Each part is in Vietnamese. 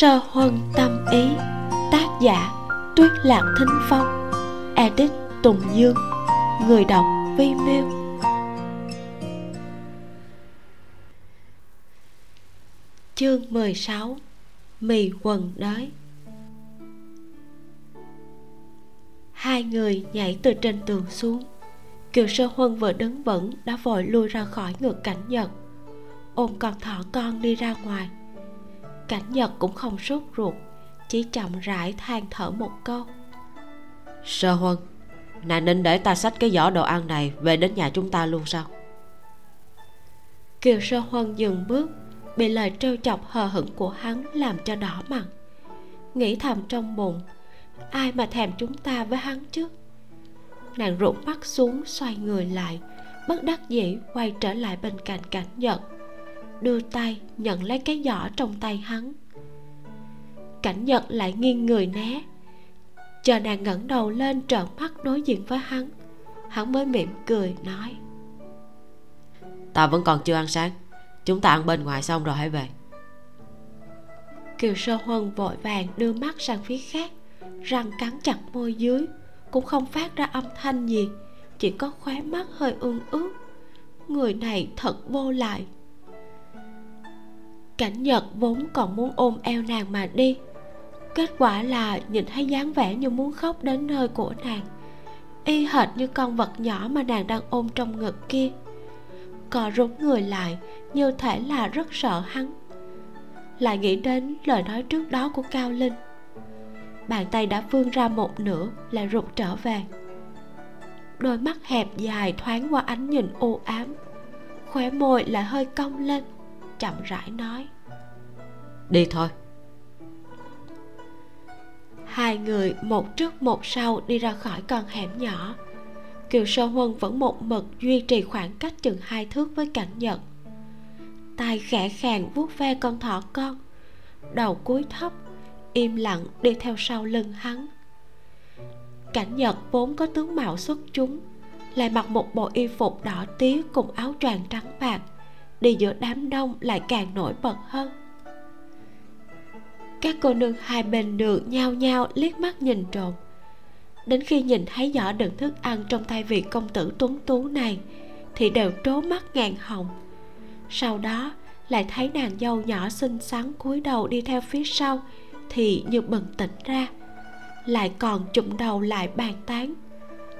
sơ huân tâm ý, tác giả tuyết lạc thính phong, edit tùng dương, người đọc vi miêu chương 16 mì quần đới. Hai người nhảy từ trên tường xuống. Kiều sơ huân vừa đứng vững đã vội lui ra khỏi ngược cảnh nhật. Ôm con thỏ con đi ra ngoài cảnh nhật cũng không sốt ruột chỉ chậm rãi than thở một câu. Sơ huân nàng nên để ta xách cái giỏ đồ ăn này về đến nhà chúng ta luôn sao? Kiều sơ huân dừng bước bị lời trêu chọc hờ hững của hắn làm cho đỏ mặt. Nghĩ thầm trong bụng ai mà thèm chúng ta với hắn chứ? Nàng rụt mắt xuống xoay người lại bất đắc dĩ quay trở lại bên cạnh cảnh nhật đưa tay nhận lấy cái giỏ trong tay hắn. Cảnh nhật lại nghiêng người né. Chờ nàng ngẩng đầu lên trợn mắt đối diện với hắn hắn mới mỉm cười nói ta vẫn còn chưa ăn sáng chúng ta ăn bên ngoài xong rồi hãy về. Kiều sơ huân vội vàng đưa mắt sang phía khác răng cắn chặt môi dưới cũng không phát ra âm thanh gì chỉ có khóe mắt hơi ương ướt. Người này thật vô lại cảnh nhật vốn còn muốn ôm eo nàng mà đi. Kết quả là nhìn thấy dáng vẻ như muốn khóc đến nơi của nàng, y hệt như con vật nhỏ mà nàng đang ôm trong ngực kia. Cò rúm người lại, như thể là rất sợ hắn. Lại nghĩ đến lời nói trước đó của cao linh. Bàn tay đã vươn ra một nửa, lại rụt trở về. Đôi mắt hẹp dài thoáng qua ánh nhìn u ám, khóe môi lại hơi cong lên chậm rãi nói. Đi thôi. Hai người một trước một sau đi ra khỏi con hẻm nhỏ. Kiều sơ huân vẫn một mực duy trì khoảng cách chừng hai thước với cảnh nhật. Tay khẽ khàng vuốt ve con thỏ con. Đầu cúi thấp im lặng đi theo sau lưng hắn. Cảnh nhật vốn có tướng mạo xuất chúng lại mặc một bộ y phục đỏ tía cùng áo choàng trắng bạc đi giữa đám đông lại càng nổi bật hơn. Các cô nương hai bên đường nhao nhao liếc mắt nhìn trộm. Đến khi nhìn thấy giỏ đựng thức ăn trong tay vị công tử tuấn tú này, thì đều trố mắt ngàn hồng. Sau đó, lại thấy nàng dâu nhỏ xinh xắn cúi đầu đi theo phía sau, thì như bừng tỉnh ra, lại còn chụm đầu lại bàn tán.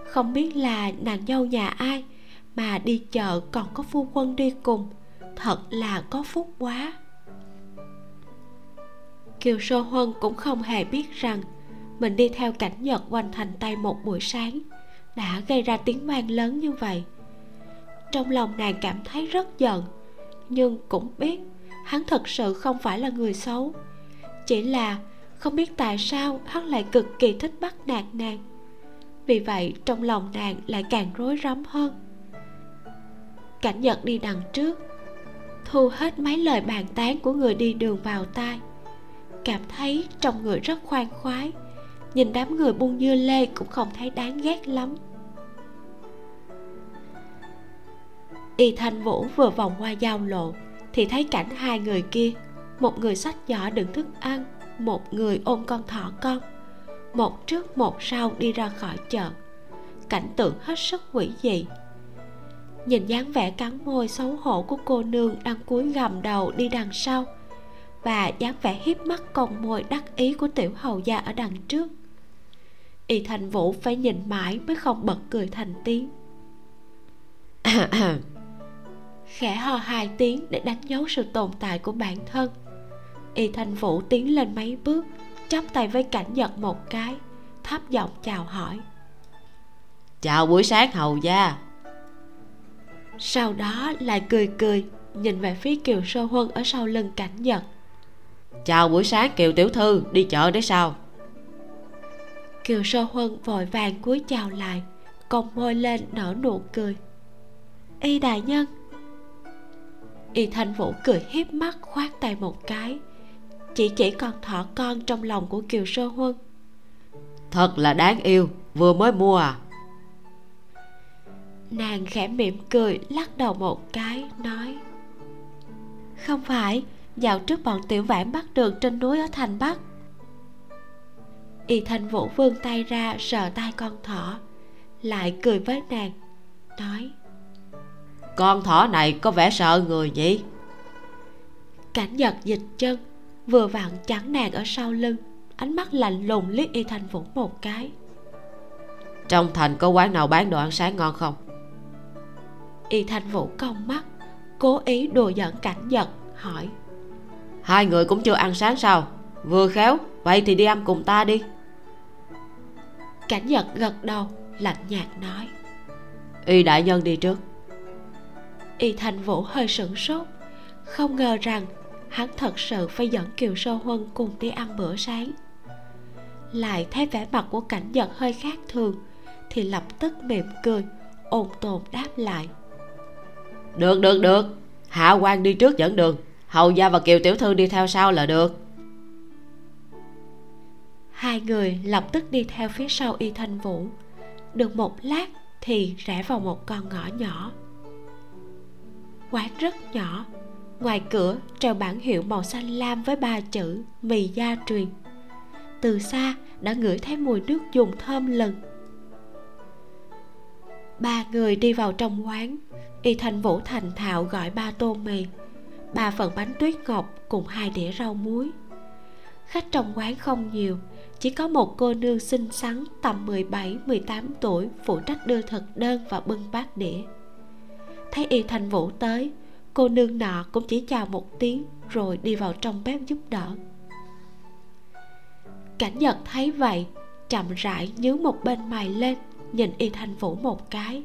Không biết là nàng dâu nhà ai mà đi chợ còn có phu quân đi cùng thật là có phúc quá. Kiều sô huân cũng không hề biết rằng mình đi theo cảnh nhật quanh thành tây một buổi sáng đã gây ra tiếng vang lớn như vậy. Trong lòng nàng cảm thấy rất giận, nhưng cũng biết hắn thật sự không phải là người xấu. Chỉ là không biết tại sao hắn lại cực kỳ thích bắt nạt nàng. Vì vậy trong lòng nàng lại càng rối rắm hơn. Cảnh nhật đi đằng trước thu hết mấy lời bàn tán của người đi đường vào tai. Cảm thấy trong người rất khoan khoái, nhìn đám người buông dưa lê cũng không thấy đáng ghét lắm. Y thanh vũ vừa vòng qua giao lộ thì thấy cảnh hai người kia, một người xách giỏ đựng thức ăn, một người ôm con thỏ con, một trước một sau đi ra khỏi chợ. Cảnh tượng hết sức quỷ dị nhìn dáng vẻ cắn môi xấu hổ của cô nương đang cúi gầm đầu đi đằng sau. Và dáng vẻ hiếp mắt còn môi đắc ý của tiểu hầu gia ở đằng trước. Y thành vũ phải nhìn mãi mới không bật cười thành tiếng. Khẽ ho hai tiếng để đánh dấu sự tồn tại của bản thân. Y thanh vũ tiến lên mấy bước, chắp tay với cảnh nhật một cái, thấp giọng chào hỏi. Chào buổi sáng hầu gia sau đó lại cười cười nhìn về phía kiều sơ huân ở sau lưng cảnh nhật chào buổi sáng kiều tiểu thư đi chợ đấy sao? Kiều sơ huân vội vàng cúi chào lại cong môi lên nở nụ cười. Y đại nhân. Y thanh vũ cười hiếp mắt khoát tay một cái chỉ chỉ con thỏ con trong lòng của kiều sơ huân. Thật là đáng yêu vừa mới mua à nàng khẽ mỉm cười lắc đầu một cái nói không phải dạo trước bọn tiểu vãn bắt được trên núi ở thành bắc. Y thanh vũ vươn tay ra sờ tay con thỏ lại cười với nàng nói con thỏ này có vẻ sợ người nhỉ? Cảnh giật dịch chân vừa vặn chắn nàng ở sau lưng ánh mắt lạnh lùng liếc y thanh vũ một cái. Trong thành có quán nào bán đồ ăn sáng ngon không y thanh vũ cong mắt cố ý đùa giỡn cảnh giật hỏi. Hai người cũng chưa ăn sáng sao? Vừa khéo vậy thì đi ăn cùng ta đi. Cảnh giật gật đầu lạnh nhạt nói. Y đại nhân đi trước. Y thanh vũ hơi sửng sốt không ngờ rằng hắn thật sự phải dẫn kiều sơ huân cùng đi ăn bữa sáng. Lại thấy vẻ mặt của cảnh giật hơi khác thường thì lập tức mỉm cười ôn tồn đáp lại được được được. Hạ quan đi trước dẫn đường. Hầu gia và kiều tiểu thư đi theo sau là được. Hai người lập tức đi theo phía sau y thanh vũ. Được một lát thì rẽ vào một con ngõ nhỏ. Quán rất nhỏ. Ngoài cửa, treo bảng hiệu màu xanh lam với ba chữ mì gia truyền. Từ xa đã ngửi thấy mùi nước dùng thơm lừng ba người đi vào trong quán. Y thanh vũ thành thạo gọi ba tô mì. Ba phần bánh tuyết ngọc cùng hai đĩa rau muối. Khách trong quán không nhiều chỉ có một cô nương xinh xắn tầm 17, 18 tuổi phụ trách đưa thực đơn và bưng bát đĩa. Thấy y thanh vũ tới cô nương nọ cũng chỉ chào một tiếng rồi đi vào trong bếp giúp đỡ. Cảnh nhật thấy vậy chậm rãi nhướng một bên mày lên nhìn y thanh vũ một cái.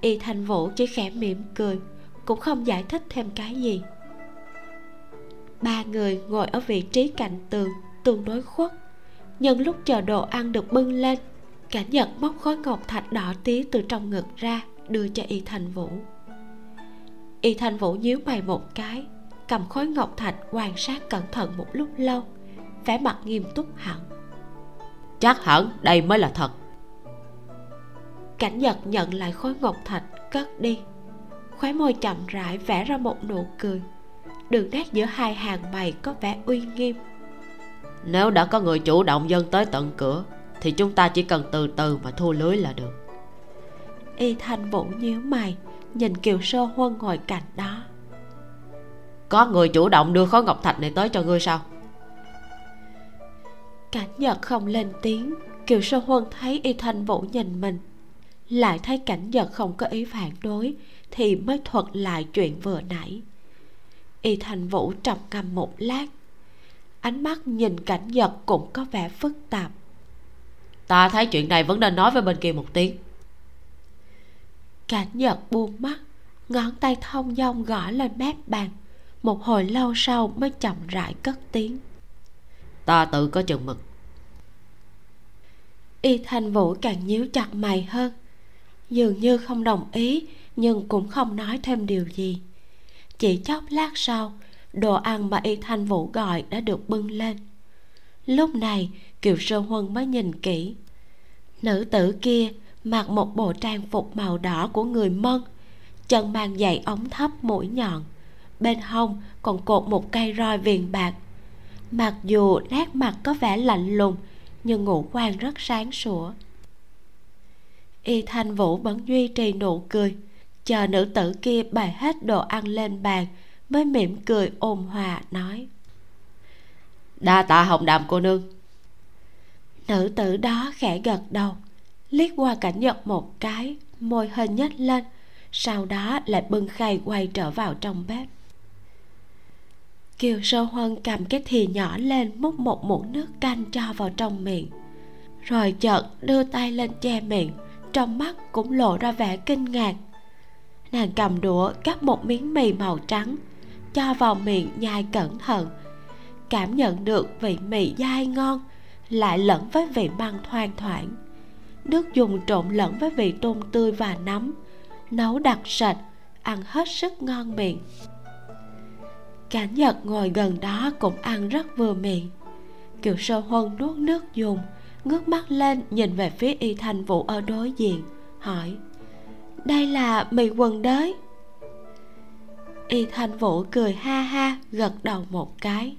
Y thanh vũ chỉ khẽ mỉm cười, cũng không giải thích thêm cái gì. Ba người ngồi ở vị trí cạnh tường, tương đối khuất nhân lúc chờ đồ ăn được bưng lên cảnh nhật móc khối ngọc thạch đỏ tí từ trong ngực ra, đưa cho y thanh vũ. Y thanh vũ nhíu mày một cái, cầm khối ngọc thạch quan sát cẩn thận một lúc lâu, vẻ mặt nghiêm túc hẳn. Chắc hẳn đây mới là thật cảnh nhật nhận lại khối ngọc thạch cất đi. Khóe môi chậm rãi vẽ ra một nụ cười. Đường nét giữa hai hàng mày có vẻ uy nghiêm. Nếu đã có người chủ động dâng tới tận cửa thì chúng ta chỉ cần từ từ mà thu lưới là được. Y thanh vũ nhíu mày nhìn kiều sơ huân ngồi cạnh đó. Có người chủ động đưa khối ngọc thạch này tới cho ngươi sao? Cảnh nhật không lên tiếng. Kiều sơ huân thấy y thanh vũ nhìn mình lại thấy cảnh nhật không có ý phản đối thì mới thuật lại chuyện vừa nãy. Y thanh vũ trầm ngâm một lát. Ánh mắt nhìn cảnh nhật cũng có vẻ phức tạp. Ta thấy chuyện này vẫn nên nói với bên kia một tiếng. Cảnh nhật buông mắt ngón tay thông dong gõ lên mép bàn. Một hồi lâu sau mới chậm rãi cất tiếng. Ta tự có chừng mực. Y thanh vũ càng nhíu chặt mày hơn dường như không đồng ý, nhưng cũng không nói thêm điều gì. Chỉ chốc lát sau, đồ ăn mà y thanh vũ gọi đã được bưng lên. Lúc này, kiều sơ huân mới nhìn kỹ. Nữ tử kia mặc một bộ trang phục màu đỏ của người mân, chân mang giày ống thấp mũi nhọn, bên hông còn cột một cây roi viền bạc. Mặc dù nét mặt có vẻ lạnh lùng, nhưng ngũ quan rất sáng sủa y thanh vũ vẫn duy trì nụ cười chờ nữ tử kia bày hết đồ ăn lên bàn mới mỉm cười ôn hòa nói. Đa tạ hồng đàm cô nương. Nữ tử đó khẽ gật đầu liếc qua cảnh nhật một cái môi hơi nhếch lên sau đó lại bưng khay quay trở vào trong bếp. Kiều sơ huân cầm cái thìa nhỏ lên múc một muỗng nước canh cho vào trong miệng rồi chợt đưa tay lên che miệng trong mắt cũng lộ ra vẻ kinh ngạc. Nàng cầm đũa cắt một miếng mì màu trắng, cho vào miệng nhai cẩn thận. Cảm nhận được vị mì dai ngon, lại lẫn với vị măng thoang thoảng. Nước dùng trộn lẫn với vị tôm tươi và nấm, nấu đặc sệt, ăn hết sức ngon miệng. Cảnh nhật ngồi gần đó cũng ăn rất vừa miệng. Kiều sơ huân nuốt nước dùng ngước mắt lên nhìn về phía y thanh vũ ở đối diện hỏi đây là mì quần đới? Y thanh vũ cười ha ha gật đầu một cái.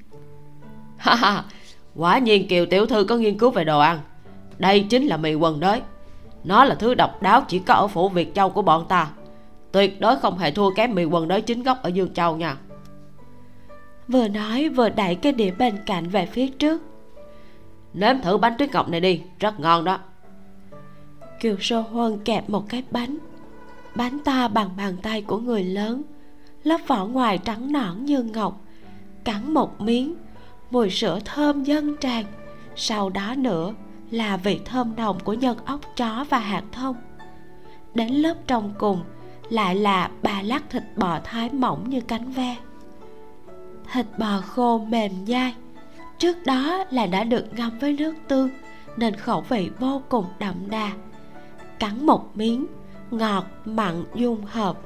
Ha ha quả nhiên kiều tiểu thư có nghiên cứu về đồ ăn. Đây chính là mì quần đấy nó là thứ độc đáo chỉ có ở phủ việt châu của bọn ta. Tuyệt đối không hề thua kém mì quần đới chính gốc ở dương châu nha. Vừa nói vừa đẩy cái đĩa bên cạnh về phía trước nếm thử bánh tuyết ngọc này đi, rất ngon đó. Kiều sơ huân kẹp một cái bánh. Bánh ta bằng bàn tay của người lớn. Lớp vỏ ngoài trắng nõn như ngọc. Cắn một miếng. Mùi sữa thơm dâng tràn. Sau đó nữa là vị thơm nồng của nhân ốc chó và hạt thông. Đến lớp trong cùng lại là ba lát thịt bò thái mỏng như cánh ve. Thịt bò khô mềm dai trước đó là đã được ngâm với nước tương, nên khẩu vị vô cùng đậm đà. Cắn một miếng, ngọt, mặn, dung hợp,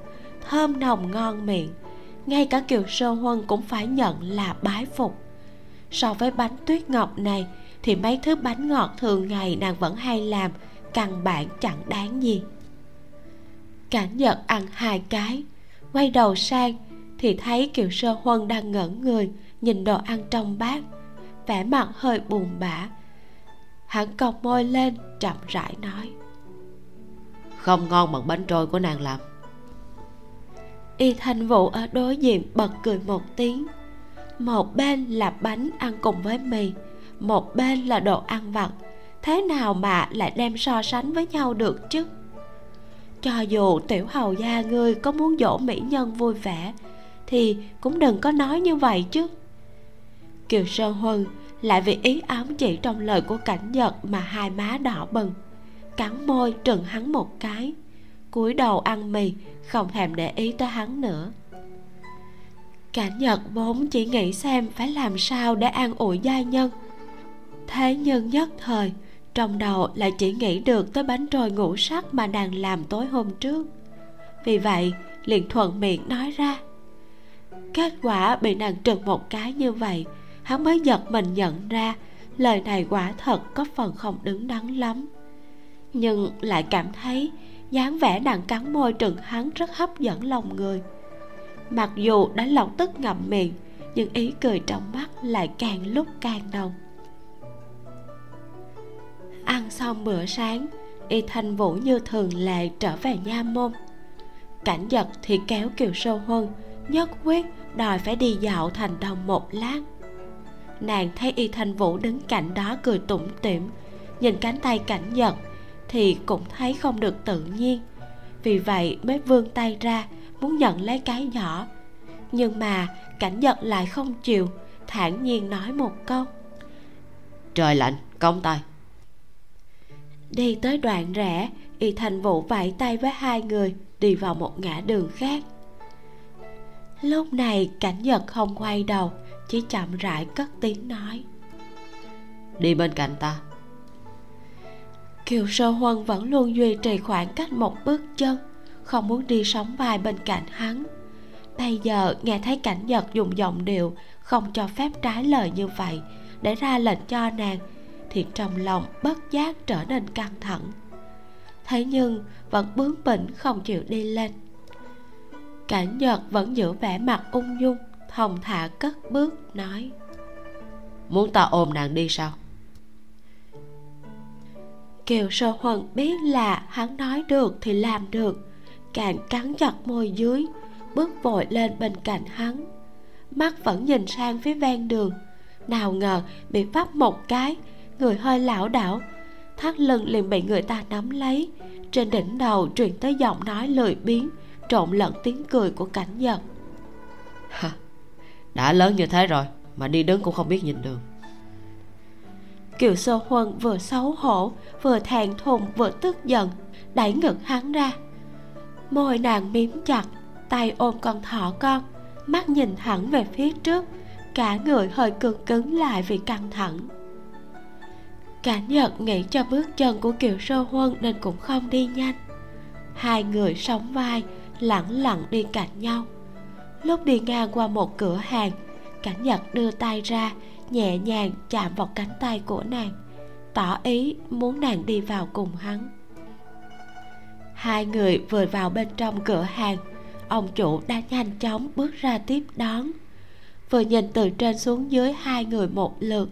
thơm nồng ngon miệng. Ngay cả kiều sơ huân cũng phải nhận là bái phục. So với bánh tuyết ngọc này, thì mấy thứ bánh ngọt thường ngày nàng vẫn hay làm, căn bản chẳng đáng gì. Cảnh nhật ăn hai cái, quay đầu sang thì thấy kiều sơ huân đang ngẩn người, nhìn đồ ăn trong bát vẻ mặt hơi buồn bã. Hắn cong môi lên chậm rãi nói. Không ngon bằng bánh trôi của nàng làm. Y thanh vũ ở đối diện bật cười một tiếng. Một bên là bánh ăn cùng với mì một bên là đồ ăn vặt. Thế nào mà lại đem so sánh với nhau được chứ? Cho dù tiểu hầu gia ngươi có muốn dỗ mỹ nhân vui vẻ thì cũng đừng có nói như vậy chứ kiều sơ huân lại vì ý ám chỉ trong lời của cảnh nhật mà hai má đỏ bừng. Cắn môi trừng hắn một cái, cúi đầu ăn mì, không thèm để ý tới hắn nữa. Cảnh nhật vốn chỉ nghĩ xem phải làm sao để an ủi gia nhân. Thế nhưng nhất thời, trong đầu lại chỉ nghĩ được tới bánh trôi ngũ sắc mà nàng làm tối hôm trước. Vì vậy, liền thuận miệng nói ra, kết quả bị nàng trừng một cái như vậy hắn mới giật mình nhận ra lời này quả thật có phần không đứng đắn lắm. Nhưng lại cảm thấy dáng vẻ đang cắn môi trừng hắn rất hấp dẫn lòng người. Mặc dù đã lập tức ngậm miệng, nhưng ý cười trong mắt lại càng lúc càng nồng. Ăn xong bữa sáng, y thanh vũ như thường lệ trở về nha môn. Cảnh giật thì kéo kiều sâu huân, nhất quyết đòi phải đi dạo thành đồng một lát nàng thấy y thanh vũ đứng cạnh đó cười tủm tỉm nhìn cánh tay cảnh giật thì cũng thấy không được tự nhiên. Vì vậy mới vươn tay ra muốn nhận lấy cái giỏ nhưng mà cảnh giật lại không chịu thản nhiên nói một câu. Trời lạnh cong tay. Đi tới đoạn rẽ y thành vũ vẫy tay với hai người đi vào một ngã đường khác. Lúc này cảnh giật không quay đầu chỉ chậm rãi cất tiếng nói. Đi bên cạnh ta. Kiều sơ huân vẫn luôn duy trì khoảng cách một bước chân, không muốn đi sóng vai bên cạnh hắn. Bây giờ nghe thấy cảnh nhật dùng giọng điệu không cho phép trái lời như vậy, để ra lệnh cho nàng, thì trong lòng bất giác trở nên căng thẳng. Thế nhưng vẫn bướng bỉnh không chịu đi lên. Cảnh nhật vẫn giữ vẻ mặt ung dung thong thả cất bước nói. Muốn ta ôm nàng đi sao? Kiều sơ huân biết là hắn nói được thì làm được. Càng cắn chặt môi dưới, bước vội lên bên cạnh hắn. Mắt vẫn nhìn sang phía ven đường. Nào ngờ bị vấp một cái, người hơi lảo đảo. Thắt lưng liền bị người ta nắm lấy. Trên đỉnh đầu truyền tới giọng nói lười biếng, trộn lẫn tiếng cười của cảnh giật đã lớn như thế rồi mà đi đứng cũng không biết nhìn đường. Kiều sơ huân vừa xấu hổ, vừa thèn thùng, vừa tức giận, đẩy ngực hắn ra. Môi nàng miếm chặt, tay ôm con thỏ con, mắt nhìn thẳng về phía trước, cả người hơi cứng cứng lại vì căng thẳng. Cả nhật nghĩ cho bước chân của kiều sơ huân nên cũng không đi nhanh. Hai người sóng vai, lẳng lặng đi cạnh nhau lúc đi ngang qua một cửa hàng, cảnh nhật đưa tay ra, nhẹ nhàng chạm vào cánh tay của nàng, tỏ ý muốn nàng đi vào cùng hắn. Hai người vừa vào bên trong cửa hàng, ông chủ đã nhanh chóng bước ra tiếp đón. Vừa nhìn từ trên xuống dưới hai người một lượt,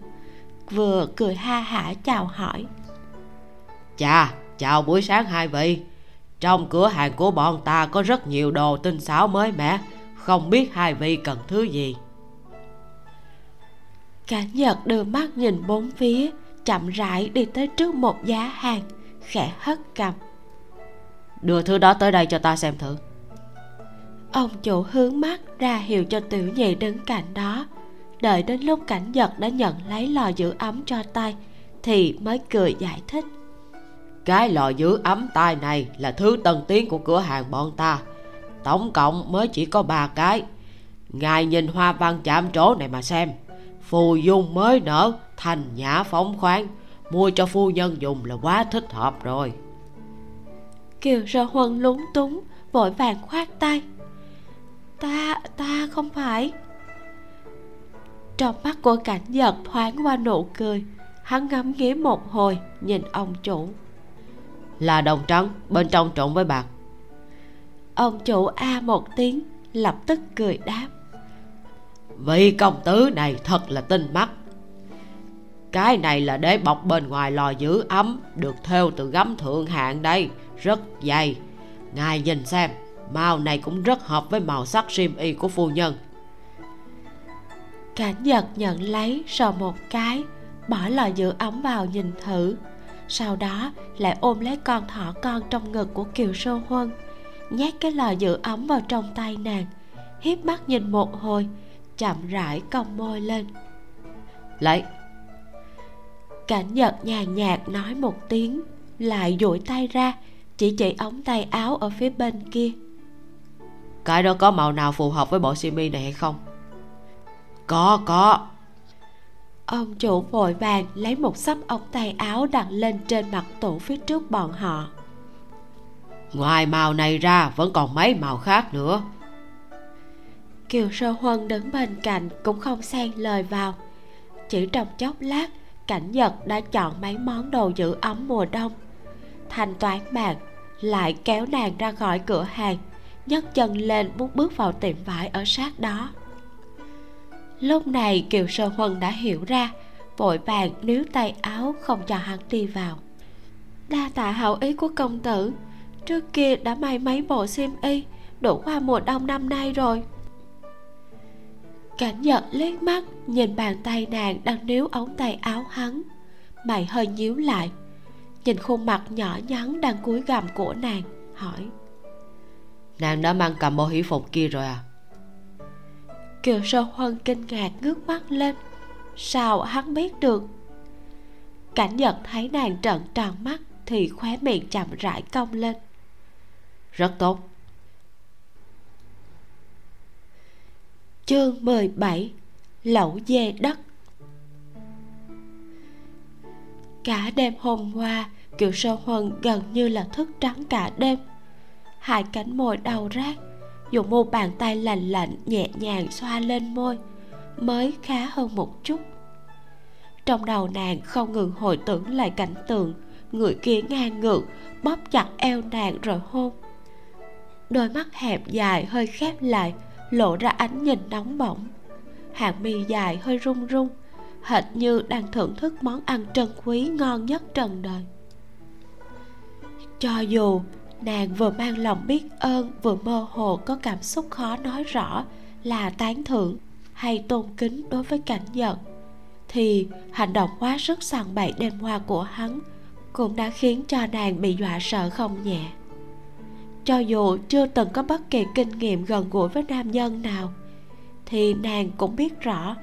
vừa cười ha hả chào hỏi. Chà, chào buổi sáng hai vị. Trong cửa hàng của bọn ta có rất nhiều đồ tinh xảo mới mẻ không biết hai vị cần thứ gì. Cả nhật đưa mắt nhìn bốn phía chậm rãi đi tới trước một giá hàng khẽ hất cầm. Đưa thứ đó tới đây cho ta xem thử. Ông chủ hướng mắt ra hiệu cho tiểu nhị đứng cạnh đó. Đợi đến lúc cảnh giật đã nhận lấy lò giữ ấm cho tay thì mới cười giải thích. Cái lò giữ ấm tay này là thứ tân tiến của cửa hàng bọn ta tổng cộng mới chỉ có ba cái. Ngài nhìn hoa văn chạm trổ này mà xem. Phù dung mới nở thành nhã phóng khoáng. Mua cho phu nhân dùng là quá thích hợp rồi. Kiều sơ huân lúng túng vội vàng khoát tay. Ta ta không phải. Trong mắt của cảnh giật thoáng qua nụ cười hắn ngắm nghía một hồi nhìn ông chủ. Là đồng trắng bên trong trộn với bạc ông chủ a một tiếng lập tức cười đáp. Vị công tứ này thật là tinh mắt. Cái này là để bọc bên ngoài lò giữ ấm được thêu từ gấm thượng hạng đây rất dày. Ngài nhìn xem màu này cũng rất hợp với màu sắc sim y của phu nhân. Cảnh giật nhận lấy sờ một cái bỏ lò giữ ấm vào nhìn thử. Sau đó lại ôm lấy con thỏ con trong ngực của kiều sô huân nhét cái lò giữ ấm vào trong tay nàng. Hiếp mắt nhìn một hồi chậm rãi cong môi lên. Lấy cảnh nhật nhàn nhạt nói một tiếng lại duỗi tay ra chỉ chỉ ống tay áo ở phía bên kia. Cái đó có màu nào phù hợp với bộ simi này hay không? Có có. Ông chủ vội vàng lấy một sấp ống tay áo đặt lên trên mặt tủ phía trước bọn họ ngoài màu này ra, vẫn còn mấy màu khác nữa. Kiều sơ huân đứng bên cạnh cũng không xen lời vào. Chỉ trong chốc lát, cảnh nhật đã chọn mấy món đồ giữ ấm mùa đông. Thanh toán bạc, lại kéo nàng ra khỏi cửa hàng, nhấc chân lên muốn bước vào tiệm vải ở sát đó. Lúc này, kiều sơ huân đã hiểu ra, vội vàng níu tay áo không cho hắn đi vào. Đa tạ hậu ý của công tử trước kia đã may mấy bộ xiêm y đủ qua mùa đông năm nay rồi. Cảnh giật liếc mắt nhìn bàn tay nàng đang níu ống tay áo hắn. Mày hơi nhíu lại nhìn khuôn mặt nhỏ nhắn đang cúi gằm của nàng hỏi. Nàng đã mang cầm bộ hỷ phục kia rồi à? Kiều sơ huân kinh ngạc ngước mắt lên. Sao hắn biết được? Cảnh giật thấy nàng trợn tròn mắt thì khóe miệng chậm rãi cong lên rất tốt. Chương 17 Lẩu dê đất. Cả đêm hôm qua Kiều Sơ Huân gần như là thức trắng cả đêm. Hai cánh môi đau rát Dùng mu bàn tay lạnh lạnh nhẹ nhàng xoa lên môi, Mới khá hơn một chút. Trong đầu nàng không ngừng hồi tưởng lại cảnh tượng, Người kia ngang ngược, Bóp chặt eo nàng rồi hôn. Đôi mắt hẹp dài hơi khép lại, lộ ra ánh nhìn nóng bỏng. Hàng mi dài hơi run run hệt như đang thưởng thức món ăn trân quý ngon nhất trần đời. Cho dù nàng vừa mang lòng biết ơn, vừa mơ hồ có cảm xúc khó nói rõ là tán thưởng hay tôn kính đối với cảnh giận thì hành động quá sức sằng bậy đêm hoa của hắn cũng đã khiến cho nàng bị dọa sợ không nhẹ cho dù chưa từng có bất kỳ kinh nghiệm gần gũi với nam nhân nào, thì nàng cũng biết rõ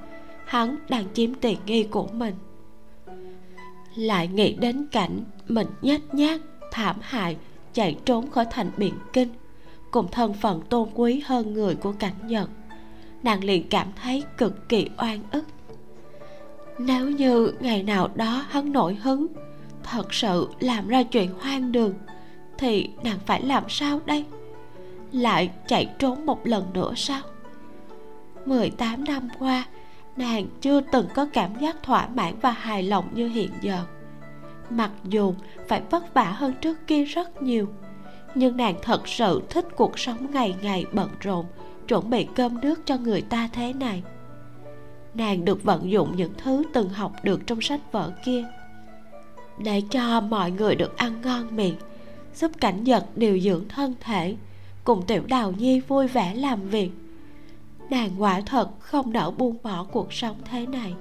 hắn đang chiếm tiện nghi của mình. Lại nghĩ đến cảnh mình nhếch nhác thảm hại, chạy trốn khỏi thành biển kinh, cùng thân phận tôn quý hơn người của cảnh nhật, nàng liền cảm thấy cực kỳ oan ức. Nếu như ngày nào đó hắn nổi hứng, thật sự làm ra chuyện hoang đường thì nàng phải làm sao đây? Lại chạy trốn một lần nữa sao? 18 năm qua, nàng chưa từng có cảm giác thỏa mãn và hài lòng như hiện giờ. Mặc dù phải vất vả hơn trước kia rất nhiều, nhưng nàng thật sự thích cuộc sống ngày ngày bận rộn, chuẩn bị cơm nước cho người ta thế này. Nàng được vận dụng những thứ từng học được trong sách vở kia, để cho mọi người được ăn ngon miệng giúp cảnh vật điều dưỡng thân thể. Cùng tiểu đào nhi vui vẻ làm việc. Nàng quả thật không nỡ buông bỏ cuộc sống thế này.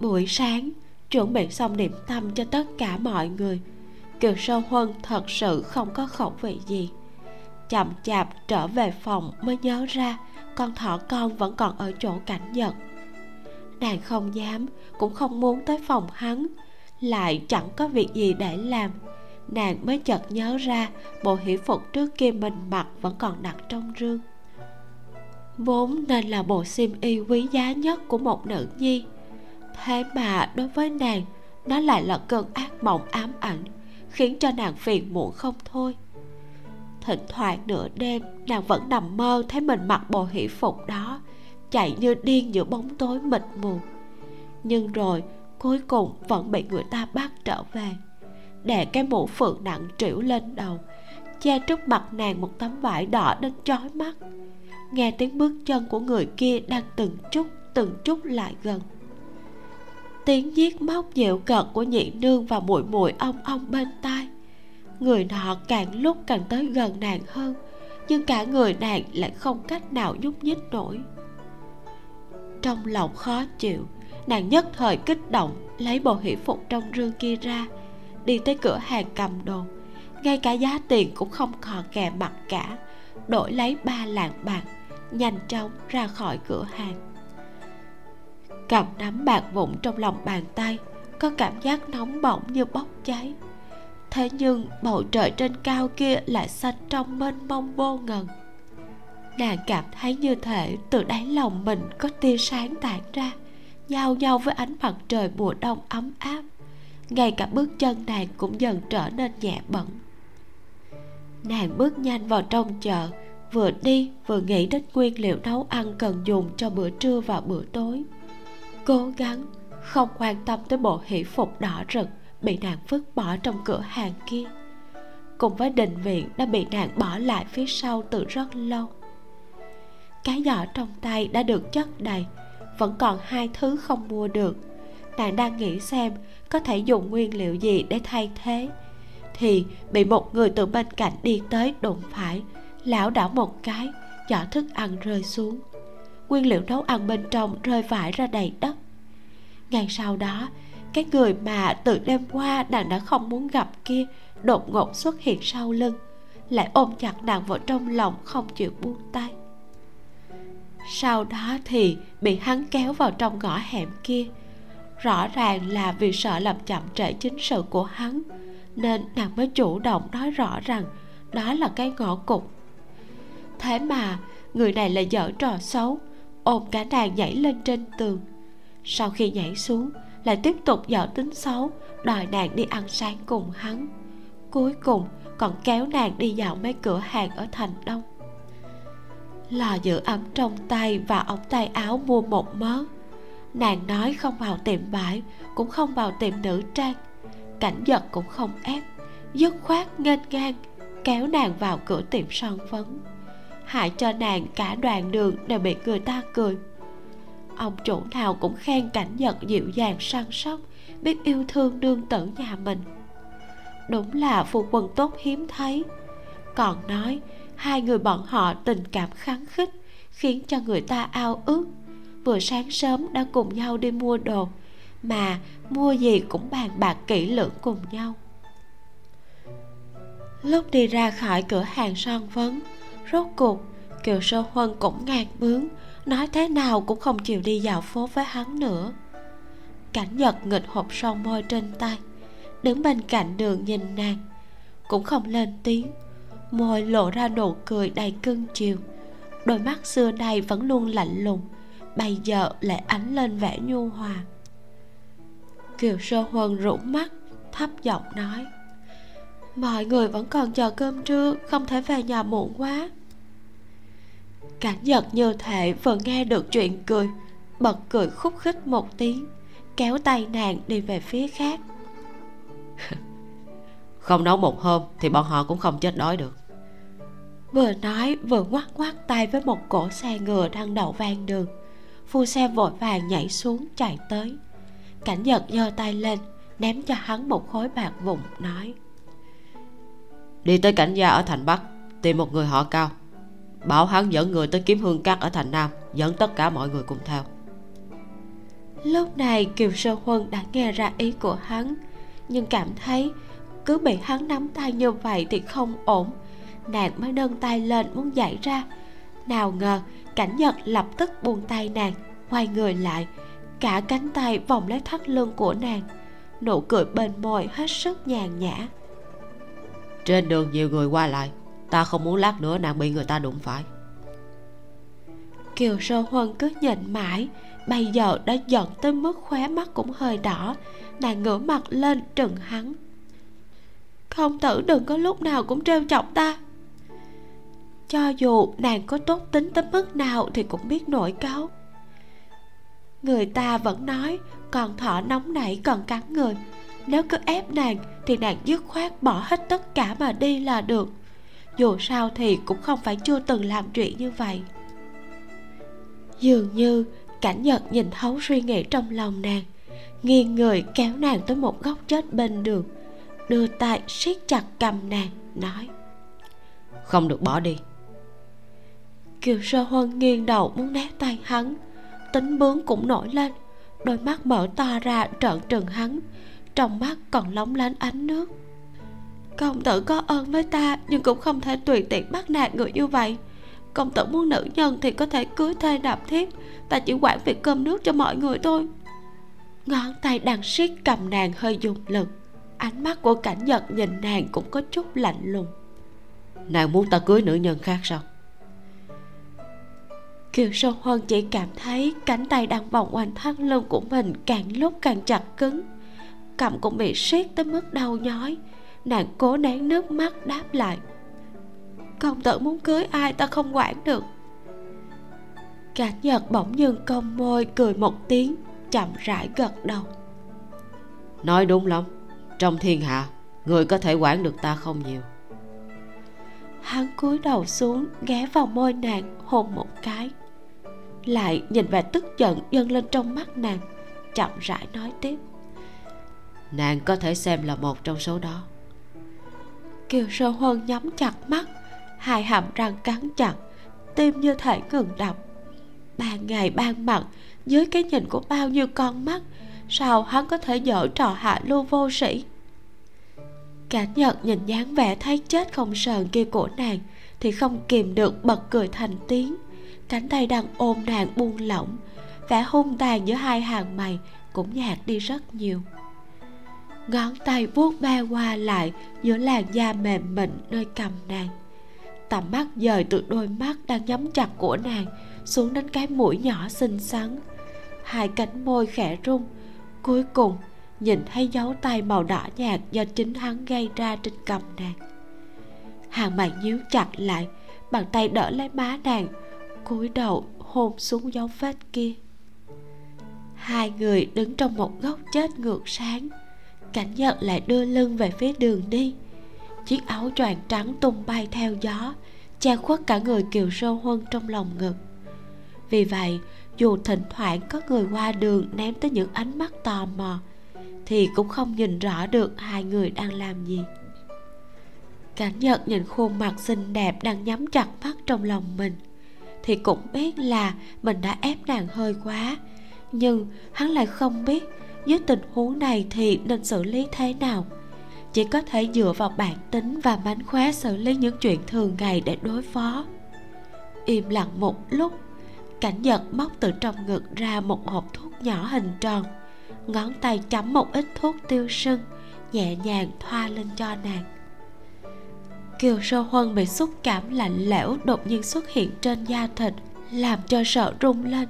Buổi sáng, chuẩn bị xong niệm tâm cho tất cả mọi người. Kiều sơ huân thật sự không có khẩu vị gì. Chậm chạp trở về phòng mới nhớ ra con thỏ con vẫn còn ở chỗ cảnh nhật nàng không dám, cũng không muốn tới phòng hắn. Lại chẳng có việc gì để làm nàng mới chợt nhớ ra, bộ hỷ phục trước kia mình mặc vẫn còn đặt trong rương. Vốn nên là bộ xiêm y quý giá nhất của một nữ nhi. Thế mà đối với nàng, nó lại là cơn ác mộng ám ảnh, khiến cho nàng phiền muộn không thôi. Thỉnh thoảng nửa đêm, nàng vẫn nằm mơ thấy mình mặc bộ hỷ phục đó, chạy như điên giữa bóng tối mịt mù. Nhưng rồi, cuối cùng vẫn bị người ta bắt trở về đè cái mũ phượng nặng trĩu lên đầu. Che trước mặt nàng một tấm vải đỏ đến chói mắt. Nghe tiếng bước chân của người kia đang từng chút từng chút lại gần. Tiếng giết móc dịu cợt của nhị nương và muội muội ong ong bên tai. Người nọ càng lúc càng tới gần nàng hơn, nhưng cả người nàng lại không cách nào nhúc nhích nổi. Trong lòng khó chịu, nàng nhất thời kích động, lấy bộ hỷ phục trong rương kia ra đi tới cửa hàng cầm đồ. Ngay cả giá tiền cũng không còn kè mặt cả. Đổi lấy ba lạng bạc, nhanh chóng ra khỏi cửa hàng. Cầm nắm bạc vụn trong lòng bàn tay, có cảm giác nóng bỏng như bốc cháy. Thế nhưng bầu trời trên cao kia lại xanh trong mênh mông vô ngần. Nàng cảm thấy như thể từ đáy lòng mình có tia sáng tản ra giao nhau với ánh mặt trời mùa đông ấm áp ngay cả bước chân nàng cũng dần trở nên nhẹ bẩn nàng bước nhanh vào trong chợ, vừa đi vừa nghĩ đến nguyên liệu nấu ăn cần dùng cho bữa trưa và bữa tối. Cố gắng, không quan tâm tới bộ hỷ phục đỏ rực bị nàng vứt bỏ trong cửa hàng kia. Cùng với đình viện đã bị nàng bỏ lại phía sau từ rất lâu. Cái giỏ trong tay đã được chất đầy, vẫn còn hai thứ không mua được nàng đang nghĩ xem có thể dùng nguyên liệu gì để thay thế. Thì bị một người từ bên cạnh đi tới đụng phải lão đảo một cái giỏ thức ăn rơi xuống. Nguyên liệu nấu ăn bên trong rơi vãi ra đầy đất. Ngay sau đó, cái người mà từ đêm qua nàng đã không muốn gặp kia đột ngột xuất hiện sau lưng, lại ôm chặt nàng vào trong lòng không chịu buông tay. Sau đó thì bị hắn kéo vào trong ngõ hẻm kia rõ ràng là vì sợ làm chậm trễ chính sự của hắn, nên nàng mới chủ động nói rõ rằng đó là cái ngõ cục thế mà, người này lại dở trò xấu, ôm cả nàng nhảy lên trên tường. Sau khi nhảy xuống, lại tiếp tục dở tính xấu, đòi nàng đi ăn sáng cùng hắn. Cuối cùng, còn kéo nàng đi dạo mấy cửa hàng ở thành đông. Lò giữ ấm trong tay và ống tay áo mua một mớ nàng nói không vào tiệm vải cũng không vào tiệm nữ trang. Cảnh giật cũng không ép, dứt khoát nghênh ngang, kéo nàng vào cửa tiệm son phấn. Hại cho nàng cả đoạn đường đều bị người ta cười. Ông chủ nào cũng khen cảnh vật dịu dàng, săn sóc, biết yêu thương đương tử nhà mình. Đúng là phu quần tốt hiếm thấy. Còn nói, hai người bọn họ tình cảm kháng khích, khiến cho người ta ao ước vừa sáng sớm đã cùng nhau đi mua đồ, mà mua gì cũng bàn bạc kỹ lưỡng cùng nhau. Lúc đi ra khỏi cửa hàng son phấn, rốt cuộc, kiều sơ huân cũng ngạc bướng, nói thế nào cũng không chịu đi dạo phố với hắn nữa. Cảnh nhật nghịch hộp son môi trên tay, đứng bên cạnh đường nhìn nàng, cũng không lên tiếng. Môi lộ ra nụ cười đầy cưng chiều, đôi mắt xưa nay vẫn luôn lạnh lùng bây giờ lại ánh lên vẻ nhu hòa. Kiều sơ huân rũ mắt thấp giọng nói mọi người vẫn còn chờ cơm trưa không thể về nhà muộn quá. Cảnh giật như thể vừa nghe được chuyện cười bật cười khúc khích một tiếng kéo tay nàng đi về phía khác. Không nấu một hôm thì bọn họ cũng không chết đói được. Vừa nói vừa ngoắt ngoắt tay với một cổ xe ngựa đang đậu ven đường phu xe vội vàng nhảy xuống chạy tới. Cảnh giật giơ tay lên, ném cho hắn một khối bạc vụn, nói, đi tới cảnh gia ở thành bắc, tìm một người họ cao. Bảo hắn dẫn người tới kiếm hương cát ở thành nam, dẫn tất cả mọi người cùng theo. Lúc này kiều sơ huân đã nghe ra ý của hắn, nhưng cảm thấy cứ bị hắn nắm tay như vậy thì không ổn. Nàng mới nâng tay lên muốn dậy ra. Nào ngờ cảnh nhật lập tức buông tay nàng quay người lại. Cả cánh tay vòng lấy thắt lưng của nàng nụ cười bên môi hết sức nhàn nhã. Trên đường nhiều người qua lại ta không muốn lát nữa nàng bị người ta đụng phải. Kiều sơ huân cứ nhìn mãi bây giờ đã giận tới mức khóe mắt cũng hơi đỏ. Nàng ngửa mặt lên trừng hắn. Không tử đừng có lúc nào cũng trêu chọc ta cho dù nàng có tốt tính tới mức nào thì cũng biết nổi cáu người ta vẫn nói, còn thỏ nóng nảy còn cắn người. Nếu cứ ép nàng thì nàng dứt khoát bỏ hết tất cả mà đi là được. Dù sao thì cũng không phải chưa từng làm chuyện như vậy. Dường như cảnh nhật nhìn thấu suy nghĩ trong lòng nàng, nghiêng người kéo nàng tới một góc chết bên đường, đưa tay siết chặt cầm nàng, nói, không được bỏ đi kiều sơ huân nghiêng đầu muốn né tay hắn. Tính bướng cũng nổi lên. Đôi mắt mở to ra trợn trừng hắn. Trong mắt còn lóng lánh ánh nước. Công tử có ơn với ta, nhưng cũng không thể tùy tiện bắt nạt người như vậy. Công tử muốn nữ nhân thì có thể cưới thê đạp thiếp ta chỉ quản việc cơm nước cho mọi người thôi. Ngón tay đang siết cầm nàng hơi dùng lực. Ánh mắt của cảnh nhật nhìn nàng cũng có chút lạnh lùng. Nàng muốn ta cưới nữ nhân khác sao? Kiều sơn huân chỉ cảm thấy cánh tay đang vòng quanh thắt lưng của mình càng lúc càng chặt cứng. Cầm cũng bị siết tới mức đau nhói. Nàng cố nén nước mắt đáp lại. Công tử muốn cưới ai ta không quản được. Cả nhật bỗng dưng cong môi cười một tiếng chậm rãi gật đầu. Nói đúng lắm. Trong thiên hạ người có thể quản được ta không nhiều. Hắn cúi đầu xuống ghé vào môi nàng hôn một cái lại nhìn vẻ tức giận dâng lên trong mắt nàng chậm rãi nói tiếp. Nàng có thể xem là một trong số đó. Kiều sơ huân nhắm chặt mắt hai hàm răng cắn chặt tim như thể ngừng đập. Ban ngày ban mặt dưới cái nhìn của bao nhiêu con mắt sao hắn có thể dở trò hạ lưu vô sĩ cả nhật nhìn dáng vẻ thấy chết không sờn kia của nàng thì không kìm được bật cười thành tiếng cánh tay đang ôm nàng buông lỏng, vẻ hung tàn giữa hai hàng mày cũng nhạt đi rất nhiều. Ngón tay vuốt ve qua lại giữa làn da mềm mịn nơi cầm nàng. Tầm mắt dời từ đôi mắt đang nhắm chặt của nàng xuống đến cái mũi nhỏ xinh xắn. Hai cánh môi khẽ rung, cuối cùng nhìn thấy dấu tay màu đỏ nhạt do chính hắn gây ra trên cầm nàng. Hàng mày nhíu chặt lại, bàn tay đỡ lấy má nàng cúi đầu hôn xuống dấu vết kia. Hai người đứng trong một góc chết ngược sáng. Cảnh nhật lại đưa lưng về phía đường đi. Chiếc áo choàng trắng tung bay theo gió, che khuất cả người kiều sơ huân trong lòng ngực. Vì vậy, dù thỉnh thoảng có người qua đường ném tới những ánh mắt tò mò, thì cũng không nhìn rõ được hai người đang làm gì. Cảnh nhật nhìn khuôn mặt xinh đẹp đang nhắm chặt mắt trong lòng mình thì cũng biết là mình đã ép nàng hơi quá. Nhưng hắn lại không biết dưới tình huống này thì nên xử lý thế nào. Chỉ có thể dựa vào bản tính và mánh khóe xử lý những chuyện thường ngày để đối phó. Im lặng một lúc, cảnh giật móc từ trong ngực ra một hộp thuốc nhỏ hình tròn. Ngón tay chấm một ít thuốc tiêu sưng, nhẹ nhàng thoa lên cho nàng kiều sơ huân bị xúc cảm lạnh lẽo đột nhiên xuất hiện trên da thịt, làm cho sợ rung lên.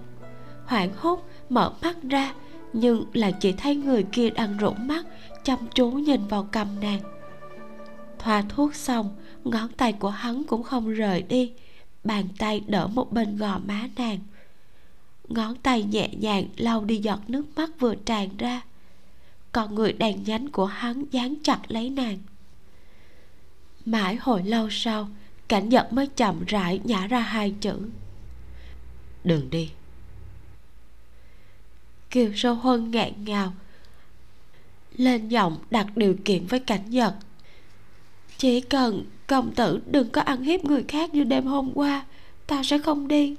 Hoảng hốt, mở mắt ra, nhưng lại chỉ thấy người kia đang rủng mắt, chăm chú nhìn vào cầm nàng. Thoa thuốc xong, ngón tay của hắn cũng không rời đi, bàn tay đỡ một bên gò má nàng. Ngón tay nhẹ nhàng lau đi giọt nước mắt vừa tràn ra. Còn người đàn nhánh của hắn dán chặt lấy nàng mãi hồi lâu sau cảnh giật mới chậm rãi nhả ra hai chữ. Đừng đi. Kiều sơ huân nghẹn ngào lên giọng đặt điều kiện với cảnh giật chỉ cần công tử đừng có ăn hiếp người khác như đêm hôm qua ta sẽ không đi.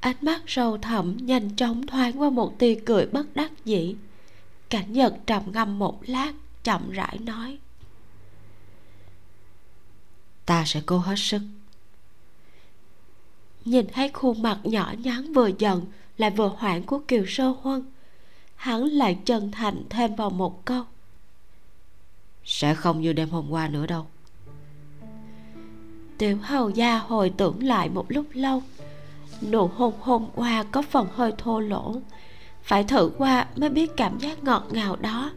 Ánh mắt sâu thẳm nhanh chóng thoáng qua một tia cười bất đắc dĩ. Cảnh nhật trầm ngâm một lát chậm rãi nói ta sẽ cố hết sức. Nhìn thấy khuôn mặt nhỏ nhắn vừa giận lại vừa hoảng của kiều sơ huân, hắn lại chân thành thêm vào một câu. Sẽ không như đêm hôm qua nữa đâu. Tiểu hầu gia hồi tưởng lại một lúc lâu, nụ hôn hôm qua có phần hơi thô lỗ. Phải thử qua mới biết cảm giác ngọt ngào đó.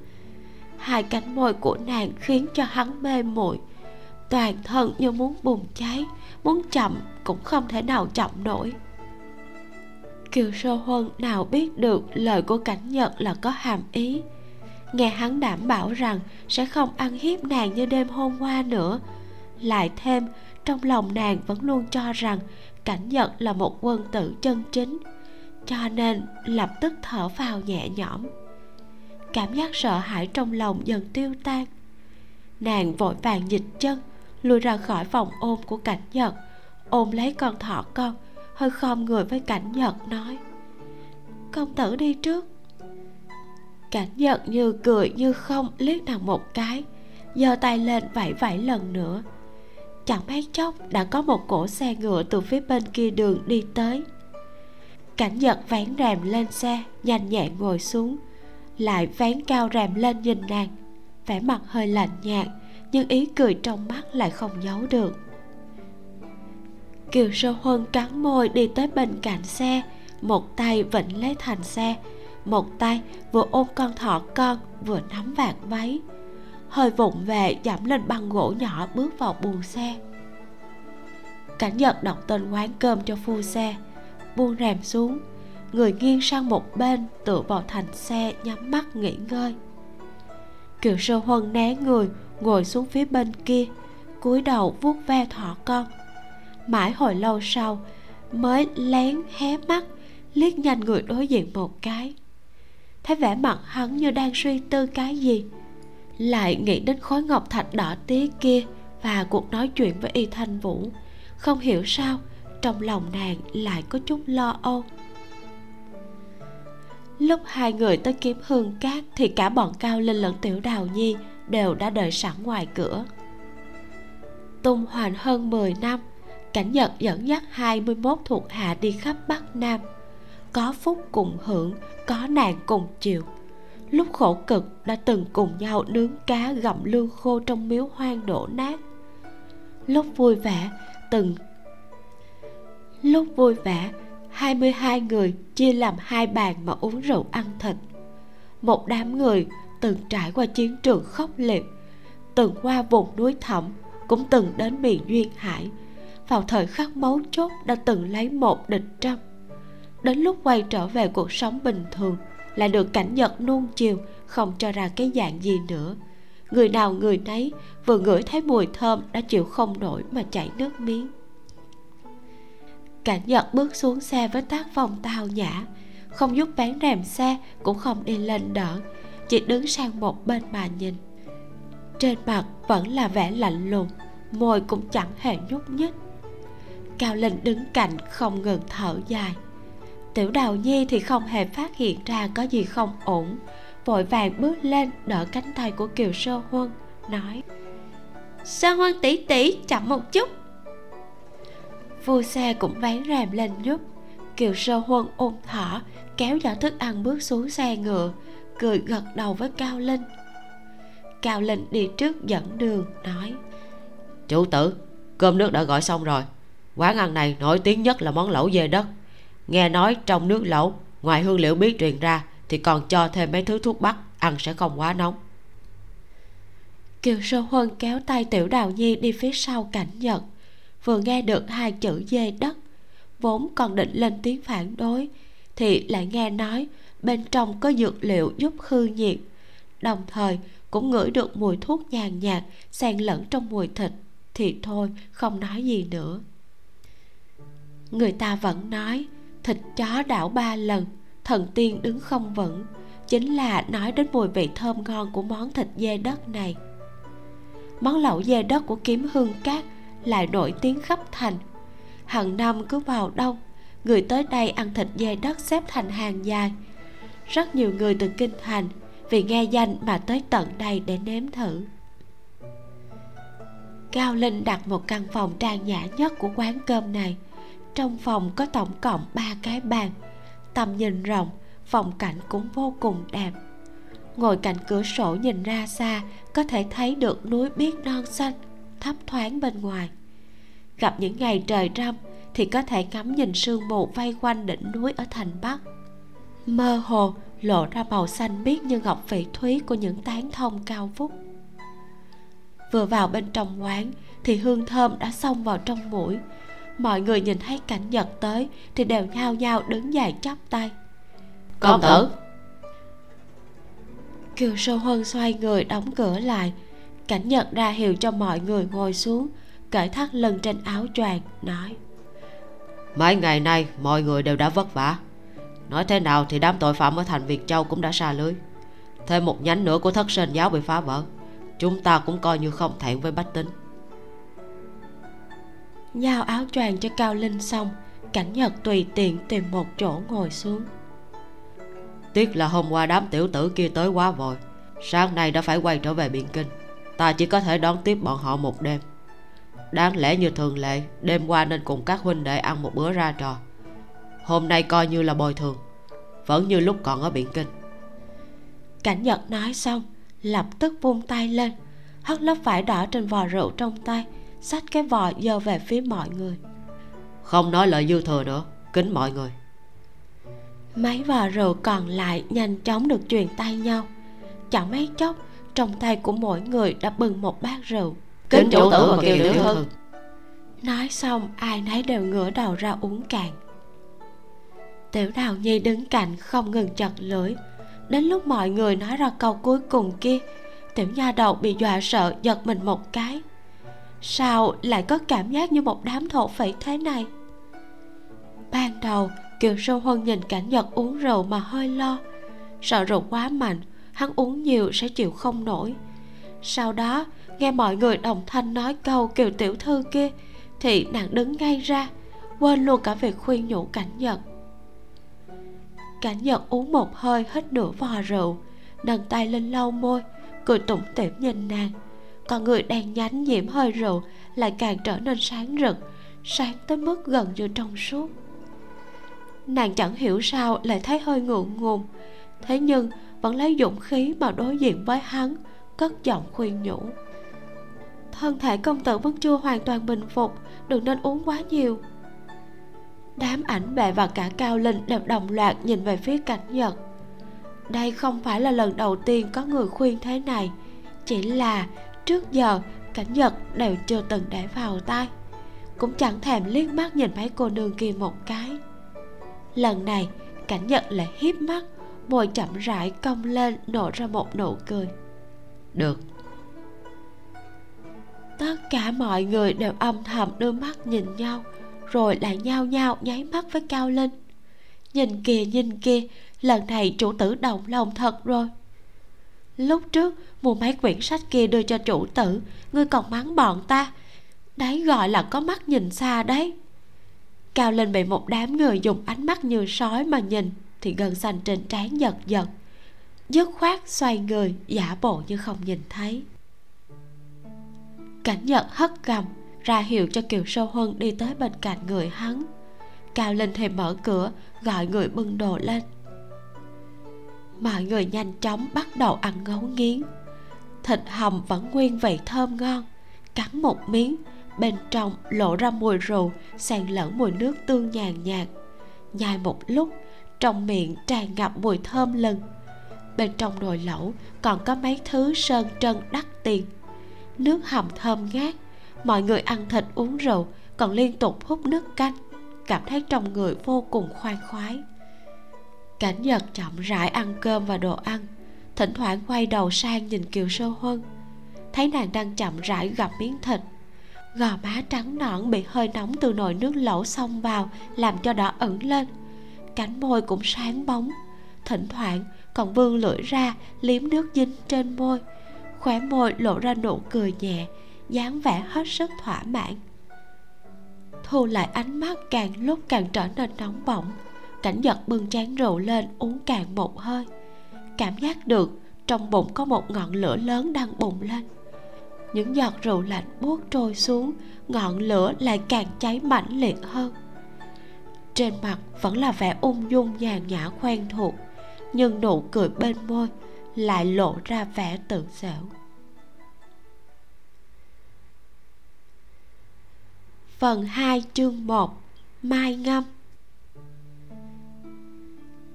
Hai cánh môi của nàng khiến cho hắn mê muội toàn thân như muốn bùng cháy, muốn chậm cũng không thể nào chậm nổi. Kiều sơ huân nào biết được lời của cảnh nhật là có hàm ý. Nghe hắn đảm bảo rằng sẽ không ăn hiếp nàng như đêm hôm qua nữa, lại thêm trong lòng nàng vẫn luôn cho rằng cảnh nhật là một quân tử chân chính, cho nên lập tức thở vào nhẹ nhõm. Cảm giác sợ hãi trong lòng dần tiêu tan. Nàng vội vàng dịch chân lùi ra khỏi phòng ôm của cảnh nhật. Ôm lấy con thỏ con, hơi khom người với cảnh nhật, nói, công tử đi trước. Cảnh nhật như cười như không liếc nàng một cái, giơ tay lên vẫy vẫy lần nữa. Chẳng mấy chốc đã có một cỗ xe ngựa từ phía bên kia đường đi tới. Cảnh nhật vén rèm lên xe, nhanh nhẹn ngồi xuống, lại vén cao rèm lên nhìn nàng, vẻ mặt hơi lạnh nhạt nhưng ý cười trong mắt lại không giấu được. Kiều sơ huân cắn môi đi tới bên cạnh xe. Một tay vịnh lấy thành xe. Một tay vừa ôm con thỏ con, vừa nắm vạt váy. Hơi vụng về giảm lên băng gỗ nhỏ bước vào buồng xe. Cảnh nhật đọc tên quán cơm cho phu xe. Buông rèm xuống. Người nghiêng sang một bên, tựa vào thành xe, nhắm mắt nghỉ ngơi. Kiều sơ huân né người ngồi xuống phía bên kia, cúi đầu vuốt ve thỏ con. Mãi hồi lâu sau, mới lén hé mắt, liếc nhanh người đối diện một cái. Thấy vẻ mặt hắn như đang suy tư cái gì, lại nghĩ đến khối ngọc thạch đỏ tía kia và cuộc nói chuyện với y thanh vũ, không hiểu sao trong lòng nàng lại có chút lo âu. Lúc hai người tới kiếm hương cát thì cả bọn cao linh lẫn tiểu đào nhi đều đã đợi sẵn ngoài cửa. Tung hoành hơn 10 năm, cảnh nhật dẫn dắt 21 thuộc hạ đi khắp bắc nam. Có phúc cùng hưởng, có nạn cùng chịu. Lúc khổ cực đã từng cùng nhau nướng cá gặm lương khô trong miếu hoang đổ nát. Lúc vui vẻ, từng lúc vui vẻ 22 người chia làm hai bàn mà uống rượu ăn thịt. Một đám người từng trải qua chiến trường khốc liệt, từng qua vùng núi thẳm, cũng từng đến miền duyên hải. Vào thời khắc mấu chốt đã từng lấy một địch trăm. Đến lúc quay trở về cuộc sống bình thường, lại được cảnh nhật nuông chiều, không cho ra cái dạng gì nữa. Người nào người nấy, vừa ngửi thấy mùi thơm đã chịu không nổi mà chảy nước miếng. Cảnh nhật bước xuống xe với tác phong tao nhã, không giúp bán rèm xe, cũng không đi lên đỡ chỉ đứng sang một bên mà nhìn. Trên mặt vẫn là vẻ lạnh lùng, môi cũng chẳng hề nhúc nhích. Cao linh đứng cạnh không ngừng thở dài. Tiểu đào nhi thì không hề phát hiện ra có gì không ổn, vội vàng bước lên đỡ cánh tay của kiều sơ huân, nói, sơ huân tỷ tỷ, chậm một chút. Phu xe cũng vén rèm lên giúp kiều sơ huân ôm thỏ kéo giỏ thức ăn bước xuống xe ngựa cười gật đầu với cao linh. Cao linh đi trước dẫn đường nói chủ tử cơm nước đã gọi xong rồi. Quán ăn này nổi tiếng nhất là món lẩu dê đất. Nghe nói trong nước lẩu ngoài hương liệu biết truyền ra thì còn cho thêm mấy thứ thuốc bắc ăn sẽ không quá nóng. Kiều sơ huân kéo tay tiểu đào nhi đi phía sau cảnh nhật vừa nghe được hai chữ dê đất vốn còn định lên tiếng phản đối thì lại nghe nói bên trong có dược liệu giúp hư nhiệt, đồng thời cũng ngửi được mùi thuốc nhàn nhạt, xen lẫn trong mùi thịt, thì thôi, không nói gì nữa. Người ta vẫn nói, thịt chó đảo ba lần, thần tiên đứng không vững. Chính là nói đến mùi vị thơm ngon của món thịt dê đất này. Món lẩu dê đất của kiếm hương cát lại nổi tiếng khắp thành. Hàng năm cứ vào đông, người tới đây ăn thịt dê đất xếp thành hàng dài rất nhiều người từ kinh thành vì nghe danh mà tới tận đây để nếm thử. Cao linh đặt một căn phòng trang nhã nhất của quán cơm này. Trong phòng có tổng cộng ba cái bàn. Tầm nhìn rộng phòng cảnh cũng vô cùng đẹp. Ngồi cạnh cửa sổ nhìn ra xa, có thể thấy được núi biếc non xanh, thấp thoáng bên ngoài. Gặp những ngày trời râm thì có thể ngắm nhìn sương mù vây quanh đỉnh núi ở thành bắc mơ hồ lộ ra màu xanh biếc như ngọc phỉ thúy của những tán thông cao vút. Vừa vào bên trong quán thì hương thơm đã xông vào trong mũi. Mọi người nhìn thấy cảnh nhật tới thì đều nhao nhao đứng dậy chắp tay. Công tử! Kiều sơ huân xoay người đóng cửa lại. Cảnh nhật ra hiệu cho mọi người ngồi xuống cởi thắt lưng trên áo choàng nói. Mấy ngày nay mọi người đều đã vất vả nói thế nào thì đám tội phạm ở thành việt châu cũng đã xa lưới. Thêm một nhánh nữa của thất sinh giáo bị phá vỡ. Chúng ta cũng coi như không thẹn với bách tính. Giao áo choàng cho cao linh xong cảnh nhật tùy tiện tìm một chỗ ngồi xuống. Tiếc là hôm qua đám tiểu tử kia tới quá vội. Sáng nay đã phải quay trở về biện kinh. Ta chỉ có thể đón tiếp bọn họ một đêm. Đáng lẽ như thường lệ đêm qua nên cùng các huynh đệ ăn một bữa ra trò hôm nay coi như là bồi thường. Vẫn như lúc còn ở biện kinh. Cảnh nhật nói xong lập tức vung tay lên. Hất lớp vải đỏ trên vò rượu trong tay xách cái vò giơ về phía mọi người. Không nói lời dư thừa nữa kính mọi người. Mấy vò rượu còn lại nhanh chóng được truyền tay nhau. Chẳng mấy chốc trong tay của mỗi người đã bừng một bát rượu. Kính chủ tử và kiều tiểu thư. Nói xong ai nấy đều ngửa đầu ra uống cạn tiểu đào nhi đứng cạnh không ngừng chật lưỡi. Đến lúc mọi người nói ra câu cuối cùng kia, tiểu nha đầu bị dọa sợ, giật mình một cái. Sao lại có cảm giác như một đám thổ phỉ thế này? Ban đầu, kiều sâu huân nhìn cảnh nhật uống rượu mà hơi lo. Sợ rượu quá mạnh, hắn uống nhiều sẽ chịu không nổi. Sau đó, nghe mọi người đồng thanh nói câu kiều tiểu thư kia, thì nàng đứng ngay ra, quên luôn cả việc khuyên nhủ cảnh nhật cảnh giật uống một hơi hết nửa vò rượu nâng tay lên lau môi, cười tủm tỉm nhìn nàng. Còn người đang nhánh nhiễm hơi rượu lại càng trở nên sáng rực, sáng tới mức gần như trong suốt. Nàng chẳng hiểu sao lại thấy hơi ngượng ngùng, thế nhưng vẫn lấy dũng khí mà đối diện với hắn, cất giọng khuyên nhủ. Thân thể công tử vẫn chưa hoàn toàn bình phục, đừng nên uống quá nhiều đám ảnh bệ và cả cao linh đều đồng loạt nhìn về phía cảnh nhật. Đây không phải là lần đầu tiên có người khuyên thế này. Chỉ là trước giờ cảnh nhật đều chưa từng để vào tai cũng chẳng thèm liếc mắt nhìn mấy cô nương kia một cái. Lần này cảnh nhật lại hiếp mắt môi chậm rãi cong lên nổ ra một nụ cười. Được. Tất cả mọi người đều âm thầm đưa mắt nhìn nhau rồi lại nhao nhao nháy mắt với cao linh. Nhìn kìa nhìn kìa, lần này chủ tử động lòng thật rồi. Lúc trước, mua mấy quyển sách kia đưa cho chủ tử, ngươi còn mắng bọn ta. Đấy gọi là có mắt nhìn xa đấy. Cao Linh bị một đám người dùng ánh mắt như sói mà nhìn, thì gần xanh trên trán giật giật. Dứt khoát xoay người, giả bộ như không nhìn thấy. Cảnh nhật hất gầm ra hiệu cho kiều sâu huân đi tới bên cạnh người hắn. Cao lên thì mở cửa, gọi người bưng đồ lên. Mọi người nhanh chóng bắt đầu ăn ngấu nghiến. Thịt hầm vẫn nguyên vị thơm ngon, cắn một miếng, bên trong lộ ra mùi rượu, xen lẫn mùi nước tương nhàn nhạt. Nhai một lúc, trong miệng tràn ngập mùi thơm lừng. Bên trong nồi lẩu còn có mấy thứ sơn trân đắt tiền. Nước hầm thơm ngát mọi người ăn thịt, uống rượu, còn liên tục hút nước canh. Cảm thấy trong người vô cùng khoan khoái. Cảnh nhật chậm rãi ăn cơm và đồ ăn. Thỉnh thoảng quay đầu sang nhìn kiều sơ huân. Thấy nàng đang chậm rãi gặp miếng thịt. Gò má trắng nõn bị hơi nóng từ nồi nước lẩu xông vào làm cho đỏ ẩn lên. Cánh môi cũng sáng bóng. Thỉnh thoảng còn vươn lưỡi ra liếm nước dính trên môi. Khóe môi lộ ra nụ cười nhẹ dáng vẻ hết sức thỏa mãn. Thu lại ánh mắt càng lúc càng trở nên nóng bỏng. Cảnh giật bưng chén rượu lên uống càng một hơi. Cảm giác được trong bụng có một ngọn lửa lớn đang bùng lên. Những giọt rượu lạnh buốt trôi xuống, ngọn lửa lại càng cháy mãnh liệt hơn. Trên mặt vẫn là vẻ ung dung nhàn nhã quen thuộc, nhưng nụ cười bên môi lại lộ ra vẻ tự xẻo Phần 2 chương 1 Mai ngâm.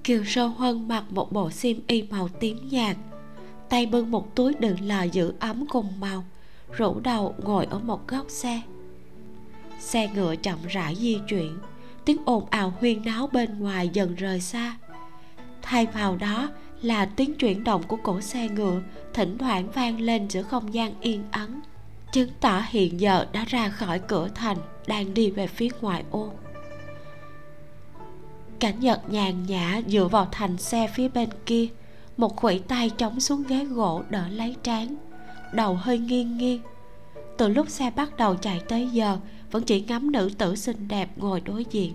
Kiều Sơ Huân mặc một bộ xiêm y màu tím nhạt, Tay bưng một túi đựng lò giữ ấm cùng màu, Rủ đầu ngồi ở một góc xe. Xe ngựa chậm rãi di chuyển, Tiếng ồn ào huyên náo bên ngoài dần rời xa. Thay vào đó là tiếng chuyển động của cổ xe ngựa Thỉnh thoảng vang lên giữa không gian yên ắng chứng tỏ hiện giờ đã ra khỏi cửa thành, đang đi về phía ngoài ô. Cảnh nhật nhàn nhã dựa vào thành xe phía bên kia, một khuỷu tay chống xuống ghế gỗ đỡ lấy trán, đầu hơi nghiêng nghiêng. Từ lúc xe bắt đầu chạy tới giờ, vẫn chỉ ngắm nữ tử xinh đẹp ngồi đối diện.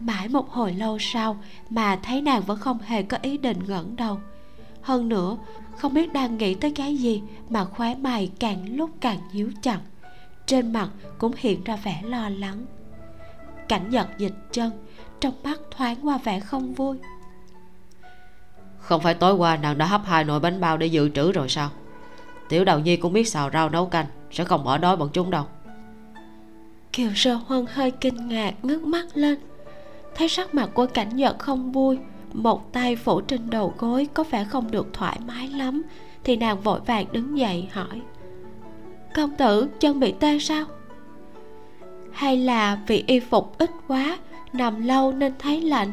Mãi một hồi lâu sau mà thấy nàng vẫn không hề có ý định ngẩng đầu hơn nữa không biết đang nghĩ tới cái gì mà khóe mày càng lúc càng nhíu chặt. Trên mặt cũng hiện ra vẻ lo lắng. Cảnh nhật dịch chân trong mắt thoáng qua vẻ không vui. Không phải tối qua nàng đã hấp hai nồi bánh bao để dự trữ rồi sao? Tiểu đầu nhi cũng biết xào rau nấu canh sẽ không bỏ đói bọn chúng đâu. Kiều sơ huân hơi kinh ngạc ngước mắt lên. Thấy sắc mặt của cảnh nhật không vui một tay phủ trên đầu gối có vẻ không được thoải mái lắm thì nàng vội vàng đứng dậy hỏi công tử chân bị tê sao? Hay là vì y phục ít quá nằm lâu nên thấy lạnh.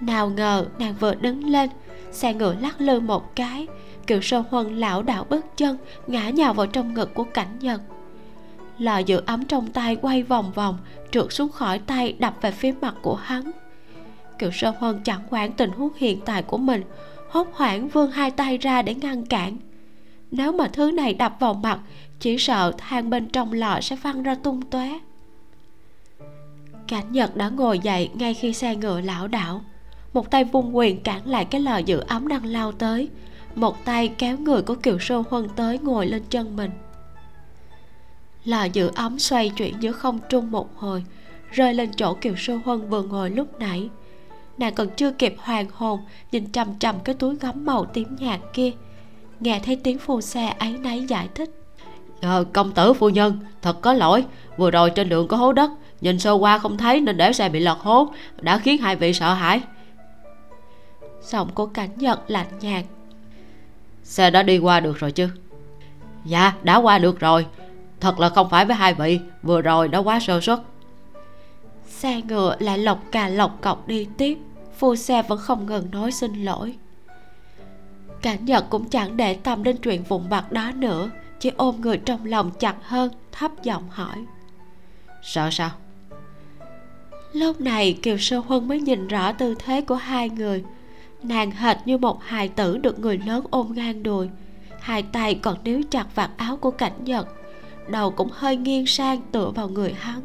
Nào ngờ nàng vừa đứng lên xe ngựa lắc lư một cái kiều sơ huân lão đảo bước chân ngã nhào vào trong ngực của cảnh nhân, lò giữ ấm trong tay quay vòng vòng trượt xuống khỏi tay đập về phía mặt của hắn kiều sơ huân chẳng quản tình huống hiện tại của mình, hốt hoảng vươn hai tay ra để ngăn cản. Nếu mà thứ này đập vào mặt, chỉ sợ than bên trong lò sẽ văng ra tung tóe. Cảnh nhật đã ngồi dậy ngay khi xe ngựa lão đảo. Một tay vung quyền cản lại cái lò giữ ấm đang lao tới. Một tay kéo người của kiều sơ huân tới ngồi lên chân mình. Lò giữ ấm xoay chuyển giữa không trung một hồi, rơi lên chỗ kiều sơ huân vừa ngồi lúc nãy nàng còn chưa kịp hoàn hồn nhìn trầm trầm cái túi gấm màu tím nhạt kia. Nghe thấy tiếng phu xe ấy nấy giải thích. Ờ, công tử phu nhân thật có lỗi. Vừa rồi trên đường có hố đất nhìn sơ qua không thấy nên để xe bị lật hố đã khiến hai vị sợ hãi. Giọng của cảnh nhật lạnh nhạt. Xe đã đi qua được rồi chứ? Dạ đã qua được rồi. Thật là không phải với hai vị vừa rồi đã quá sơ suất. Xe ngựa lại lọc cà lọc cọc đi tiếp phu xe vẫn không ngừng nói xin lỗi. Cảnh nhật cũng chẳng để tâm đến chuyện vụn vặt đó nữa, chỉ ôm người trong lòng chặt hơn, thấp giọng hỏi. Sợ sao? Lúc này kiều sơ huân mới nhìn rõ tư thế của hai người. Nàng hệt như một hài tử được người lớn ôm ngang đùi. Hai tay còn níu chặt vạt áo của cảnh nhật đầu cũng hơi nghiêng sang tựa vào người hắn.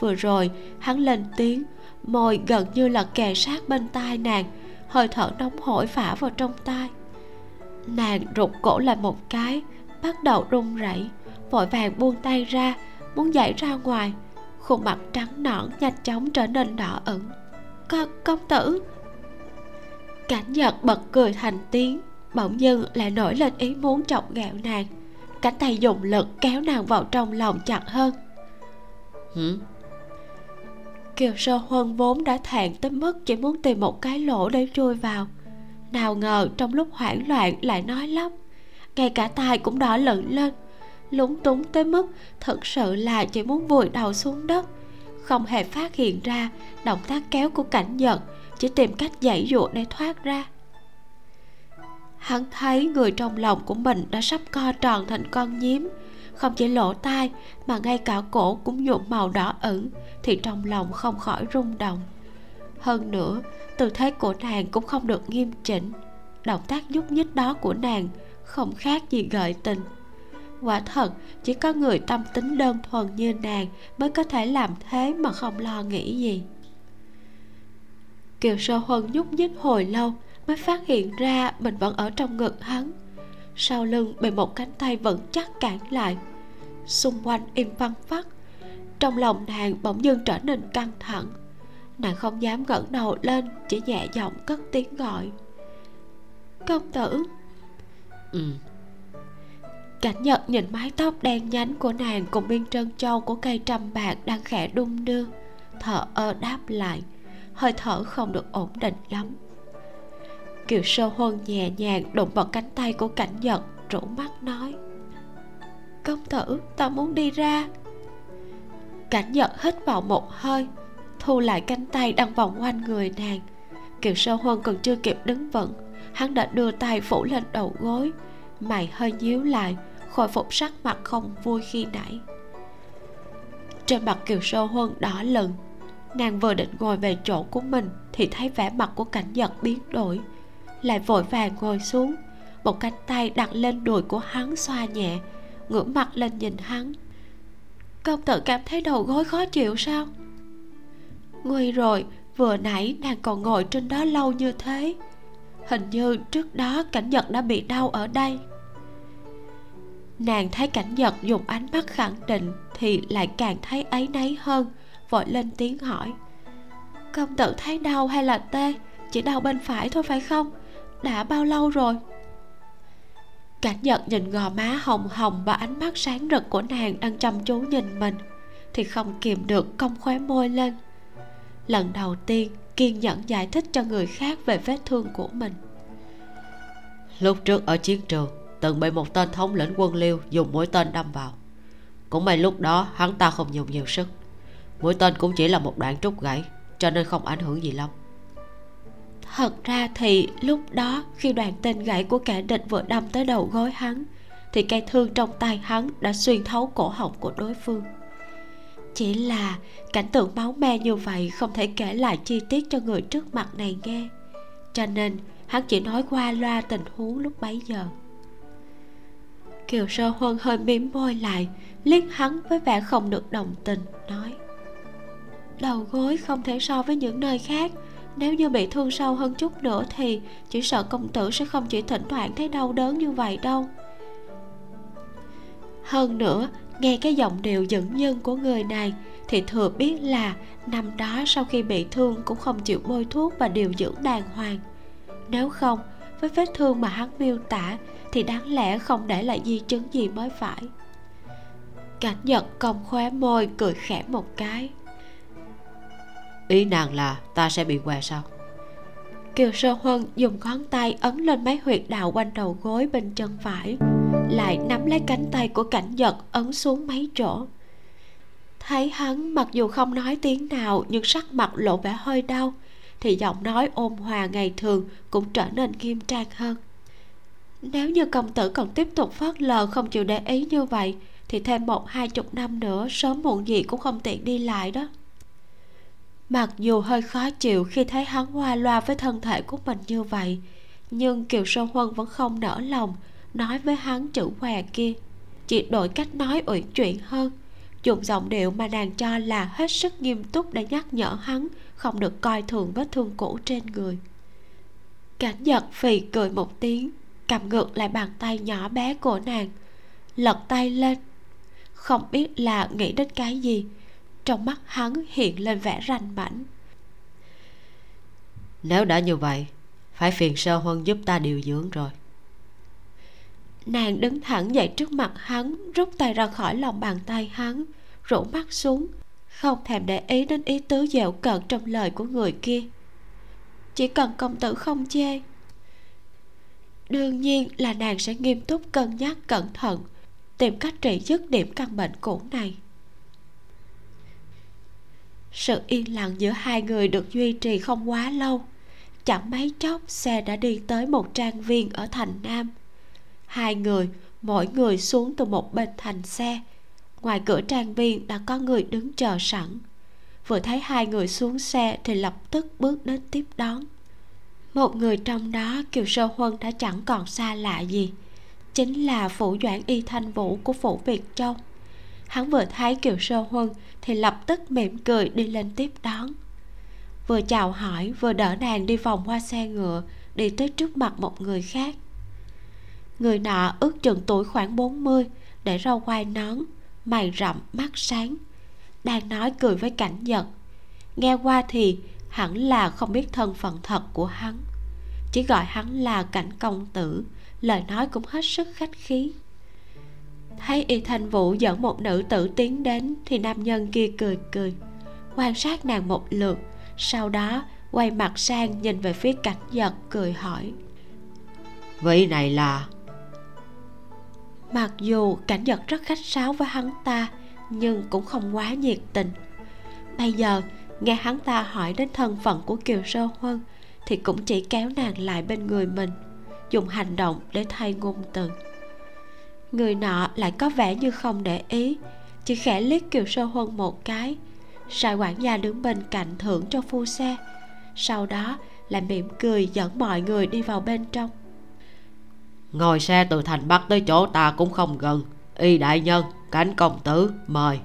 Vừa rồi, hắn lên tiếng môi gần như là kề sát bên tai nàng, hơi thở nóng hổi phả vào trong tai. Nàng rụt cổ lại một cái, bắt đầu run rẩy, vội vàng buông tay ra, muốn dậy ra ngoài. Khuôn mặt trắng nõn nhanh chóng trở nên đỏ ửng. Con, công tử! Cảnh nhật bật cười thành tiếng, bỗng dưng lại nổi lên ý muốn chọc ghẹo nàng. Cánh tay dùng lực kéo nàng vào trong lòng chặt hơn. Hử? Kiều sơ huân vốn đã thẹn tới mức chỉ muốn tìm một cái lỗ để chui vào. Nào ngờ trong lúc hoảng loạn lại nói lắp. Ngay cả tai cũng đỏ lựng lên. Lúng túng tới mức thật sự là chỉ muốn vùi đầu xuống đất. Không hề phát hiện ra động tác kéo của cảnh nhật chỉ tìm cách dãy dụa để thoát ra. Hắn thấy người trong lòng của mình đã sắp co tròn thành con nhím không chỉ lỗ tai mà ngay cả cổ cũng nhuộm màu đỏ ửng, thì trong lòng không khỏi rung động. Hơn nữa, tư thế của nàng cũng không được nghiêm chỉnh. Động tác nhúc nhích đó của nàng không khác gì gợi tình. Quả thật, chỉ có người tâm tính đơn thuần như nàng mới có thể làm thế mà không lo nghĩ gì. Kiều sơ huân nhúc nhích hồi lâu mới phát hiện ra mình vẫn ở trong ngực hắn sau lưng bị một cánh tay vẫn chắc cản lại. Xung quanh im phăng phắc trong lòng nàng bỗng dưng trở nên căng thẳng. Nàng không dám ngẩng đầu lên chỉ nhẹ giọng cất tiếng gọi. Công tử. Ừ. Cảnh nhật nhìn mái tóc đen nhánh của nàng cùng viên trân châu của cây trăm bạc đang khẽ đung đưa. Thở ơ đáp lại. Hơi thở không được ổn định lắm kiều sơ huân nhẹ nhàng đụng vào cánh tay của cảnh nhật rủ mắt nói, công tử, ta muốn đi ra. Cảnh nhật hít vào một hơi, thu lại cánh tay đang vòng quanh người nàng. Kiều sơ huân còn chưa kịp đứng vững, hắn đã đưa tay phủ lên đầu gối, mày hơi nhíu lại, khôi phục sắc mặt không vui khi nãy. Trên mặt kiều sơ huân đỏ lừng, nàng vừa định ngồi về chỗ của mình thì thấy vẻ mặt của cảnh giật biến đổi lại vội vàng ngồi xuống. Một cánh tay đặt lên đùi của hắn xoa nhẹ, ngửa mặt lên nhìn hắn. Công tử cảm thấy đầu gối khó chịu sao? Nguy rồi, vừa nãy nàng còn ngồi trên đó lâu như thế. Hình như trước đó cảnh nhật đã bị đau ở đây. Nàng thấy cảnh nhật dùng ánh mắt khẳng định thì lại càng thấy ấy nấy hơn, vội lên tiếng hỏi. Công tử thấy đau hay là tê? Chỉ đau bên phải thôi phải không? Đã bao lâu rồi? Cảnh nhật nhìn gò má hồng hồng và ánh mắt sáng rực của nàng đang chăm chú nhìn mình thì không kìm được cong khóe môi lên. Lần đầu tiên kiên nhẫn giải thích cho người khác về vết thương của mình. Lúc trước ở chiến trường, từng bị một tên thống lĩnh quân liêu dùng mũi tên đâm vào. Cũng may lúc đó hắn ta không dùng nhiều sức. Mũi tên cũng chỉ là một đoạn trúc gãy, cho nên không ảnh hưởng gì lắm thật ra thì lúc đó khi đoàn tên gãy của kẻ địch vừa đâm tới đầu gối hắn, thì cây thương trong tay hắn đã xuyên thấu cổ họng của đối phương. Chỉ là cảnh tượng máu me như vậy không thể kể lại chi tiết cho người trước mặt này nghe, cho nên hắn chỉ nói qua loa tình huống lúc bấy giờ. Kiều sơ huân hơi mím môi lại, liếc hắn với vẻ không được đồng tình, nói, đầu gối không thể so với những nơi khác nếu như bị thương sâu hơn chút nữa thì chỉ sợ công tử sẽ không chỉ thỉnh thoảng thấy đau đớn như vậy đâu. Hơn nữa, nghe cái giọng điệu dẫn nhân của người này thì thừa biết là năm đó sau khi bị thương cũng không chịu bôi thuốc và điều dưỡng đàng hoàng. Nếu không, với vết thương mà hắn miêu tả thì đáng lẽ không để lại di chứng gì mới phải. Cảnh nhật cong khóe môi, cười khẽ một cái ý nàng là ta sẽ bị què sao? Kiều sơ huân dùng ngón tay ấn lên mấy huyệt đạo quanh đầu gối bên chân phải, lại nắm lấy cánh tay của cảnh Giật ấn xuống mấy chỗ. Thấy hắn, mặc dù không nói tiếng nào, nhưng sắc mặt lộ vẻ hơi đau, thì giọng nói ôn hòa ngày thường cũng trở nên nghiêm trang hơn. Nếu như công tử còn tiếp tục phớt lờ không chịu để ý như vậy, thì thêm một hai chục năm nữa, sớm muộn gì cũng không tiện đi lại đó mặc dù hơi khó chịu khi thấy hắn hoa loa với thân thể của mình như vậy, nhưng kiều sơn huân vẫn không nở lòng nói với hắn chữ què kia. Chỉ đổi cách nói uyển chuyển hơn. Dùng giọng điệu mà nàng cho là hết sức nghiêm túc để nhắc nhở hắn không được coi thường vết thương cũ trên người. Cảnh giật phì cười một tiếng, cầm ngược lại bàn tay nhỏ bé của nàng, lật tay lên. Không biết là nghĩ đến cái gì trong mắt hắn hiện lên vẻ ranh mãnh nếu đã như vậy phải phiền sơ huân giúp ta điều dưỡng rồi. Nàng đứng thẳng dậy trước mặt hắn rút tay ra khỏi lòng bàn tay hắn rũ mắt xuống không thèm để ý đến ý tứ dẻo cợt trong lời của người kia. Chỉ cần công tử không chê đương nhiên là nàng sẽ nghiêm túc cân nhắc cẩn thận tìm cách trị dứt điểm căn bệnh cũ này sự yên lặng giữa hai người được duy trì không quá lâu. Chẳng mấy chốc xe đã đi tới một trang viên ở thành nam. Hai người, mỗi người xuống từ một bên thành xe. Ngoài cửa trang viên đã có người đứng chờ sẵn. Vừa thấy hai người xuống xe thì lập tức bước đến tiếp đón. Một người trong đó, kiều sơ huân, đã chẳng còn xa lạ gì. Chính là phủ doãn y thanh vũ của phủ việt châu hắn vừa thấy kiều sơ huân thì lập tức mỉm cười đi lên tiếp đón. Vừa chào hỏi, vừa đỡ nàng đi vòng qua xe ngựa, đi tới trước mặt một người khác. Người nọ ước chừng tuổi khoảng 40 để râu quai nón, mày rậm, mắt sáng, đang nói cười với cảnh nhật nghe qua thì hẳn là không biết thân phận thật của hắn. Chỉ gọi hắn là cảnh công tử, lời nói cũng hết sức khách khí thấy y thanh vũ dẫn một nữ tử tiến đến thì nam nhân kia cười cười. Quan sát nàng một lượt sau đó quay mặt sang nhìn về phía cảnh giật cười hỏi. Vị này là? Mặc dù cảnh giật rất khách sáo với hắn ta nhưng cũng không quá nhiệt tình. Bây giờ nghe hắn ta hỏi đến thân phận của kiều sơ huân thì cũng chỉ kéo nàng lại bên người mình dùng hành động để thay ngôn từ người nọ lại có vẻ như không để ý chỉ khẽ liếc kiều sơ huân một cái. Sai quản gia đứng bên cạnh thưởng cho phu xe. Sau đó lại mỉm cười dẫn mọi người đi vào bên trong. Ngồi xe từ thành bắc tới chỗ ta cũng không gần. Y đại nhân cảnh công tử mời.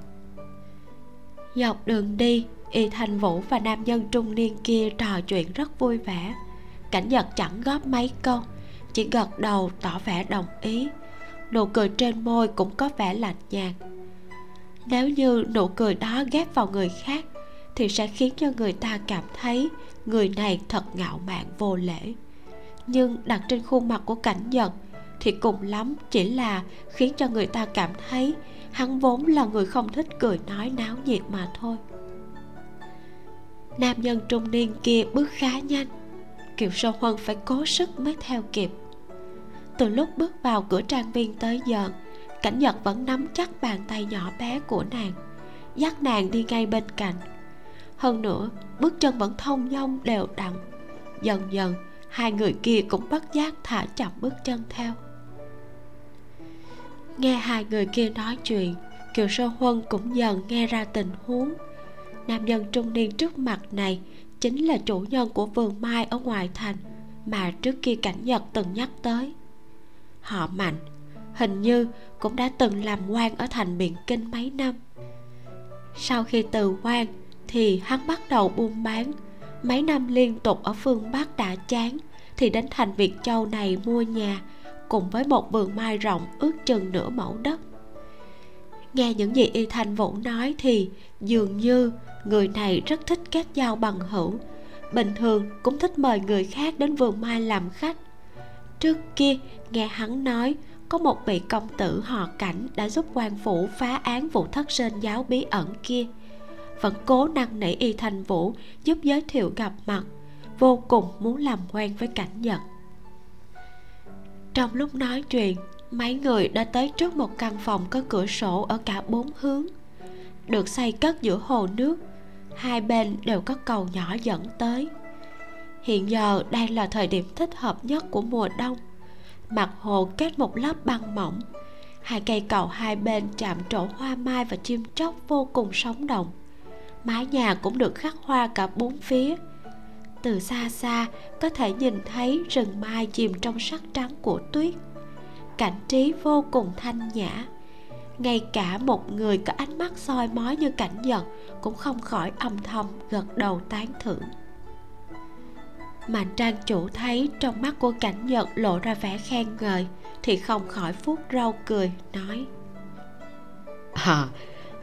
Dọc đường đi y thanh vũ và nam nhân trung niên kia trò chuyện rất vui vẻ. Cảnh nhật chẳng góp mấy câu chỉ gật đầu tỏ vẻ đồng ý nụ cười trên môi cũng có vẻ lạnh nhạt. Nếu như nụ cười đó ghép vào người khác, thì sẽ khiến cho người ta cảm thấy người này thật ngạo mạn vô lễ. Nhưng đặt trên khuôn mặt của cảnh nhật thì cùng lắm chỉ là khiến cho người ta cảm thấy hắn vốn là người không thích cười nói náo nhiệt mà thôi. Nam nhân trung niên kia bước khá nhanh. Kiều sâu huân phải cố sức mới theo kịp từ lúc bước vào cửa trang viên tới giờ, cảnh nhật vẫn nắm chắc bàn tay nhỏ bé của nàng, dắt nàng đi ngay bên cạnh. Hơn nữa, bước chân vẫn thông dong đều đặn. Dần dần, hai người kia cũng bất giác thả chậm bước chân theo. Nghe hai người kia nói chuyện, kiều sơ huân cũng dần nghe ra tình huống. Nam nhân trung niên trước mặt này chính là chủ nhân của vườn mai ở ngoài thành mà trước kia cảnh nhật từng nhắc tới họ mạnh. Hình như cũng đã từng làm quan ở thành biện kinh mấy năm. Sau khi từ quan thì hắn bắt đầu buôn bán. Mấy năm liên tục ở phương bắc đã chán thì đến thành việt châu này mua nhà cùng với một vườn mai rộng ước chừng nửa mẫu đất. Nghe những gì y thanh vũ nói thì dường như người này rất thích kết giao bằng hữu. Bình thường cũng thích mời người khác đến vườn mai làm khách trước kia, nghe hắn nói, có một vị công tử họ cảnh đã giúp quan phủ phá án vụ thất sơn giáo bí ẩn kia. Vẫn cố năn nỉ y thành vũ, giúp giới thiệu gặp mặt, vô cùng muốn làm quen với cảnh nhật trong lúc nói chuyện, mấy người đã tới trước một căn phòng có cửa sổ ở cả bốn hướng. Được xây cất giữa hồ nước, hai bên đều có cầu nhỏ dẫn tới hiện giờ đang là thời điểm thích hợp nhất của mùa đông. Mặt hồ kết một lớp băng mỏng. Hai cây cầu hai bên chạm trổ hoa mai và chim chóc vô cùng sống động. Mái nhà cũng được khắc hoa cả bốn phía. Từ xa xa, có thể nhìn thấy rừng mai chìm trong sắc trắng của tuyết. Cảnh trí vô cùng thanh nhã. Ngay cả một người có ánh mắt soi mói như cảnh vật cũng không khỏi âm thầm gật đầu tán thưởng mạnh trang chủ thấy trong mắt của cảnh nhật lộ ra vẻ khen ngợi thì không khỏi phút râu cười nói. À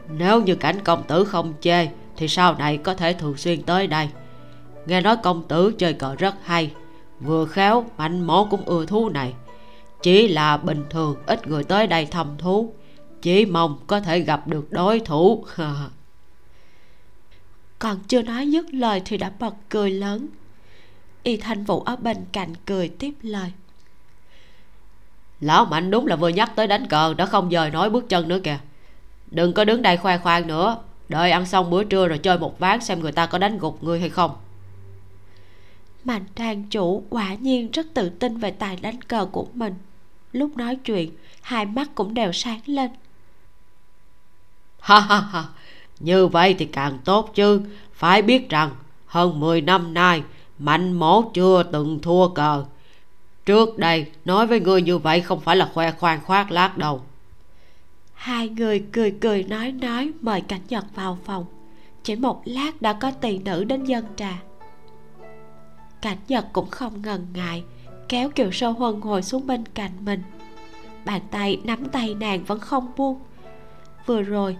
nếu như cảnh công tử không chê thì sau này có thể thường xuyên tới đây. Nghe nói công tử chơi cờ rất hay vừa khéo mạnh mổ cũng ưa thú này. Chỉ là bình thường ít người tới đây thăm thú chỉ mong có thể gặp được đối thủ. Còn chưa nói dứt lời thì đã bật cười lớn y thanh vũ ở bên cạnh cười tiếp lời. Lão mạnh đúng là vừa nhắc tới đánh cờ đã không dời nói bước chân nữa kìa. Đừng có đứng đây khoe khoang nữa. Đợi ăn xong bữa trưa rồi chơi một ván xem người ta có đánh gục ngươi hay không. Mạnh trang chủ quả nhiên rất tự tin về tài đánh cờ của mình. Lúc nói chuyện hai mắt cũng đều sáng lên. Ha ha ha. Như vậy thì càng tốt chứ. Phải biết rằng hơn 10 năm nay mạnh mổ chưa từng thua cờ. Trước đây, nói với ngươi như vậy không phải là khoe khoang khoác lác đâu. Hai người cười cười nói nói, mời cảnh nhật vào phòng. Chỉ một lát đã có tỳ nữ đến dân trà. Cảnh nhật cũng không ngần ngại, kéo kiều sâu huân ngồi xuống bên cạnh mình. Bàn tay nắm tay nàng vẫn không buông. Vừa rồi,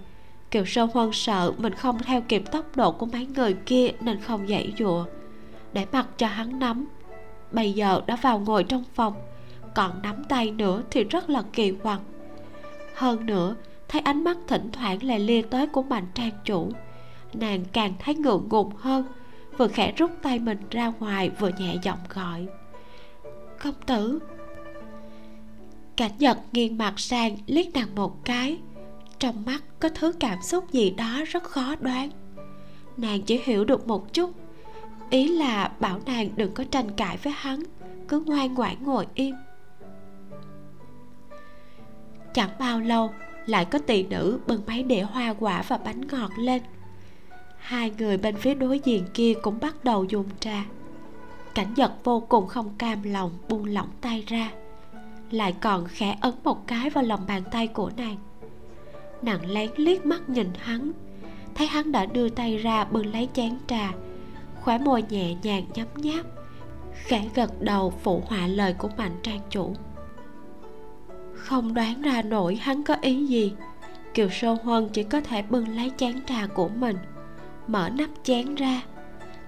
kiều sâu huân sợ mình không theo kịp tốc độ của mấy người kia nên không dãy dụa để mặc cho hắn nắm. Bây giờ đã vào ngồi trong phòng, còn nắm tay nữa thì rất là kỳ quặc. Hơn nữa, thấy ánh mắt thỉnh thoảng lại lia tới của mạnh trang chủ, nàng càng thấy ngượng ngùng hơn, vừa khẽ rút tay mình ra ngoài vừa nhẹ giọng gọi. Công tử. Cảnh nhật nghiêng mặt sang liếc nàng một cái, trong mắt có thứ cảm xúc gì đó rất khó đoán. Nàng chỉ hiểu được một chút ý là bảo nàng đừng có tranh cãi với hắn, cứ ngoan ngoãn ngồi im. Chẳng bao lâu, lại có tỳ nữ bưng máy đĩa hoa quả và bánh ngọt lên. Hai người bên phía đối diện kia cũng bắt đầu dùng trà. Cảnh giật vô cùng không cam lòng buông lỏng tay ra, lại còn khẽ ấn một cái vào lòng bàn tay của nàng. Nàng lén liếc mắt nhìn hắn, thấy hắn đã đưa tay ra bưng lấy chén trà khóe môi nhẹ nhàng nhấm nháp, khẽ gật đầu phụ họa lời của mạnh trang chủ. Không đoán ra nổi hắn có ý gì, kiều sâu huân chỉ có thể bưng lấy chén trà của mình, mở nắp chén ra,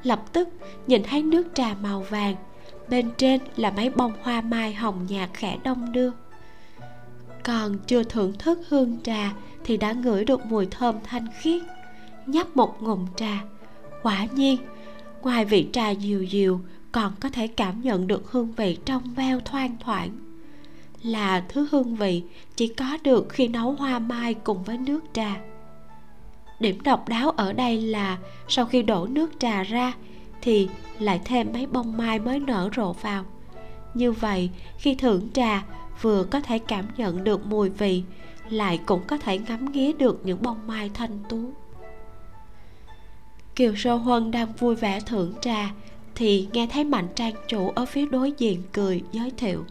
lập tức nhìn thấy nước trà màu vàng, bên trên là mấy bông hoa mai hồng nhạt khẽ đông đưa. Còn chưa thưởng thức hương trà thì đã ngửi được mùi thơm thanh khiết, nhấp một ngụm trà, quả nhiên ngoài vị trà dịu dịu, còn có thể cảm nhận được hương vị trong veo thoang thoảng. Là thứ hương vị chỉ có được khi nấu hoa mai cùng với nước trà. Điểm độc đáo ở đây là sau khi đổ nước trà ra thì lại thêm mấy bông mai mới nở rộ vào. Như vậy, khi thưởng trà, vừa có thể cảm nhận được mùi vị, lại cũng có thể ngắm nghía được những bông mai thanh tú kiều sô huân đang vui vẻ thưởng trà thì nghe thấy mạnh trang chủ ở phía đối diện cười giới thiệu.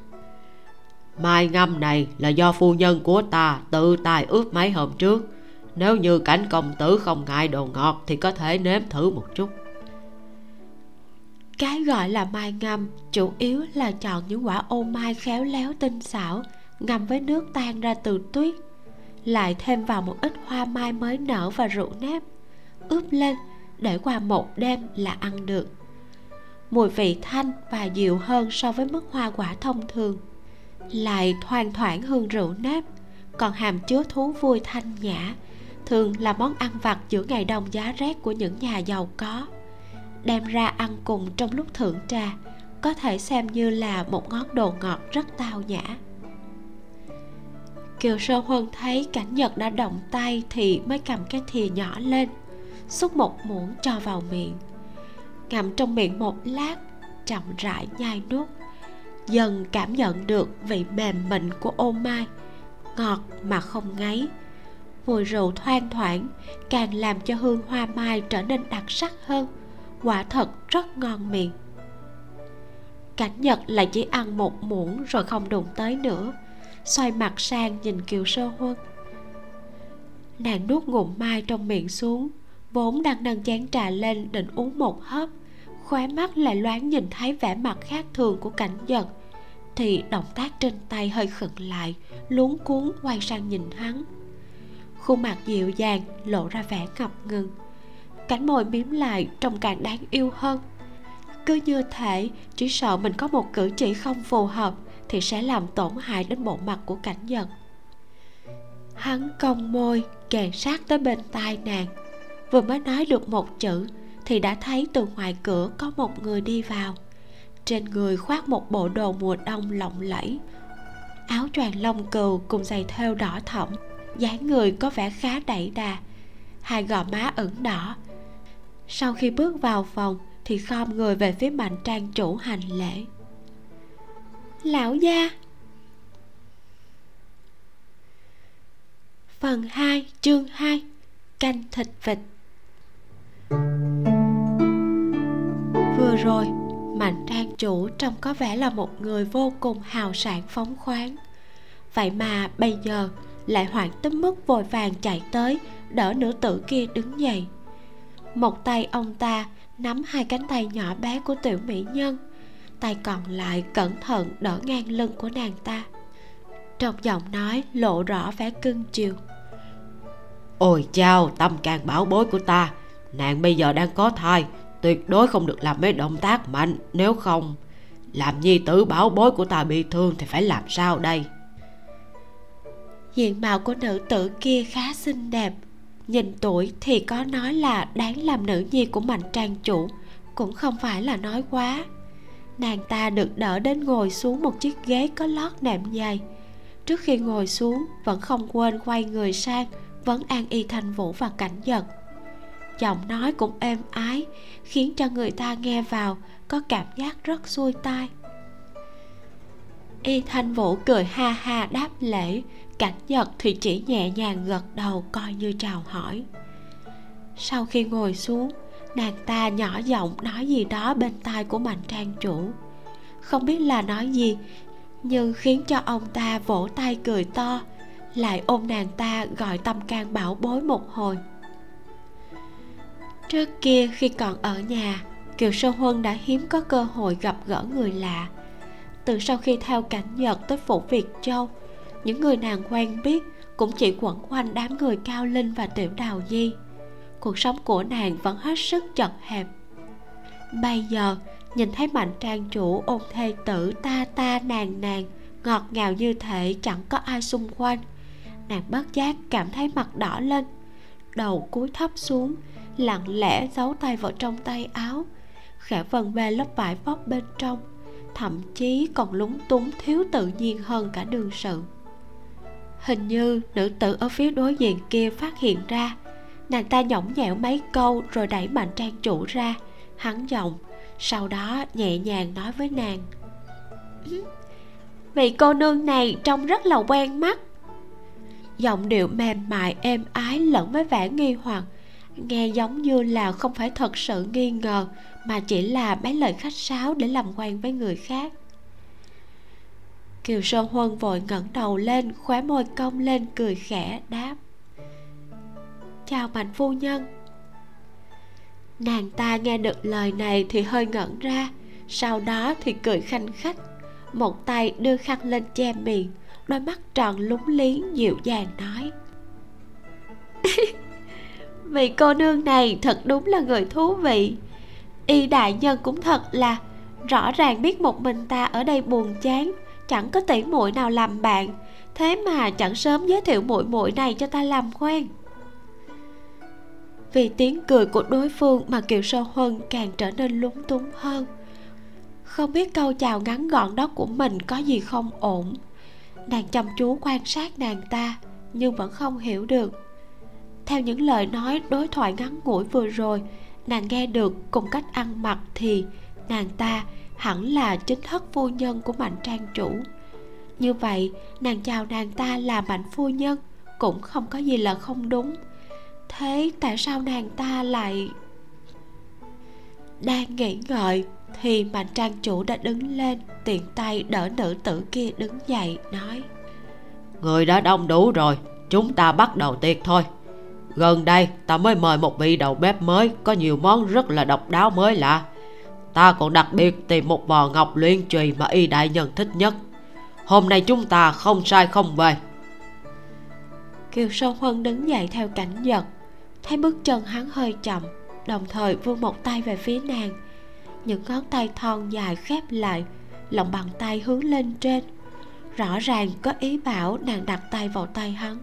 Mai ngâm này là do phu nhân của ta tự tài ướp mấy hôm trước. Nếu như cảnh công tử không ngại đồ ngọt thì có thể nếm thử một chút. Cái gọi là mai ngâm chủ yếu là chọn những quả ô mai khéo léo tinh xảo ngâm với nước tan ra từ tuyết. Lại thêm vào một ít hoa mai mới nở và rượu nếp. Ướp lên để qua một đêm là ăn được. Mùi vị thanh và dịu hơn so với mức hoa quả thông thường. Lại thoang thoảng hương rượu nếp, còn hàm chứa thú vui thanh nhã, thường là món ăn vặt giữa ngày đông giá rét của những nhà giàu có. Đem ra ăn cùng trong lúc thưởng trà, có thể xem như là một ngón đồ ngọt rất tao nhã. Kiều sơ huân thấy cảnh nhật đã động tay thì mới cầm cái thìa nhỏ lên xúc một muỗng cho vào miệng. Ngậm trong miệng một lát, chậm rãi nhai nuốt. Dần cảm nhận được vị mềm mịn của ô mai, ngọt mà không ngấy. Mùi rượu thoang thoảng càng làm cho hương hoa mai trở nên đặc sắc hơn. Quả thật rất ngon miệng. Cảnh nhật lại chỉ ăn một muỗng rồi không đụng tới nữa. Xoay mặt sang nhìn kiều sơ huân. Nàng nuốt ngụm mai trong miệng xuống vốn đang nâng chén trà lên định uống một hớp. Khóe mắt lại loáng nhìn thấy vẻ mặt khác thường của cảnh giật thì động tác trên tay hơi khựng lại, luống cuốn quay sang nhìn hắn. Khuôn mặt dịu dàng, lộ ra vẻ ngập ngừng. Cánh môi mím lại, trông càng đáng yêu hơn. Cứ như thể chỉ sợ mình có một cử chỉ không phù hợp thì sẽ làm tổn hại đến bộ mặt của cảnh giật hắn cong môi, kề sát tới bên tai nàng vừa mới nói được một chữ thì đã thấy từ ngoài cửa có một người đi vào. Trên người khoác một bộ đồ mùa đông lộng lẫy, áo choàng lông cừu cùng giày thêu đỏ thẫm, dáng người có vẻ khá đẩy đà. Hai gò má ửng đỏ. Sau khi bước vào phòng thì khom người về phía mạnh trang chủ hành lễ. Lão gia. Phần 2 chương 2 canh thịt vịt vừa rồi, mạnh trang chủ trông có vẻ là một người vô cùng hào sảng phóng khoáng. Vậy mà bây giờ lại hoảng tới mức vội vàng chạy tới, đỡ nữ tử kia đứng dậy. Một tay ông ta nắm hai cánh tay nhỏ bé của tiểu mỹ nhân, tay còn lại cẩn thận đỡ ngang lưng của nàng ta. Trong giọng nói lộ rõ vẻ cưng chiều. Ôi chao, tâm càng bảo bối của ta nàng bây giờ đang có thai, tuyệt đối không được làm mấy động tác mạnh, nếu không, làm nhi tử bảo bối của ta bị thương thì phải làm sao đây? Diện mạo của nữ tử kia khá xinh đẹp, nhìn tuổi thì có nói là đáng làm nữ nhi của mạnh trang chủ, cũng không phải là nói quá. Nàng ta được đỡ đến ngồi xuống một chiếc ghế có lót nệm dày. Trước khi ngồi xuống, vẫn không quên quay người sang, vấn an y thanh vũ và cảnh giật giọng nói cũng êm ái, khiến cho người ta nghe vào có cảm giác rất xuôi tai. Y thanh vũ cười ha ha đáp lễ, cảnh giật thì chỉ nhẹ nhàng gật đầu coi như chào hỏi. Sau khi ngồi xuống, nàng ta nhỏ giọng nói gì đó bên tai của mạnh trang chủ. Không biết là nói gì, nhưng khiến cho ông ta vỗ tay cười to, lại ôm nàng ta gọi tâm can bảo bối một hồi trước kia khi còn ở nhà, kiều sâu huân đã hiếm có cơ hội gặp gỡ người lạ. Từ sau khi theo cảnh nhật tới phủ việt châu, những người nàng quen biết cũng chỉ quẩn quanh đám người cao linh và tiểu đào di. Cuộc sống của nàng vẫn hết sức chật hẹp. Bây giờ, nhìn thấy mạnh trang chủ ôm thê tử ta ta nàng nàng, ngọt ngào như thể chẳng có ai xung quanh, nàng bất giác cảm thấy mặt đỏ lên, đầu cúi thấp xuống lặng lẽ giấu tay vào trong tay áo. Khẽ vần ve lớp vải vóc bên trong, thậm chí còn lúng túng thiếu tự nhiên hơn cả đường sự. Hình như nữ tử ở phía đối diện kia phát hiện ra, nàng ta nhõng nhẽo mấy câu rồi đẩy mạnh trang chủ ra. Hắn giọng, sau đó nhẹ nhàng nói với nàng. Vị cô nương này trông rất là quen mắt. Giọng điệu mềm mại, êm ái lẫn với vẻ nghi hoặc nghe giống như là không phải thật sự nghi ngờ, mà chỉ là mấy lời khách sáo để làm quen với người khác. Kiều sơn huân vội ngẩng đầu lên, khóe môi cong lên, cười khẽ, đáp. Chào mạnh phu nhân. Nàng ta nghe được lời này thì hơi ngẩn ra, sau đó thì cười khanh khách, một tay đưa khăn lên che miệng, đôi mắt tròn lúng liếng dịu dàng nói. vì cô nương này thật đúng là người thú vị. Y đại nhân cũng thật là rõ ràng biết một mình ta ở đây buồn chán, chẳng có tỷ muội nào làm bạn. Thế mà chẳng sớm giới thiệu muội muội này cho ta làm quen. Vì tiếng cười của đối phương mà kiều sơ huân càng trở nên lúng túng hơn. Không biết câu chào ngắn gọn đó của mình có gì không ổn. Nàng chăm chú quan sát nàng ta, nhưng vẫn không hiểu được theo những lời nói đối thoại ngắn ngủi vừa rồi, nàng nghe được cùng cách ăn mặc thì nàng ta hẳn là chính thất phu nhân của mạnh trang chủ. Như vậy, nàng chào nàng ta là mạnh phu nhân cũng không có gì là không đúng. Thế tại sao nàng ta lại đang nghĩ ngợi thì mạnh trang chủ đã đứng lên, tiện tay đỡ nữ tử kia đứng dậy, nói, người đã đông đủ rồi, chúng ta bắt đầu tiệc thôi gần đây, ta mới mời một vị đầu bếp mới, có nhiều món rất là độc đáo mới lạ. Ta còn đặc biệt tìm một bò ngọc luyện trì mà y đại nhân thích nhất. Hôm nay chúng ta không sai không về. Kiều Sơn huân đứng dậy theo cảnh giật, thấy bước chân hắn hơi chậm, đồng thời vươn một tay về phía nàng. Những ngón tay thon dài khép lại, lòng bàn tay hướng lên trên. Rõ ràng có ý bảo nàng đặt tay vào tay hắn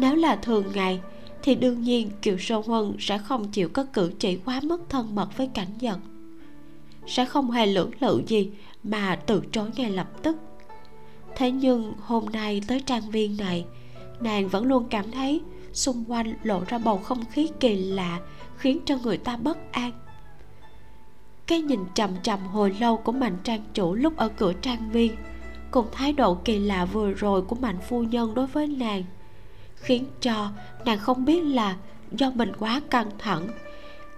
nếu là thường ngày, thì đương nhiên kiều sô huân sẽ không chịu có cử chỉ quá mức thân mật với cảnh giật sẽ không hề lưỡng lự gì mà từ chối ngay lập tức. Thế nhưng hôm nay tới trang viên này, nàng vẫn luôn cảm thấy xung quanh lộ ra bầu không khí kỳ lạ, khiến cho người ta bất an. Cái nhìn trầm trầm hồi lâu của mạnh trang chủ lúc ở cửa trang viên, cùng thái độ kỳ lạ vừa rồi của mạnh phu nhân đối với nàng khiến cho nàng không biết là do mình quá căng thẳng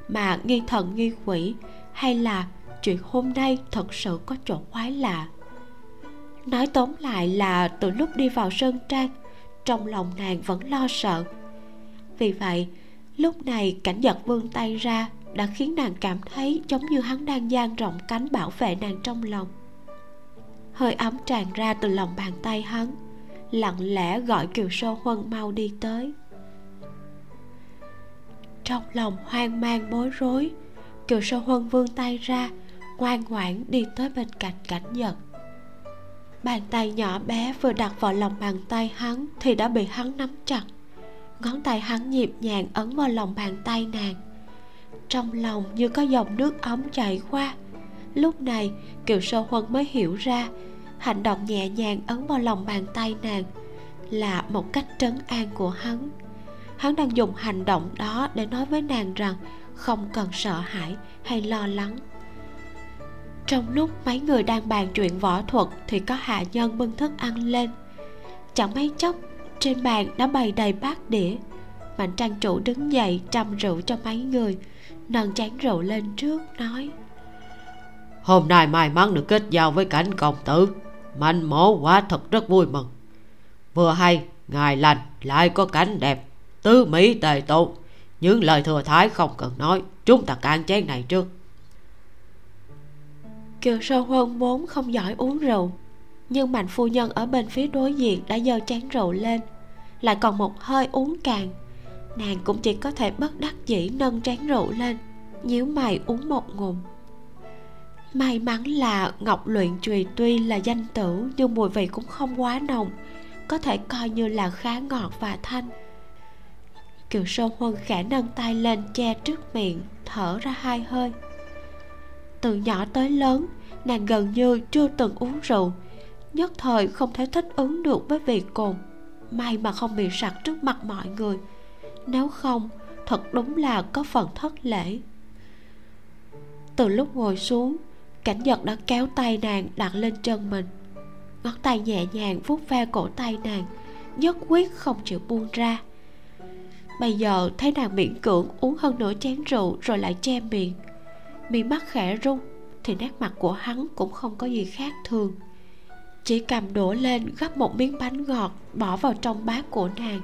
mà nghi thần nghi quỷ hay là chuyện hôm nay thật sự có chỗ quái lạ. Nói tóm lại là từ lúc đi vào sơn trang, trong lòng nàng vẫn lo sợ. Vì vậy, lúc này cảnh giật vươn tay ra đã khiến nàng cảm thấy giống như hắn đang dang rộng cánh bảo vệ nàng trong lòng. Hơi ấm tràn ra từ lòng bàn tay hắn lặng lẽ gọi kiều sơ huân mau đi tới. Trong lòng hoang mang bối rối, kiều sơ huân vươn tay ra, ngoan ngoãn đi tới bên cạnh cảnh nhật bàn tay nhỏ bé vừa đặt vào lòng bàn tay hắn thì đã bị hắn nắm chặt. Ngón tay hắn nhịp nhàng ấn vào lòng bàn tay nàng. Trong lòng như có dòng nước ấm chảy qua. Lúc này, kiều sơ huân mới hiểu ra hành động nhẹ nhàng ấn vào lòng bàn tay nàng là một cách trấn an của hắn. Hắn đang dùng hành động đó để nói với nàng rằng không cần sợ hãi hay lo lắng. Trong lúc mấy người đang bàn chuyện võ thuật thì có hạ nhân bưng thức ăn lên. Chẳng mấy chốc, trên bàn đã bày đầy bát đĩa. Mạnh trang chủ đứng dậy chăm rượu cho mấy người. Nâng chén rượu lên trước, nói, hôm nay may mắn được kết giao với cảnh công tử mạnh mổ quả thật rất vui mừng. Vừa hay, ngài lành lại có cảnh đẹp, tứ mỹ tề tụ những lời thừa thái không cần nói, chúng ta cạn chén này trước. Kiều sơn huân vốn không giỏi uống rượu, nhưng mạnh phu nhân ở bên phía đối diện đã giơ chén rượu lên, lại còn một hơi uống cạn nàng cũng chỉ có thể bất đắc dĩ nâng chén rượu lên, nhíu mày uống một ngụm may mắn là ngọc luyện trùy tuy là danh tử, nhưng mùi vị cũng không quá nồng, có thể coi như là khá ngọt và thanh. Kiều sơ huân khẽ nâng tay lên che trước miệng, thở ra hai hơi. Từ nhỏ tới lớn, nàng gần như chưa từng uống rượu, nhất thời không thể thích ứng được với vị cồn. May mà không bị sặc trước mặt mọi người, nếu không, thật đúng là có phần thất lễ. Từ lúc ngồi xuống cảnh nhật đã kéo tay nàng đặt lên chân mình. Ngón tay nhẹ nhàng vuốt ve cổ tay nàng, nhất quyết không chịu buông ra. Bây giờ thấy nàng miễn cưỡng uống hơn nửa chén rượu rồi lại che miệng. Miệng mắt khẽ rung, thì nét mặt của hắn cũng không có gì khác thường. Chỉ cầm đũa lên gấp một miếng bánh ngọt bỏ vào trong bát của nàng.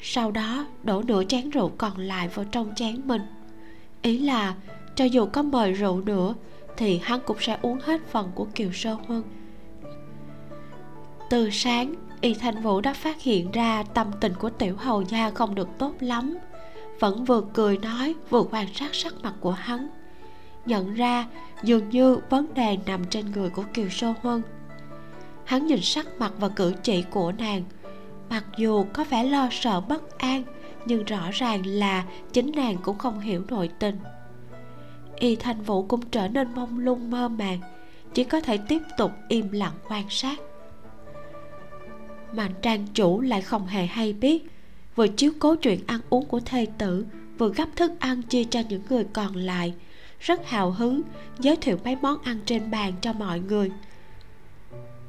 Sau đó đổ nửa chén rượu còn lại vào trong chén mình. Ý là, cho dù có mời rượu nữa thì hắn cũng sẽ uống hết phần của kiều sơ huân. Từ sáng, y thanh vũ đã phát hiện ra tâm tình của tiểu hầu gia không được tốt lắm. Vẫn vừa cười nói, vừa quan sát sắc mặt của hắn. Nhận ra, dường như vấn đề nằm trên người của kiều sơ huân. Hắn nhìn sắc mặt và cử chỉ của nàng. Mặc dù có vẻ lo sợ bất an, nhưng rõ ràng là chính nàng cũng không hiểu nội tình y thanh vũ cũng trở nên mông lung, mơ màng, chỉ có thể tiếp tục im lặng quan sát. Mạnh trang chủ lại không hề hay biết, vừa chiếu cố chuyện ăn uống của thê tử, vừa gấp thức ăn chia cho những người còn lại, rất hào hứng, giới thiệu mấy món ăn trên bàn cho mọi người.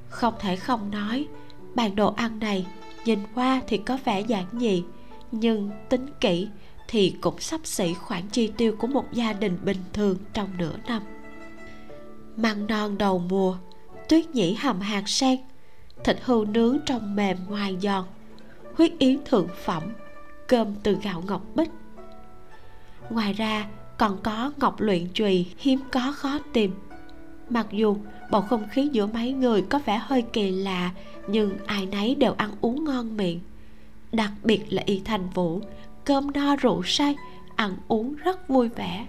Không thể không nói, bàn đồ ăn này nhìn qua thì có vẻ giản dị, nhưng tính kỹ thì cũng sắp xỉ khoản chi tiêu của một gia đình bình thường trong nửa năm. Măng non đầu mùa, tuyết nhĩ hầm hạt sen, thịt hươu nướng trong mềm ngoài giòn, huyết yến thượng phẩm, cơm từ gạo ngọc bích. Ngoài ra, còn có ngọc luyện chùy hiếm có khó tìm. Mặc dù bầu không khí giữa mấy người có vẻ hơi kỳ lạ, nhưng ai nấy đều ăn uống ngon miệng. Đặc biệt là y thành vũ cơm no rượu say, ăn uống rất vui vẻ.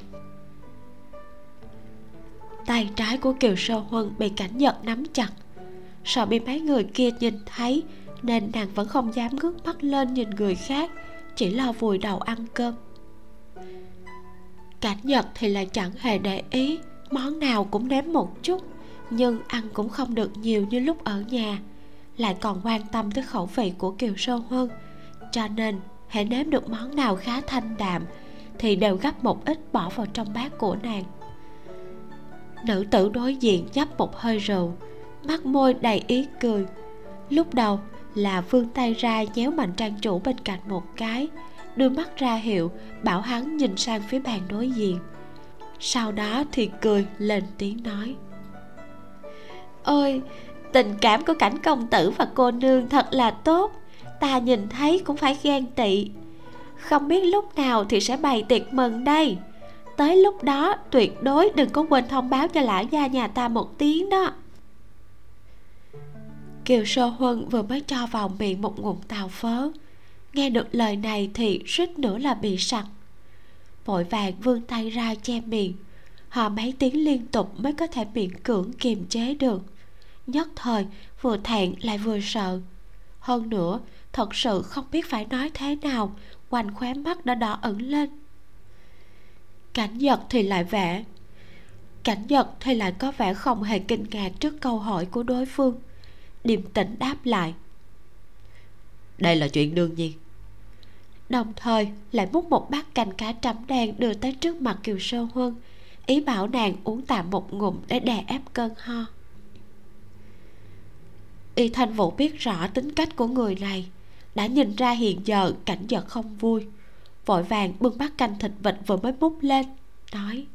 Tay trái của kiều sơ huân bị cảnh nhật nắm chặt. Sợ bị mấy người kia nhìn thấy, nên nàng vẫn không dám ngước mắt lên nhìn người khác, chỉ lo vùi đầu ăn cơm. Cảnh nhật thì lại chẳng hề để ý, món nào cũng nếm một chút, nhưng ăn cũng không được nhiều như lúc ở nhà, lại còn quan tâm tới khẩu vị của kiều sơ huân, cho nên hãy nếm được món nào khá thanh đạm thì đều gấp một ít bỏ vào trong bát của nàng. Nữ tử đối diện nhấp một hơi rượu, mắt môi đầy ý cười. Lúc đầu là vươn tay ra nhéo mạnh trang chủ bên cạnh một cái, đưa mắt ra hiệu, bảo hắn nhìn sang phía bàn đối diện. Sau đó thì cười lên tiếng nói. Ôi, tình cảm của cảnh công tử và cô nương thật là tốt ta nhìn thấy cũng phải ghen tị. Không biết lúc nào thì sẽ bày tiệc mừng đây. Tới lúc đó, tuyệt đối đừng có quên thông báo cho lão gia nhà ta một tiếng đó. Kiều sơ huân vừa mới cho vào miệng một ngụm tàu phớ. Nghe được lời này thì suýt nữa là bị sặc. Vội vàng vươn tay ra che miệng. Họ mấy tiếng liên tục mới có thể miễn cưỡng kiềm chế được. Nhất thời, vừa thẹn lại vừa sợ. Hơn nữa thật sự không biết phải nói thế nào. Quanh khóe mắt đã đỏ ửng lên. Cảnh giật thì lại vẻ cảnh giật thì lại có vẻ không hề kinh ngạc trước câu hỏi của đối phương. Điềm tĩnh đáp lại. Đây là chuyện đương nhiên. Đồng thời lại múc một bát canh cá trắm đen đưa tới trước mặt kiều sơ huân. Ý bảo nàng uống tạm một ngụm để đè ép cơn ho. Y thanh vũ biết rõ tính cách của người này đã nhìn ra hiện giờ cảnh giật không vui. Vội vàng bưng bát canh thịt vịt vừa mới múc lên nói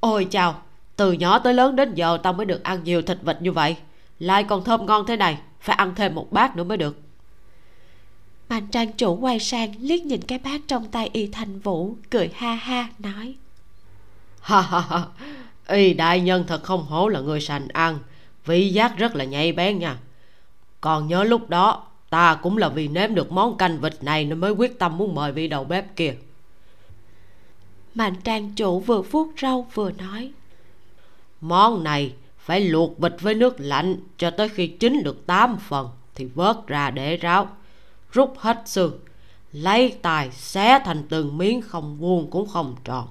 ôi chào từ nhỏ tới lớn đến giờ tao mới được ăn nhiều thịt vịt như vậy. Lại còn thơm ngon thế này phải ăn thêm một bát nữa mới được. Mạnh trang chủ quay sang liếc nhìn cái bát trong tay y thanh vũ cười ha ha nói ha ha ha. Y đại nhân thật không hổ là người sành ăn vị giác rất là nhạy bén nha. Còn nhớ lúc đó ta cũng là vì nếm được món canh vịt này nên mới quyết tâm muốn mời vị đầu bếp kia. Mạnh trang chủ vừa vuốt râu vừa nói. Món này phải luộc vịt với nước lạnh cho tới khi chín được 8 phần thì vớt ra để ráo. Rút hết xương lấy tài xé thành từng miếng không vuông cũng không tròn.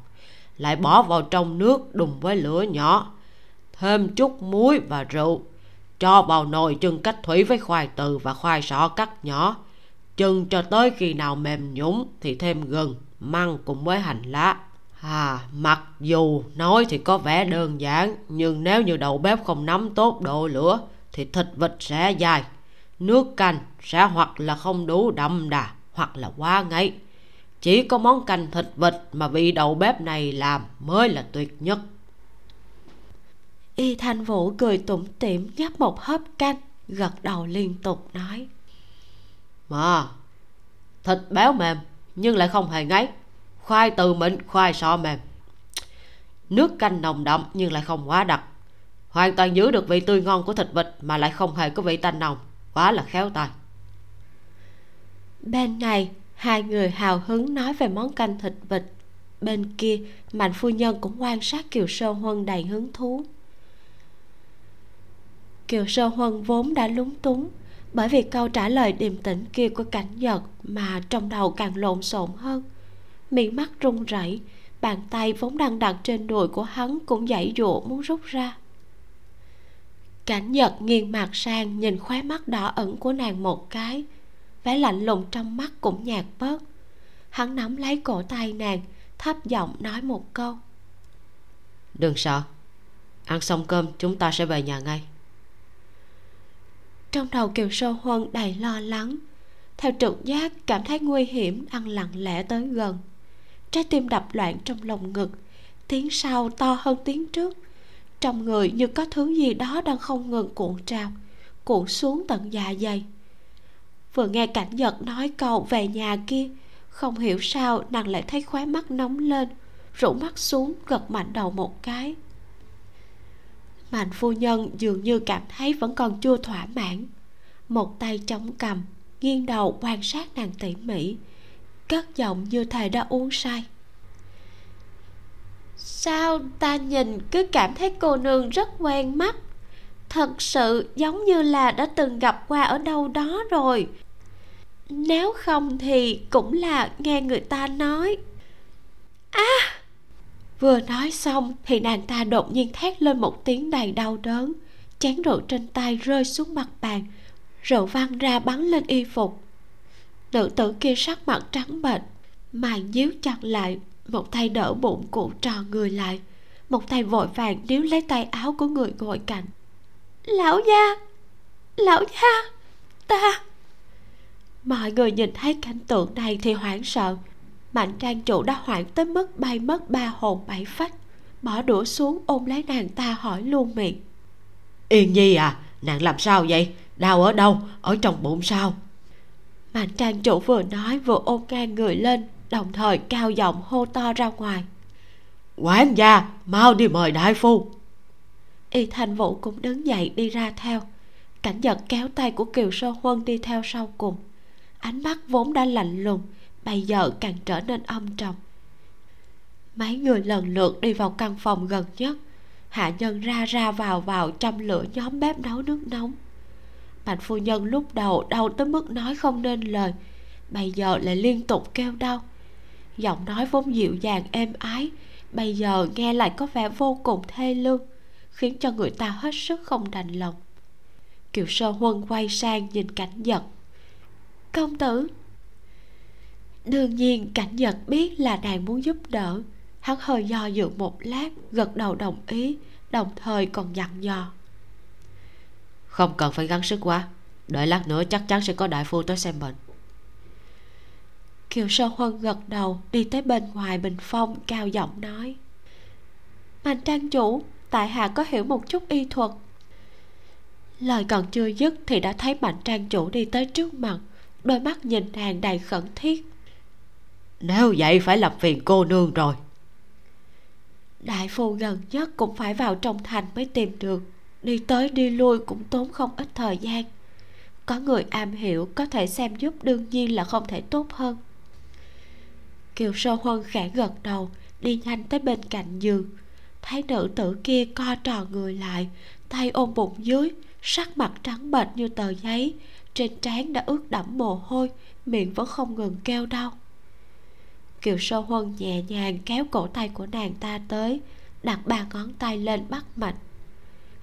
Lại bỏ vào trong nước đùng với lửa nhỏ thêm chút muối và rượu cho vào nồi chưng cách thủy với khoai từ và khoai sọ cắt nhỏ. Chừng cho tới khi nào mềm nhũng thì thêm gừng, măng cùng với hành lá. À mặc dù nói thì có vẻ đơn giản, nhưng nếu như đầu bếp không nắm tốt độ lửa thì thịt vịt sẽ dài nước canh sẽ hoặc là không đủ đậm đà hoặc là quá ngấy. Chỉ có món canh thịt vịt mà vị đầu bếp này làm mới là tuyệt nhất y thanh vũ cười tủm tỉm nhấp một hớp canh gật đầu liên tục nói. Mà thịt béo mềm nhưng lại không hề ngấy. Khoai từ mịn khoai sọ mềm. Nước canh nồng đậm nhưng lại không quá đặc. Hoàn toàn giữ được vị tươi ngon của thịt vịt mà lại không hề có vị tanh nồng. Quá là khéo tay. Bên này hai người hào hứng nói về món canh thịt vịt. Bên kia mạnh phu nhân cũng quan sát kiều sơ huân đầy hứng thú kiều sơ huân vốn đã lúng túng bởi vì câu trả lời điềm tĩnh kia của cảnh nhật mà trong đầu càng lộn xộn hơn. Miệng mắt run rẩy, bàn tay vốn đang đặt trên đùi của hắn cũng dãy dụa muốn rút ra. Cảnh nhật nghiêng mặt sang nhìn khóe mắt đỏ ẩn của nàng một cái, vẻ lạnh lùng trong mắt cũng nhạt bớt. Hắn nắm lấy cổ tay nàng, thấp giọng nói một câu. Đừng sợ, ăn xong cơm chúng ta sẽ về nhà ngay trong đầu kiều sơ huân đầy lo lắng. Theo trực giác, cảm thấy nguy hiểm, ăn lặng lẽ tới gần. Trái tim đập loạn trong lồng ngực. Tiếng sau to hơn tiếng trước. Trong người như có thứ gì đó đang không ngừng cuộn trào, cuộn xuống tận dạ dày. Vừa nghe cảnh giật nói câu về nhà kia, không hiểu sao nàng lại thấy khóe mắt nóng lên rủ mắt xuống, gật mạnh đầu một cái mạnh phu nhân dường như cảm thấy vẫn còn chưa thỏa mãn. Một tay chống cầm, nghiêng đầu quan sát nàng tỉ mỉ, cất giọng như thầy đã uống say. Sao ta nhìn cứ cảm thấy cô nương rất quen mắt? Thật sự giống như là đã từng gặp qua ở đâu đó rồi. Nếu không thì cũng là nghe người ta nói. A à! Vừa nói xong thì nàng ta đột nhiên thét lên một tiếng đầy đau đớn. Chén rượu trên tay rơi xuống mặt bàn, rượu văng ra bắn lên y phục. Nữ tử kia sắc mặt trắng bệch mày nhíu chặt lại, một tay đỡ bụng cụ tròn người lại. Một tay vội vàng níu lấy tay áo của người ngồi cạnh. Lão gia lão gia, ta mọi người nhìn thấy cảnh tượng này thì hoảng sợ mạnh trang chủ đã hoảng tới mức bay mất ba hồn bảy phách. Bỏ đũa xuống ôm lấy nàng ta hỏi luôn miệng. Yên nhi à nàng làm sao vậy? Đau ở đâu? Ở trong bụng sao? Mạnh trang chủ vừa nói vừa ôm ngang người lên đồng thời cao giọng hô to ra ngoài. Quản gia mau đi mời đại phu. Y thành vũ cũng đứng dậy đi ra theo. Cảnh giật kéo tay của kiều sơ huân đi theo sau cùng. Ánh mắt vốn đã lạnh lùng bây giờ càng trở nên âm trầm. Mấy người lần lượt đi vào căn phòng gần nhất. Hạ nhân ra ra vào vào châm lửa nhóm bếp nấu nước nóng. Mạnh phu nhân lúc đầu đau tới mức nói không nên lời. Bây giờ lại liên tục kêu đau. Giọng nói vốn dịu dàng, êm ái. Bây giờ nghe lại có vẻ vô cùng thê lương, khiến cho người ta hết sức không đành lòng. Kiều sơ huân quay sang nhìn cảnh giật. Công tử đương nhiên cảnh giật biết là nàng muốn giúp đỡ. Hắn hơi do dự một lát gật đầu đồng ý đồng thời còn dặn dò. Không cần phải gắng sức quá đợi lát nữa chắc chắn sẽ có đại phu tới xem bệnh kiều sơ huân gật đầu đi tới bên ngoài bình phong cao giọng nói. Mạnh trang chủ tại hạ có hiểu một chút y thuật. Lời còn chưa dứt thì đã thấy mạnh trang chủ đi tới trước mặt. Đôi mắt nhìn nàng đầy khẩn thiết nếu vậy phải làm phiền cô nương rồi. Đại phu gần nhất cũng phải vào trong thành mới tìm được. Đi tới đi lui cũng tốn không ít thời gian. Có người am hiểu, có thể xem giúp đương nhiên là không thể tốt hơn. Kiều sơ huân khẽ gật đầu, đi nhanh tới bên cạnh giường. Thấy nữ tử kia co tròn người lại, tay ôm bụng dưới, sắc mặt trắng bệch như tờ giấy. Trên trán đã ướt đẫm mồ hôi, miệng vẫn không ngừng kêu đau kiều sơ huân nhẹ nhàng kéo cổ tay của nàng ta tới, đặt ba ngón tay lên bắt mạch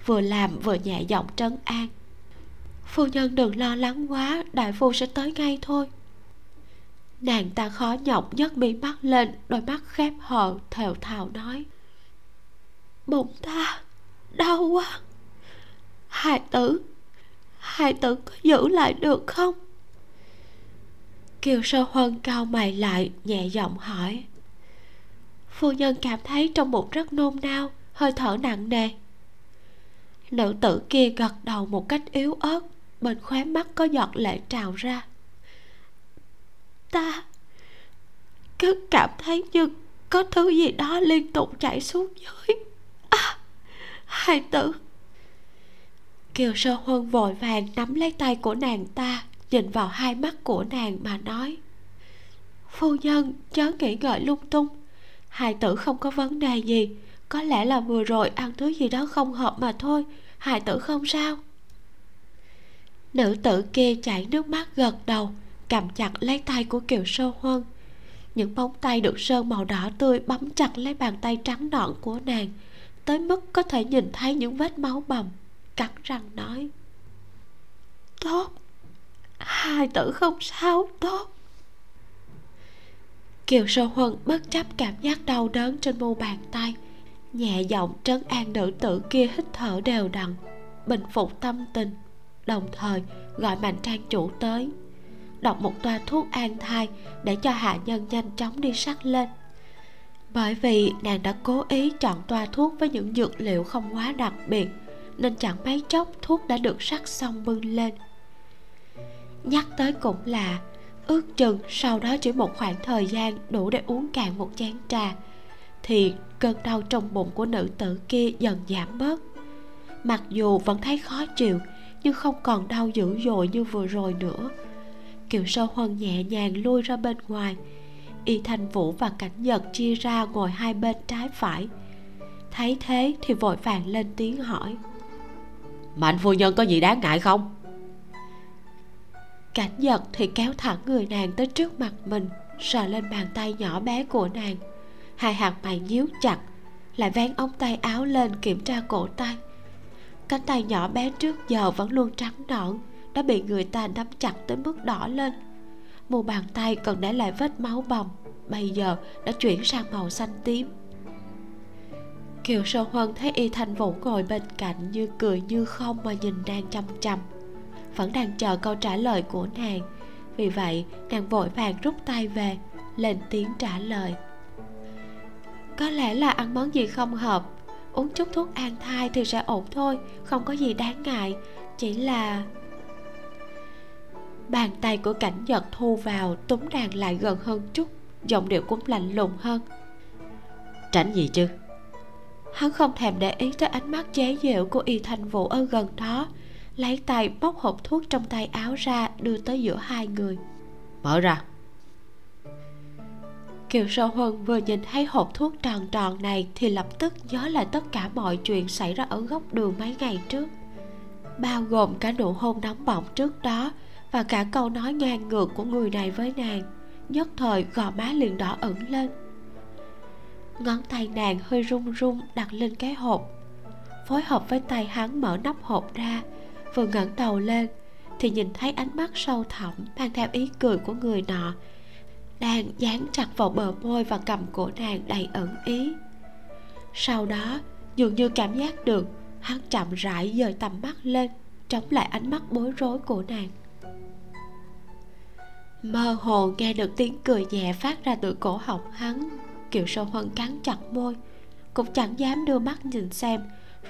vừa làm vừa nhẹ giọng trấn an. Phu nhân đừng lo lắng quá, đại phu sẽ tới ngay thôi. Nàng ta khó nhọc nhấc mi mắt lên, đôi mắt khép hờ, thều thào nói. Bụng ta đau quá. Hài tử hài tử có giữ lại được không? Kiều sơ huân cao mày lại nhẹ giọng hỏi. Phu nhân cảm thấy trong bụng rất nôn nao hơi thở nặng nề. Nữ tử kia gật đầu một cách yếu ớt bên khóe mắt có giọt lệ trào ra. Ta cứ cảm thấy như có thứ gì đó liên tục chảy xuống dưới. À, hai tử. Kiều sơ huân vội vàng nắm lấy tay của nàng ta nhìn vào hai mắt của nàng mà nói. Phu nhân, chớ nghĩ ngợi lung tung. Hài tử không có vấn đề gì. Có lẽ là vừa rồi ăn thứ gì đó không hợp mà thôi. Hài tử không sao. Nữ tử kia chảy nước mắt gật đầu, cầm chặt lấy tay của kiều sơ huân. Những bóng tay được sơn màu đỏ tươi bấm chặt lấy bàn tay trắng nõn của nàng, tới mức có thể nhìn thấy những vết máu bầm cắn răng nói. Tốt hai tử không sao, tốt. Kiều sơ huân bất chấp cảm giác đau đớn trên mu bàn tay, nhẹ giọng trấn an nữ tử kia hít thở đều đặn, bình phục tâm tình, đồng thời gọi mạnh trang chủ tới, đọc một toa thuốc an thai để cho hạ nhân nhanh chóng đi sắc lên. Bởi vì nàng đã cố ý chọn toa thuốc với những dược liệu không quá đặc biệt, nên chẳng mấy chốc thuốc đã được sắc xong bưng lên nhắc tới cũng là ước chừng sau đó chỉ một khoảng thời gian đủ để uống cạn một chén trà, thì cơn đau trong bụng của nữ tử kia dần giảm bớt. Mặc dù vẫn thấy khó chịu, nhưng không còn đau dữ dội như vừa rồi nữa. Kiều sơ huân nhẹ nhàng lui ra bên ngoài, y thanh vũ và cảnh nhật chia ra ngồi hai bên trái phải. Thấy thế thì vội vàng lên tiếng hỏi, mạnh phu nhân có gì đáng ngại không? Cảnh giật thì kéo thẳng người nàng tới trước mặt mình, sờ lên bàn tay nhỏ bé của nàng. Hai hạt mày nhíu chặt, lại vén ống tay áo lên kiểm tra cổ tay. Cánh tay nhỏ bé trước giờ vẫn luôn trắng nõn, đã bị người ta nắm chặt tới mức đỏ lên. Mu bàn tay còn để lại vết máu bầm, bây giờ đã chuyển sang màu xanh tím. Kiều sơ huân thấy y thanh vũ ngồi bên cạnh như cười như không mà nhìn nàng chăm chăm vẫn đang chờ câu trả lời của nàng. Vì vậy nàng vội vàng rút tay về lên tiếng trả lời. Có lẽ là ăn món gì không hợp? Uống chút thuốc an thai thì sẽ ổn thôi không có gì đáng ngại. Chỉ là bàn tay của cảnh nhật thu vào túm nàng lại gần hơn chút giọng điệu cũng lạnh lùng hơn. Tránh gì chứ? Hắn không thèm để ý tới ánh mắt chế giễu của y thanh vũ ở gần đó lấy tay bóc hộp thuốc trong tay áo ra, đưa tới giữa hai người. Mở ra. Kiều sơ huân vừa nhìn thấy hộp thuốc tròn tròn này thì lập tức nhớ lại tất cả mọi chuyện xảy ra ở góc đường mấy ngày trước. Bao gồm cả nụ hôn nóng bỏng trước đó và cả câu nói ngang ngược của người này với nàng. Nhất thời, gò má liền đỏ ửng lên. Ngón tay nàng hơi run run đặt lên cái hộp. Phối hợp với tay hắn mở nắp hộp ra vừa ngẩng đầu lên thì nhìn thấy ánh mắt sâu thẳm mang theo ý cười của người nọ. Đang dán chặt vào bờ môi và cầm cổ nàng đầy ẩn ý. Sau đó, dường như cảm giác được, hắn chậm rãi dời tầm mắt lên, chống lại ánh mắt bối rối của nàng. Mơ hồ nghe được tiếng cười nhẹ phát ra từ cổ họng hắn, kiều sâu hơn cắn chặt môi, cũng chẳng dám đưa mắt nhìn xem,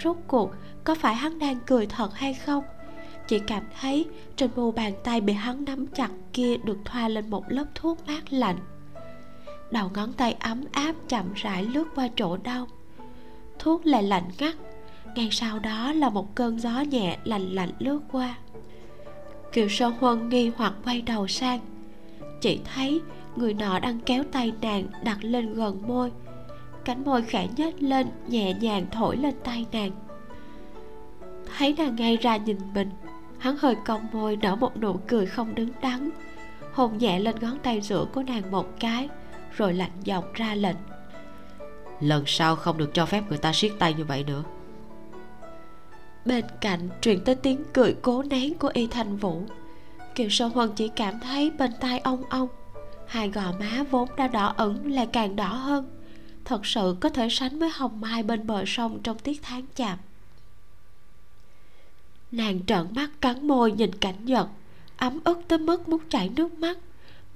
rốt cuộc có phải hắn đang cười thật hay không chị cảm thấy trên mu bàn tay bị hắn nắm chặt kia được thoa lên một lớp thuốc mát lạnh. Đầu ngón tay ấm áp chậm rãi lướt qua chỗ đau. Thuốc lại lạnh ngắt. Ngay sau đó là một cơn gió nhẹ lạnh lạnh lướt qua. Kiều sơ huân nghi hoặc quay đầu sang. Chị thấy người nọ đang kéo tay nàng đặt lên gần môi. Cánh môi khẽ nhếch lên, nhẹ nhàng thổi lên tay nàng. Thấy nàng ngay ra nhìn mình hắn hơi cong môi nở một nụ cười không đứng đắn. Hôn nhẹ lên ngón tay giữa của nàng một cái rồi lạnh giọng ra lệnh. Lần sau không được cho phép người ta siết tay như vậy nữa. Bên cạnh truyền tới tiếng cười cố nén của y thanh vũ kiều sơ huân chỉ cảm thấy bên tai ong ong hai gò má vốn đã đỏ ửng lại càng đỏ hơn. Thật sự có thể sánh với hồng mai bên bờ sông trong tiết tháng chạp nàng trợn mắt cắn môi nhìn cảnh nhật ấm ức tới mức muốn chảy nước mắt.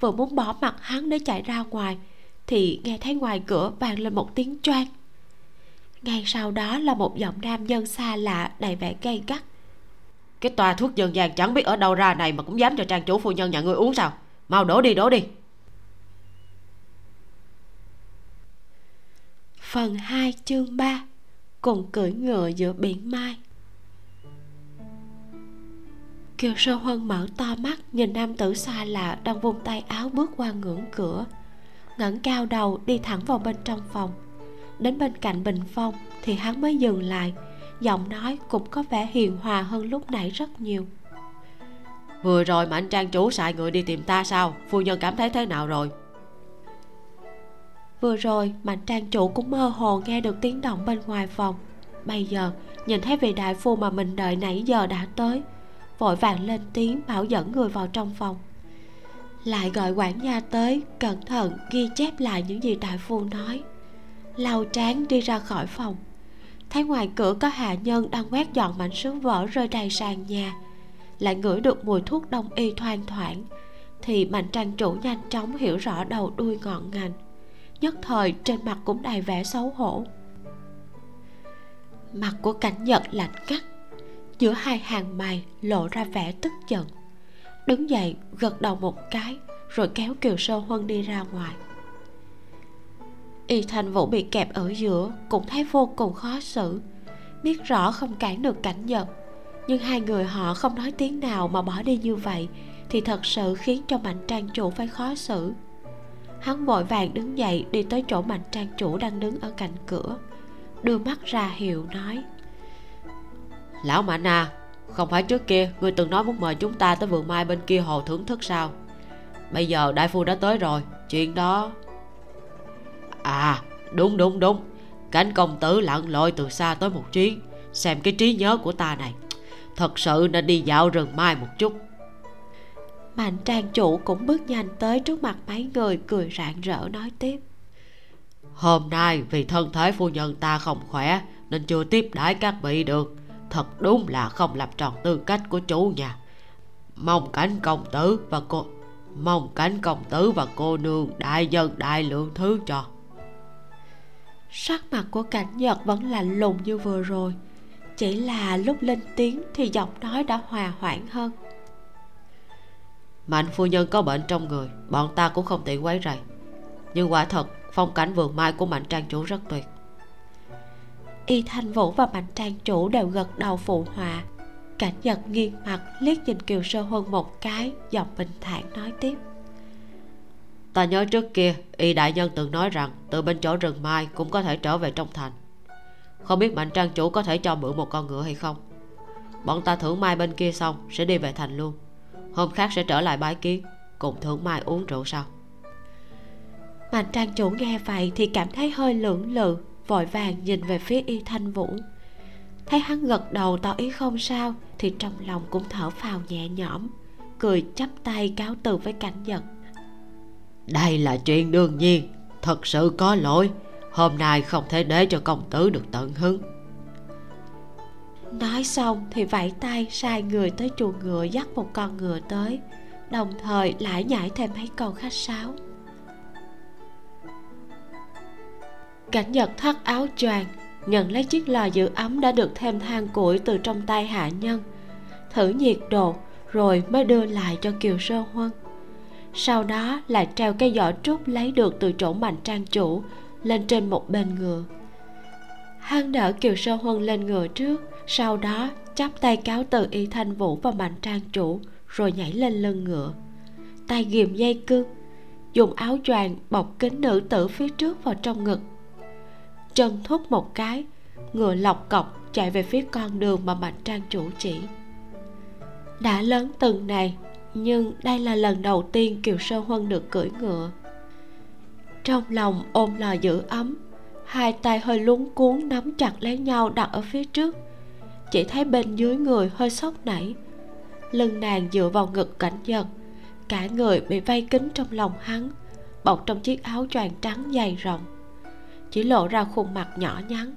Vừa muốn bỏ mặt hắn để chạy ra ngoài thì nghe thấy ngoài cửa vang lên một tiếng choang. Ngay sau đó là một giọng nam nhân xa lạ đầy vẻ gay gắt. Cái tòa thuốc dân gian chẳng biết ở đâu ra này mà cũng dám cho trang chủ phu nhân nhà ngươi uống sao? Mau đổ đi đổ đi. Phần 2 chương 3 Cùng cưỡi ngựa giữa biển mai Kiều Sơ Huân mở to mắt Nhìn nam tử xa lạ đang vung tay áo bước qua ngưỡng cửa. Ngẩng cao đầu đi thẳng vào bên trong phòng. Đến bên cạnh bình phong Thì hắn mới dừng lại Giọng nói cũng có vẻ hiền hòa hơn lúc nãy rất nhiều. Vừa rồi mà anh trang chủ xài người đi tìm ta sao? Phu nhân cảm thấy thế nào rồi? Vừa rồi mạnh trang chủ cũng mơ hồ nghe được tiếng động bên ngoài phòng. Bây giờ nhìn thấy vị đại phu mà mình đợi nãy giờ đã tới vội vàng lên tiếng bảo dẫn người vào trong phòng. Lại gọi quản gia tới, cẩn thận ghi chép lại những gì đại phu nói. Lau trán đi ra khỏi phòng. Thấy ngoài cửa có hạ nhân đang quét dọn mảnh sứ vỡ rơi đầy sàn nhà, lại ngửi được mùi thuốc đông y thoang thoảng, thì mạnh trang chủ nhanh chóng hiểu rõ đầu đuôi ngọn ngành. Nhất thời trên mặt cũng đầy vẻ xấu hổ. Mặt của cảnh nhật lạnh cắt giữa hai hàng mày lộ ra vẻ tức giận. Đứng dậy, gật đầu một cái, rồi kéo kiều sơ huân đi ra ngoài. Y thành vũ bị kẹp ở giữa, cũng thấy vô cùng khó xử. Biết rõ không cản được cảnh giật nhưng hai người họ không nói tiếng nào mà bỏ đi như vậy, thì thật sự khiến cho mạnh trang chủ phải khó xử. Hắn vội vàng đứng dậy đi tới chỗ mạnh trang chủ đang đứng ở cạnh cửa, đưa mắt ra hiệu nói lão mạnh à không phải trước kia ngươi từng nói muốn mời chúng ta tới vườn mai bên kia hồ thưởng thức sao? Bây giờ đại phu đã tới rồi chuyện đó. À đúng đúng đúng. Cảnh công tử lặn lội từ xa tới một chuyến xem cái trí nhớ của ta này. Thật sự nên đi dạo rừng mai một chút. Mạnh trang chủ cũng bước nhanh tới trước mặt mấy người cười rạng rỡ nói tiếp. Hôm nay vì thân thể phu nhân ta không khỏe nên chưa tiếp đãi các vị được thật đúng là không làm tròn tư cách của chủ nhà mong cảnh công tử và cô mong cảnh công tử và cô nương đại dân đại lượng thứ cho. Sắc mặt của cảnh nhật vẫn lạnh lùng như vừa rồi. Chỉ là lúc lên tiếng thì giọng nói đã hòa hoãn hơn. Mạnh phu nhân có bệnh trong người bọn ta cũng không tiện quấy rầy. Nhưng quả thật phong cảnh vườn mai của mạnh trang chủ rất tuyệt y thanh vũ và mạnh trang chủ đều gật đầu phụ họa. Cảnh giật nghiêng mặt liếc nhìn kiều sơ huân một cái giọng bình thản nói tiếp. Ta nhớ trước kia y đại nhân từng nói rằng từ bên chỗ rừng mai cũng có thể trở về trong thành. Không biết mạnh trang chủ có thể cho mượn một con ngựa hay không? Bọn ta thưởng mai bên kia xong sẽ đi về thành luôn. Hôm khác sẽ trở lại bái kiến cùng thưởng mai uống rượu sau. Mạnh trang chủ nghe vậy thì cảm thấy hơi lưỡng lự vội vàng nhìn về phía y thanh vũ. Thấy hắn gật đầu tỏ ý không sao thì trong lòng cũng thở phào nhẹ nhõm cười chắp tay cáo từ với cảnh giật đây là chuyện đương nhiên thật sự có lỗi hôm nay không thể để cho công tử được tận hứng. Nói xong thì vẫy tay sai người tới chuồng ngựa dắt một con ngựa tới đồng thời lại nhảy thêm mấy câu khách sáo cảnh nhật thắt áo choàng, nhận lấy chiếc lò giữ ấm đã được thêm than củi từ trong tay hạ nhân. Thử nhiệt độ, rồi mới đưa lại cho kiều sơ huân. Sau đó lại treo cái giỏ trúc lấy được từ chỗ mạnh trang chủ, lên trên một bên ngựa. Hắn đỡ kiều sơ huân lên ngựa trước, sau đó chắp tay cáo từ y thanh vũ và mạnh trang chủ, rồi nhảy lên lưng ngựa. Tay ghìm dây cương, dùng áo choàng bọc kính nữ tử phía trước vào trong ngực chân thúc một cái, ngựa lọc cọc chạy về phía con đường mà mạnh trang chủ chỉ. Đã lớn từng này, nhưng đây là lần đầu tiên kiều sơ huân được cưỡi ngựa. Trong lòng ôm lò giữ ấm, hai tay hơi lúng cuốn nắm chặt lấy nhau đặt ở phía trước. Chỉ thấy bên dưới người hơi sốc nảy. Lưng nàng dựa vào ngực cảnh giật, cả người bị vây kín trong lòng hắn, bọc trong chiếc áo choàng trắng dày rộng chỉ lộ ra khuôn mặt nhỏ nhắn.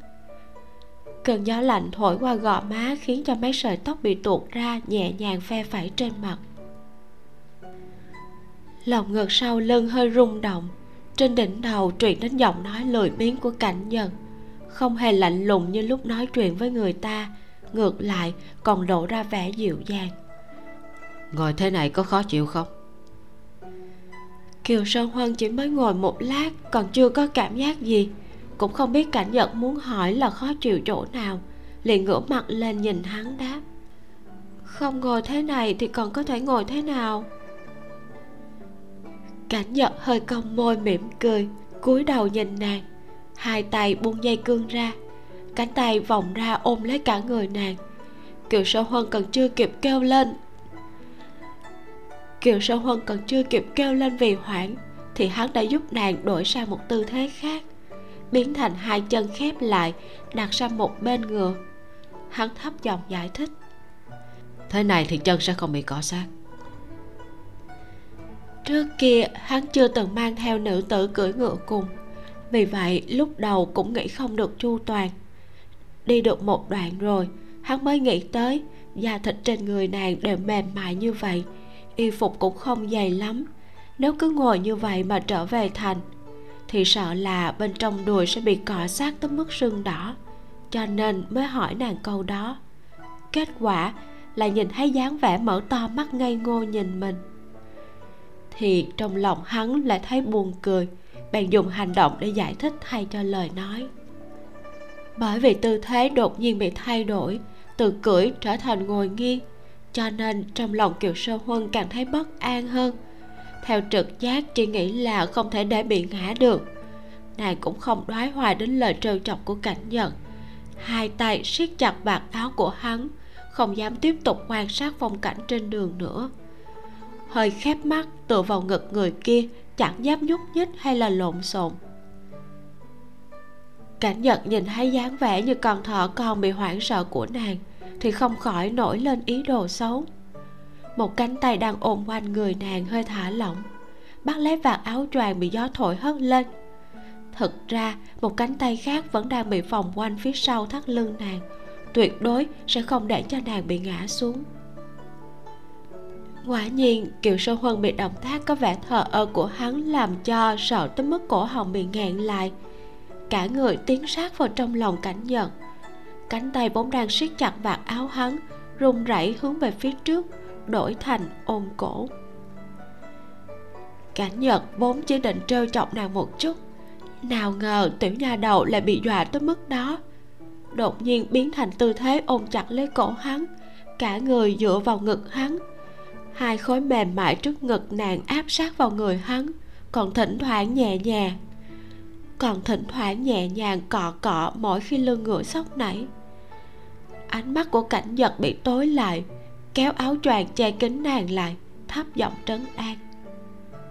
Cơn gió lạnh thổi qua gò má khiến cho mấy sợi tóc bị tuột ra nhẹ nhàng phe phẩy trên mặt. Lòng ngực sau lưng hơi rung động trên đỉnh đầu truyền đến giọng nói lười biếng của cảnh nhân. Không hề lạnh lùng như lúc nói chuyện với người ta ngược lại còn lộ ra vẻ dịu dàng. Ngồi thế này có khó chịu không? Kiều sơn huân chỉ mới ngồi một lát còn chưa có cảm giác gì cũng không biết cảnh nhật muốn hỏi là khó chịu chỗ nào. Liền ngửa mặt lên nhìn hắn đáp. Không ngồi thế này thì còn có thể ngồi thế nào? Cảnh nhật hơi cong môi mỉm cười, cúi đầu nhìn nàng. Hai tay buông dây cương ra, cánh tay vòng ra ôm lấy cả người nàng. Kiều sơ huân còn chưa kịp kêu lên. Kiều sơ huân còn chưa kịp kêu lên vì hoảng, thì hắn đã giúp nàng đổi sang một tư thế khác biến thành hai chân khép lại đặt sang một bên ngựa. Hắn thấp giọng giải thích. Thế này thì chân sẽ không bị cọ sát trước kia hắn chưa từng mang theo nữ tử cưỡi ngựa cùng. Vì vậy lúc đầu cũng nghĩ không được chu toàn. Đi được một đoạn rồi hắn mới nghĩ tới da thịt trên người nàng đều mềm mại như vậy. Y phục cũng không dày lắm. Nếu cứ ngồi như vậy mà trở về thành thì sợ là bên trong đùi sẽ bị cọ sát tới mức sưng đỏ. Cho nên mới hỏi nàng câu đó. Kết quả là nhìn thấy dáng vẻ mở to mắt ngây ngô nhìn mình. Thì trong lòng hắn lại thấy buồn cười, bèn dùng hành động để giải thích thay cho lời nói. Bởi vì tư thế đột nhiên bị thay đổi, từ cưỡi trở thành ngồi nghiêng, cho nên trong lòng kiều sơ huân càng thấy bất an hơn theo trực giác chỉ nghĩ là không thể để bị ngã được. Nàng cũng không đoái hoài đến lời trêu chọc của cảnh nhận. Hai tay siết chặt vạt áo của hắn, không dám tiếp tục quan sát phong cảnh trên đường nữa. Hơi khép mắt, tựa vào ngực người kia, chẳng dám nhúc nhích hay là lộn xộn. Cảnh nhật nhìn thấy dáng vẻ như con thỏ con bị hoảng sợ của nàng, thì không khỏi nổi lên ý đồ xấu một cánh tay đang ôm quanh người nàng hơi thả lỏng. Bắt lấy vạt áo choàng bị gió thổi hất lên. Thực ra, một cánh tay khác vẫn đang bị vòng quanh phía sau thắt lưng nàng. Tuyệt đối sẽ không để cho nàng bị ngã xuống. Quả nhiên, kiều sơ huân bị động tác có vẻ thờ ơ của hắn làm cho sợ tới mức cổ họng bị nghẹn lại. Cả người tiến sát vào trong lòng cảnh nhật. Cánh tay vốn đang siết chặt vạt áo hắn, run rẩy hướng về phía trước đổi thành ôm cổ. Cảnh nhật vốn chỉ định trêu chọc nàng một chút. Nào ngờ tiểu nha đầu lại bị dọa tới mức đó. Đột nhiên biến thành tư thế ôm chặt lấy cổ hắn, cả người dựa vào ngực hắn. Hai khối mềm mại trước ngực nàng áp sát vào người hắn, còn thỉnh thoảng nhẹ nhàng. Còn thỉnh thoảng nhẹ nhàng cọ cọ mỗi khi lưng ngựa sốc nảy. Ánh mắt của cảnh giật bị tối lại kéo áo choàng che kính nàng lại thấp giọng trấn an.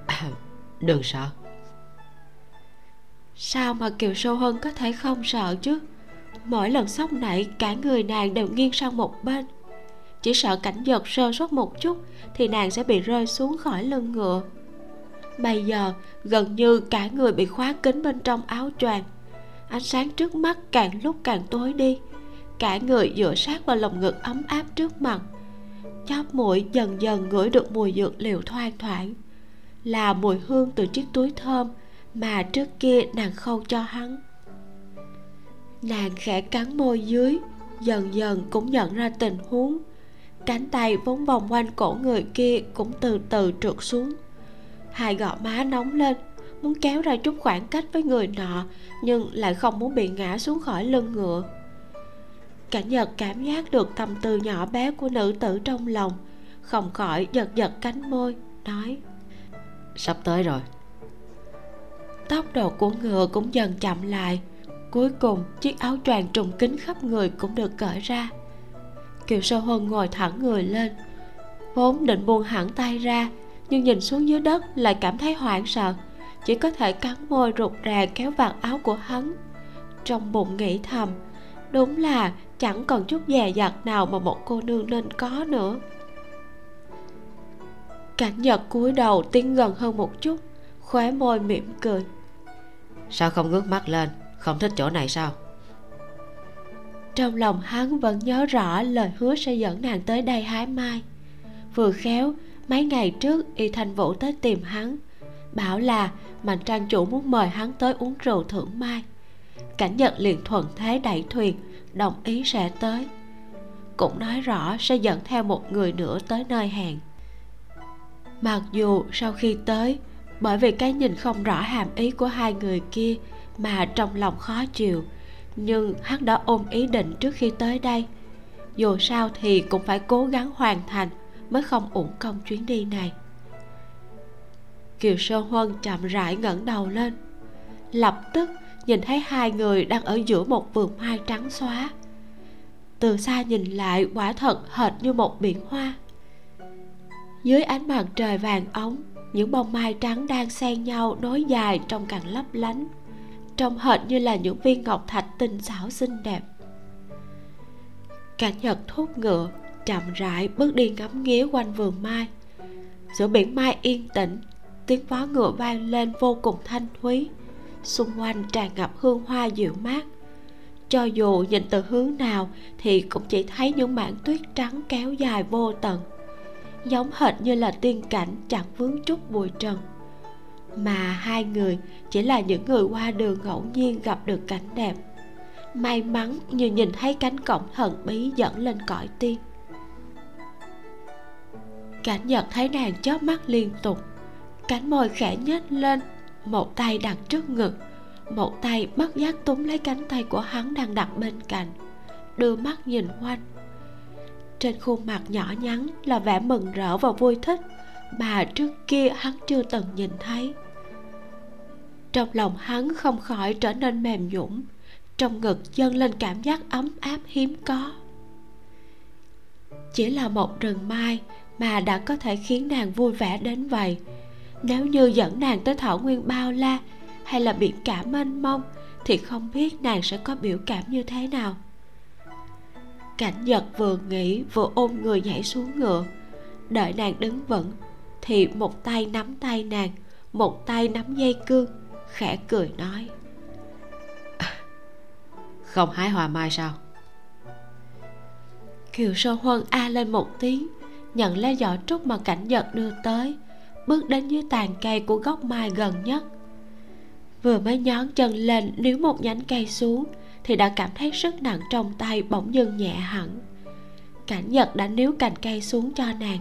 À, đừng sợ. Sao mà kiều sâu hơn có thể không sợ chứ? Mỗi lần sốc nảy cả người nàng đều nghiêng sang một bên. Chỉ sợ cảnh giật sơ suất một chút thì nàng sẽ bị rơi xuống khỏi lưng ngựa. Bây giờ gần như cả người bị khóa kín bên trong áo choàng. Ánh sáng trước mắt càng lúc càng tối đi. Cả người dựa sát vào lồng ngực ấm áp trước mặt chóp mũi dần dần ngửi được mùi dược liệu thoang thoảng. Là mùi hương từ chiếc túi thơm mà trước kia nàng khâu cho hắn. Nàng khẽ cắn môi dưới, dần dần cũng nhận ra tình huống. Cánh tay vốn vòng quanh cổ người kia cũng từ từ trượt xuống. Hai gò má nóng lên, muốn kéo ra chút khoảng cách với người nọ, nhưng lại không muốn bị ngã xuống khỏi lưng ngựa cảnh nhật cảm giác được tâm tư nhỏ bé của nữ tử trong lòng. Không khỏi giật giật cánh môi nói sắp tới rồi. Tốc độ của ngựa cũng dần chậm lại. Cuối cùng chiếc áo choàng trùng kín khắp người cũng được cởi ra. Kiều sơ huân ngồi thẳng người lên vốn định buông hẳn tay ra nhưng nhìn xuống dưới đất lại cảm thấy hoảng sợ. Chỉ có thể cắn môi rụt rè kéo vạt áo của hắn. Trong bụng nghĩ thầm đúng là chẳng còn chút dè dặt nào mà một cô nương nên có nữa. Cảnh nhật cúi đầu tiến gần hơn một chút khóe môi mỉm cười. Sao không ngước mắt lên? Không thích chỗ này sao? Trong lòng hắn vẫn nhớ rõ lời hứa sẽ dẫn nàng tới đây hái mai. Vừa khéo mấy ngày trước y thanh vũ tới tìm hắn bảo là mạnh trang chủ muốn mời hắn tới uống rượu thưởng mai. Cảnh nhật liền thuận thế đẩy thuyền đồng ý sẽ tới. Cũng nói rõ sẽ dẫn theo một người nữa tới nơi hẹn mặc dù sau khi tới, bởi vì cái nhìn không rõ hàm ý của hai người kia mà trong lòng khó chịu, nhưng hắn đã ôm ý định trước khi tới đây. Dù sao thì cũng phải cố gắng hoàn thành mới không uổng công chuyến đi này. Kiều sơ huân chậm rãi ngẩng đầu lên, lập tức nhìn thấy hai người đang ở giữa một vườn mai trắng xóa. Từ xa nhìn lại, quả thật hệt như một biển hoa. Dưới ánh mặt trời vàng ống, những bông mai trắng đang xen nhau nối dài trong càng lấp lánh, trông hệt như là những viên ngọc thạch tinh xảo xinh đẹp. Cảnh nhật thúc ngựa, chậm rãi bước đi ngắm nghía quanh vườn mai. Giữa biển mai yên tĩnh, tiếng vó ngựa vang lên vô cùng thanh thúy xung quanh tràn ngập hương hoa dịu mát. Cho dù nhìn từ hướng nào thì cũng chỉ thấy những mảng tuyết trắng kéo dài vô tận, giống hệt như là tiên cảnh chẳng vướng chút bụi trần. Mà hai người chỉ là những người qua đường ngẫu nhiên gặp được cảnh đẹp. May mắn như nhìn thấy cánh cổng thần bí dẫn lên cõi tiên. Cảnh nhật thấy nàng chớp mắt liên tục, cánh môi khẽ nhếch lên một tay đặt trước ngực, một tay bắt giác túm lấy cánh tay của hắn đang đặt bên cạnh. Đưa mắt nhìn quanh. Trên khuôn mặt nhỏ nhắn là vẻ mừng rỡ và vui thích mà trước kia hắn chưa từng nhìn thấy. Trong lòng hắn không khỏi trở nên mềm nhũn, trong ngực dâng lên cảm giác ấm áp hiếm có. Chỉ là một rừng mai mà đã có thể khiến nàng vui vẻ đến vậy nếu như dẫn nàng tới thảo nguyên bao la hay là biển cả mênh mông thì không biết nàng sẽ có biểu cảm như thế nào. Cảnh nhật vừa nghĩ vừa ôm người nhảy xuống ngựa. Đợi nàng đứng vững thì một tay nắm tay nàng một tay nắm dây cương khẽ cười nói. Không hái hoa mai sao? Kiều sơ huân a lên một tiếng nhận lấy giỏ trúc mà cảnh giật đưa tới bước đến dưới tàn cây của gốc mai gần nhất. Vừa mới nhón chân lên nếu một nhánh cây xuống, thì đã cảm thấy sức nặng trong tay bỗng dưng nhẹ hẳn. Cảnh nhật đã níu cành cây xuống cho nàng.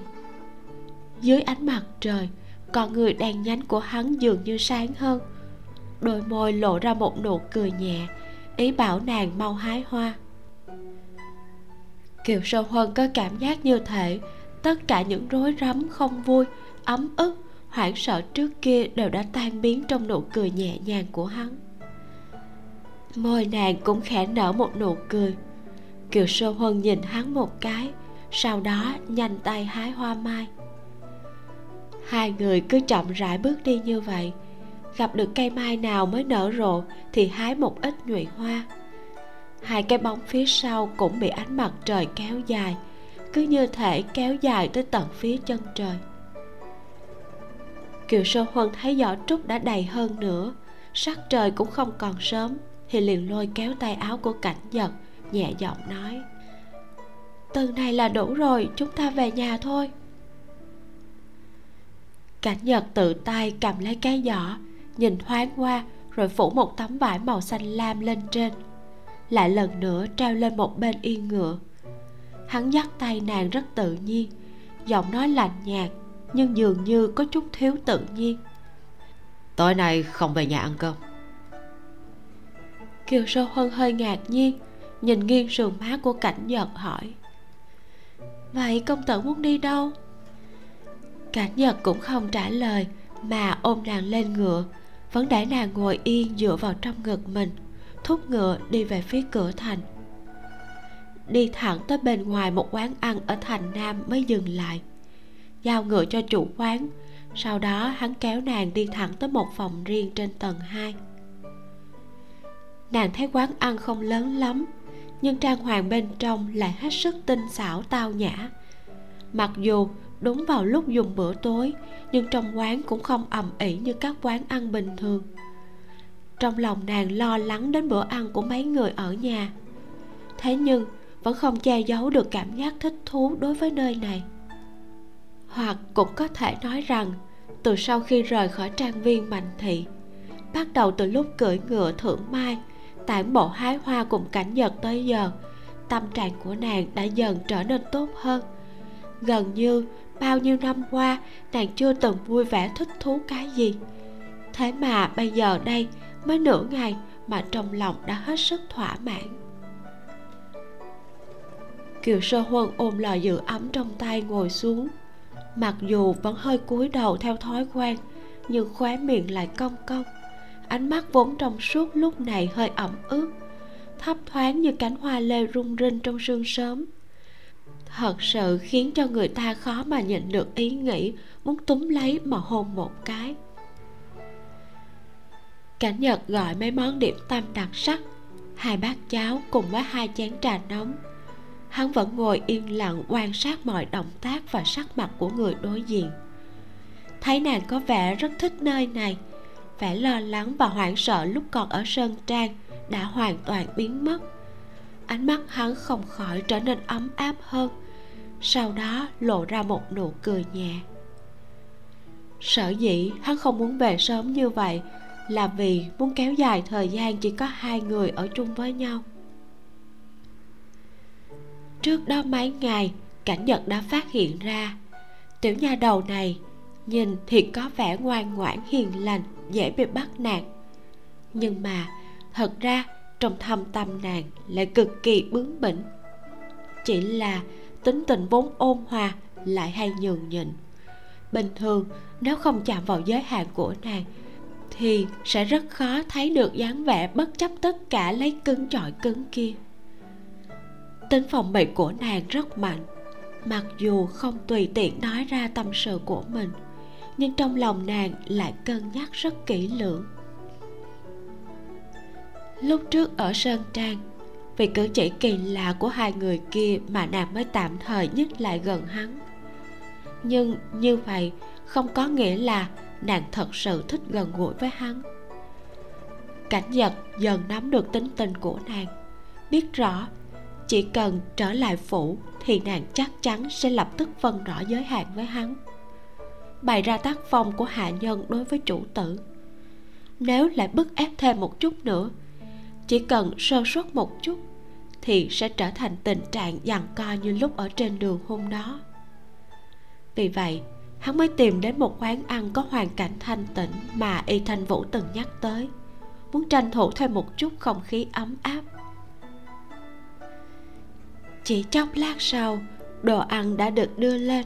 Dưới ánh mặt trời, con người đèn nhánh của hắn dường như sáng hơn. Đôi môi lộ ra một nụ cười nhẹ, ý bảo nàng mau hái hoa. Kiều sơ huân có cảm giác như thể tất cả những rối rắm không vui ấm ức, hoảng sợ trước kia đều đã tan biến trong nụ cười nhẹ nhàng của hắn. Môi nàng cũng khẽ nở một nụ cười. Kiều sơ huân nhìn hắn một cái, sau đó nhanh tay hái hoa mai. Hai người cứ chậm rãi bước đi như vậy. Gặp được cây mai nào mới nở rộ thì hái một ít nhụy hoa. Hai cái bóng phía sau cũng bị ánh mặt trời kéo dài, cứ như thể kéo dài tới tận phía chân trời kiều sơ huân thấy giỏ trúc đã đầy hơn nữa. Sắc trời cũng không còn sớm, thì liền lôi kéo tay áo của cảnh giật nhẹ giọng nói từ này là đủ rồi, chúng ta về nhà thôi. Cảnh nhật tự tay cầm lấy cái giỏ, nhìn thoáng qua, rồi phủ một tấm vải màu xanh lam lên trên. Lại lần nữa treo lên một bên yên ngựa. Hắn dắt tay nàng rất tự nhiên, giọng nói lạnh nhạt nhưng dường như có chút thiếu tự nhiên. Tối nay không về nhà ăn cơm. Kiều sơ huân hơi ngạc nhiên nhìn nghiêng sườn má của cảnh giật hỏi. Vậy công tử muốn đi đâu? Cảnh nhật cũng không trả lời mà ôm nàng lên ngựa. Vẫn để nàng ngồi yên dựa vào trong ngực mình thúc ngựa đi về phía cửa thành. Đi thẳng tới bên ngoài một quán ăn ở thành nam mới dừng lại giao ngựa cho chủ quán. Sau đó, hắn kéo nàng đi thẳng tới một phòng riêng trên tầng 2 nàng thấy quán ăn không lớn lắm, nhưng trang hoàng bên trong lại hết sức tinh xảo tao nhã. Mặc dù đúng vào lúc dùng bữa tối, nhưng trong quán cũng không ầm ĩ như các quán ăn bình thường. Trong lòng nàng lo lắng đến bữa ăn của mấy người ở nhà. Thế nhưng, vẫn không che giấu được cảm giác thích thú đối với nơi này hoặc cũng có thể nói rằng, từ sau khi rời khỏi trang viên mạnh thị, bắt đầu từ lúc cưỡi ngựa thưởng mai, tản bộ hái hoa cùng cảnh nhật tới giờ, tâm trạng của nàng đã dần trở nên tốt hơn. Gần như bao nhiêu năm qua, nàng chưa từng vui vẻ thích thú cái gì. Thế mà bây giờ đây mới nửa ngày mà trong lòng đã hết sức thỏa mãn. Kiều sơ huân ôm lò giữ ấm trong tay ngồi xuống mặc dù vẫn hơi cúi đầu theo thói quen, nhưng khóe miệng lại cong cong. Ánh mắt vốn trong suốt lúc này hơi ẩm ướt, thấp thoáng như cánh hoa lê rung rinh trong sương sớm. Thật sự khiến cho người ta khó mà nhịn được ý nghĩ muốn túm lấy mà hôn một cái. Cảnh nhật gọi mấy món điểm tâm đặc sắc. Hai bát cháo cùng với hai chén trà nóng hắn vẫn ngồi yên lặng quan sát mọi động tác và sắc mặt của người đối diện. Thấy nàng có vẻ rất thích nơi này, vẻ lo lắng và hoảng sợ lúc còn ở sơn trang đã hoàn toàn biến mất. Ánh mắt hắn không khỏi trở nên ấm áp hơn, sau đó lộ ra một nụ cười nhẹ. Sở dĩ hắn không muốn về sớm như vậy là vì muốn kéo dài thời gian chỉ có hai người ở chung với nhau trước đó mấy ngày, cảnh nhật đã phát hiện ra. Tiểu nha đầu này nhìn thì có vẻ ngoan ngoãn, hiền lành, dễ bị bắt nạt. Nhưng mà thật ra trong thâm tâm nàng lại cực kỳ bướng bỉnh. Chỉ là tính tình vốn ôn hòa lại hay nhường nhịn. Bình thường nếu không chạm vào giới hạn của nàng thì sẽ rất khó thấy được dáng vẻ bất chấp tất cả lấy cứng chọi cứng kia tính phòng bị của nàng rất mạnh. Mặc dù không tùy tiện nói ra tâm sự của mình, nhưng trong lòng nàng lại cân nhắc rất kỹ lưỡng. Lúc trước ở sơn trang, vì cử chỉ kỳ lạ của hai người kia mà nàng mới tạm thời nhích lại gần hắn. Nhưng như vậy không có nghĩa là nàng thật sự thích gần gũi với hắn. Cảnh giật dần nắm được tính tình của nàng, biết rõ chỉ cần trở lại phủ thì nàng chắc chắn sẽ lập tức phân rõ giới hạn với hắn. Bày ra tác phong của hạ nhân đối với chủ tử. Nếu lại bức ép thêm một chút nữa, chỉ cần sơ suất một chút thì sẽ trở thành tình trạng giằng co như lúc ở trên đường hôm đó. Vì vậy, hắn mới tìm đến một quán ăn có hoàn cảnh thanh tịnh mà y thanh vũ từng nhắc tới. Muốn tranh thủ thêm một chút không khí ấm áp chỉ chốc lát sau, đồ ăn đã được đưa lên.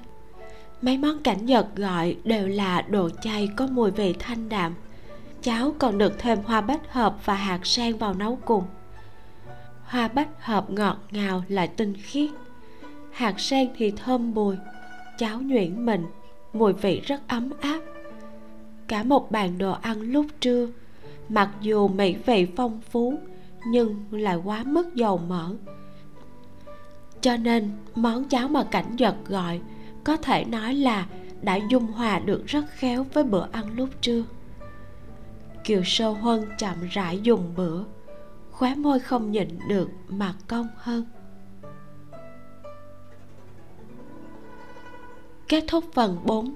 Mấy món cảnh nhật gọi đều là đồ chay có mùi vị thanh đạm. Cháo còn được thêm hoa bách hợp và hạt sen vào nấu cùng. Hoa bách hợp ngọt ngào lại tinh khiết. Hạt sen thì thơm bùi. Cháo nhuyễn mịn mùi vị rất ấm áp. Cả một bàn đồ ăn lúc trưa, mặc dù mỹ vị phong phú, nhưng lại quá mức dầu mỡ cho nên, món cháo mà cảnh giật gọi, có thể nói là đã dung hòa được rất khéo với bữa ăn lúc trưa. Kiều sơ huân chậm rãi dùng bữa, khóe môi không nhịn được mà cong hơn. Kết thúc phần 4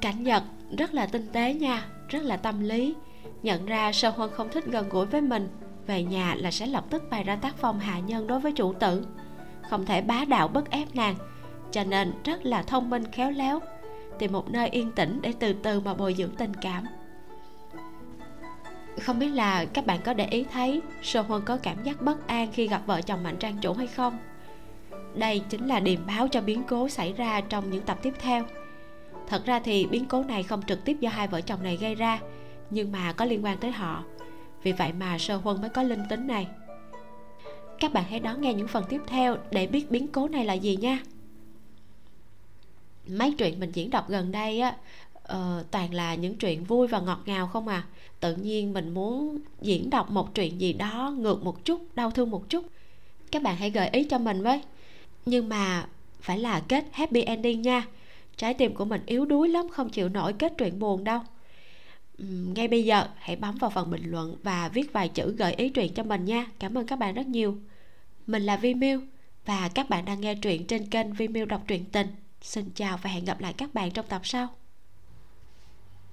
cảnh nhật rất là tinh tế nha, rất là tâm lý. Nhận ra sơ huân không thích gần gũi với mình về nhà là sẽ lập tức bày ra tác phong hạ nhân đối với chủ tử. Không thể bá đạo bức ép nàng, cho nên rất là thông minh khéo léo, tìm một nơi yên tĩnh để từ từ mà bồi dưỡng tình cảm. Không biết là các bạn có để ý thấy sô huân có cảm giác bất an khi gặp vợ chồng mạnh trang chủ hay không? Đây chính là điềm báo cho biến cố xảy ra trong những tập tiếp theo. Thật ra thì biến cố này không trực tiếp do hai vợ chồng này gây ra, nhưng mà có liên quan tới họ vì vậy mà sơ huân mới có linh tính này. Các bạn hãy đón nghe những phần tiếp theo để biết biến cố này là gì nha. Mấy chuyện mình diễn đọc gần đây á uh, toàn là những chuyện vui và ngọt ngào không à. Tự nhiên mình muốn diễn đọc một chuyện gì đó ngược một chút đau thương một chút. Các bạn hãy gợi ý cho mình với. Nhưng mà phải là kết happy ending nha. Trái tim của mình yếu đuối lắm không chịu nổi kết truyện buồn đâu ngay bây giờ, hãy bấm vào phần bình luận và viết vài chữ gợi ý truyện cho mình nha. Cảm ơn các bạn rất nhiều. Mình là vi miu và các bạn đang nghe truyện trên kênh vi miu đọc truyện tình. Xin chào và hẹn gặp lại các bạn trong tập sau.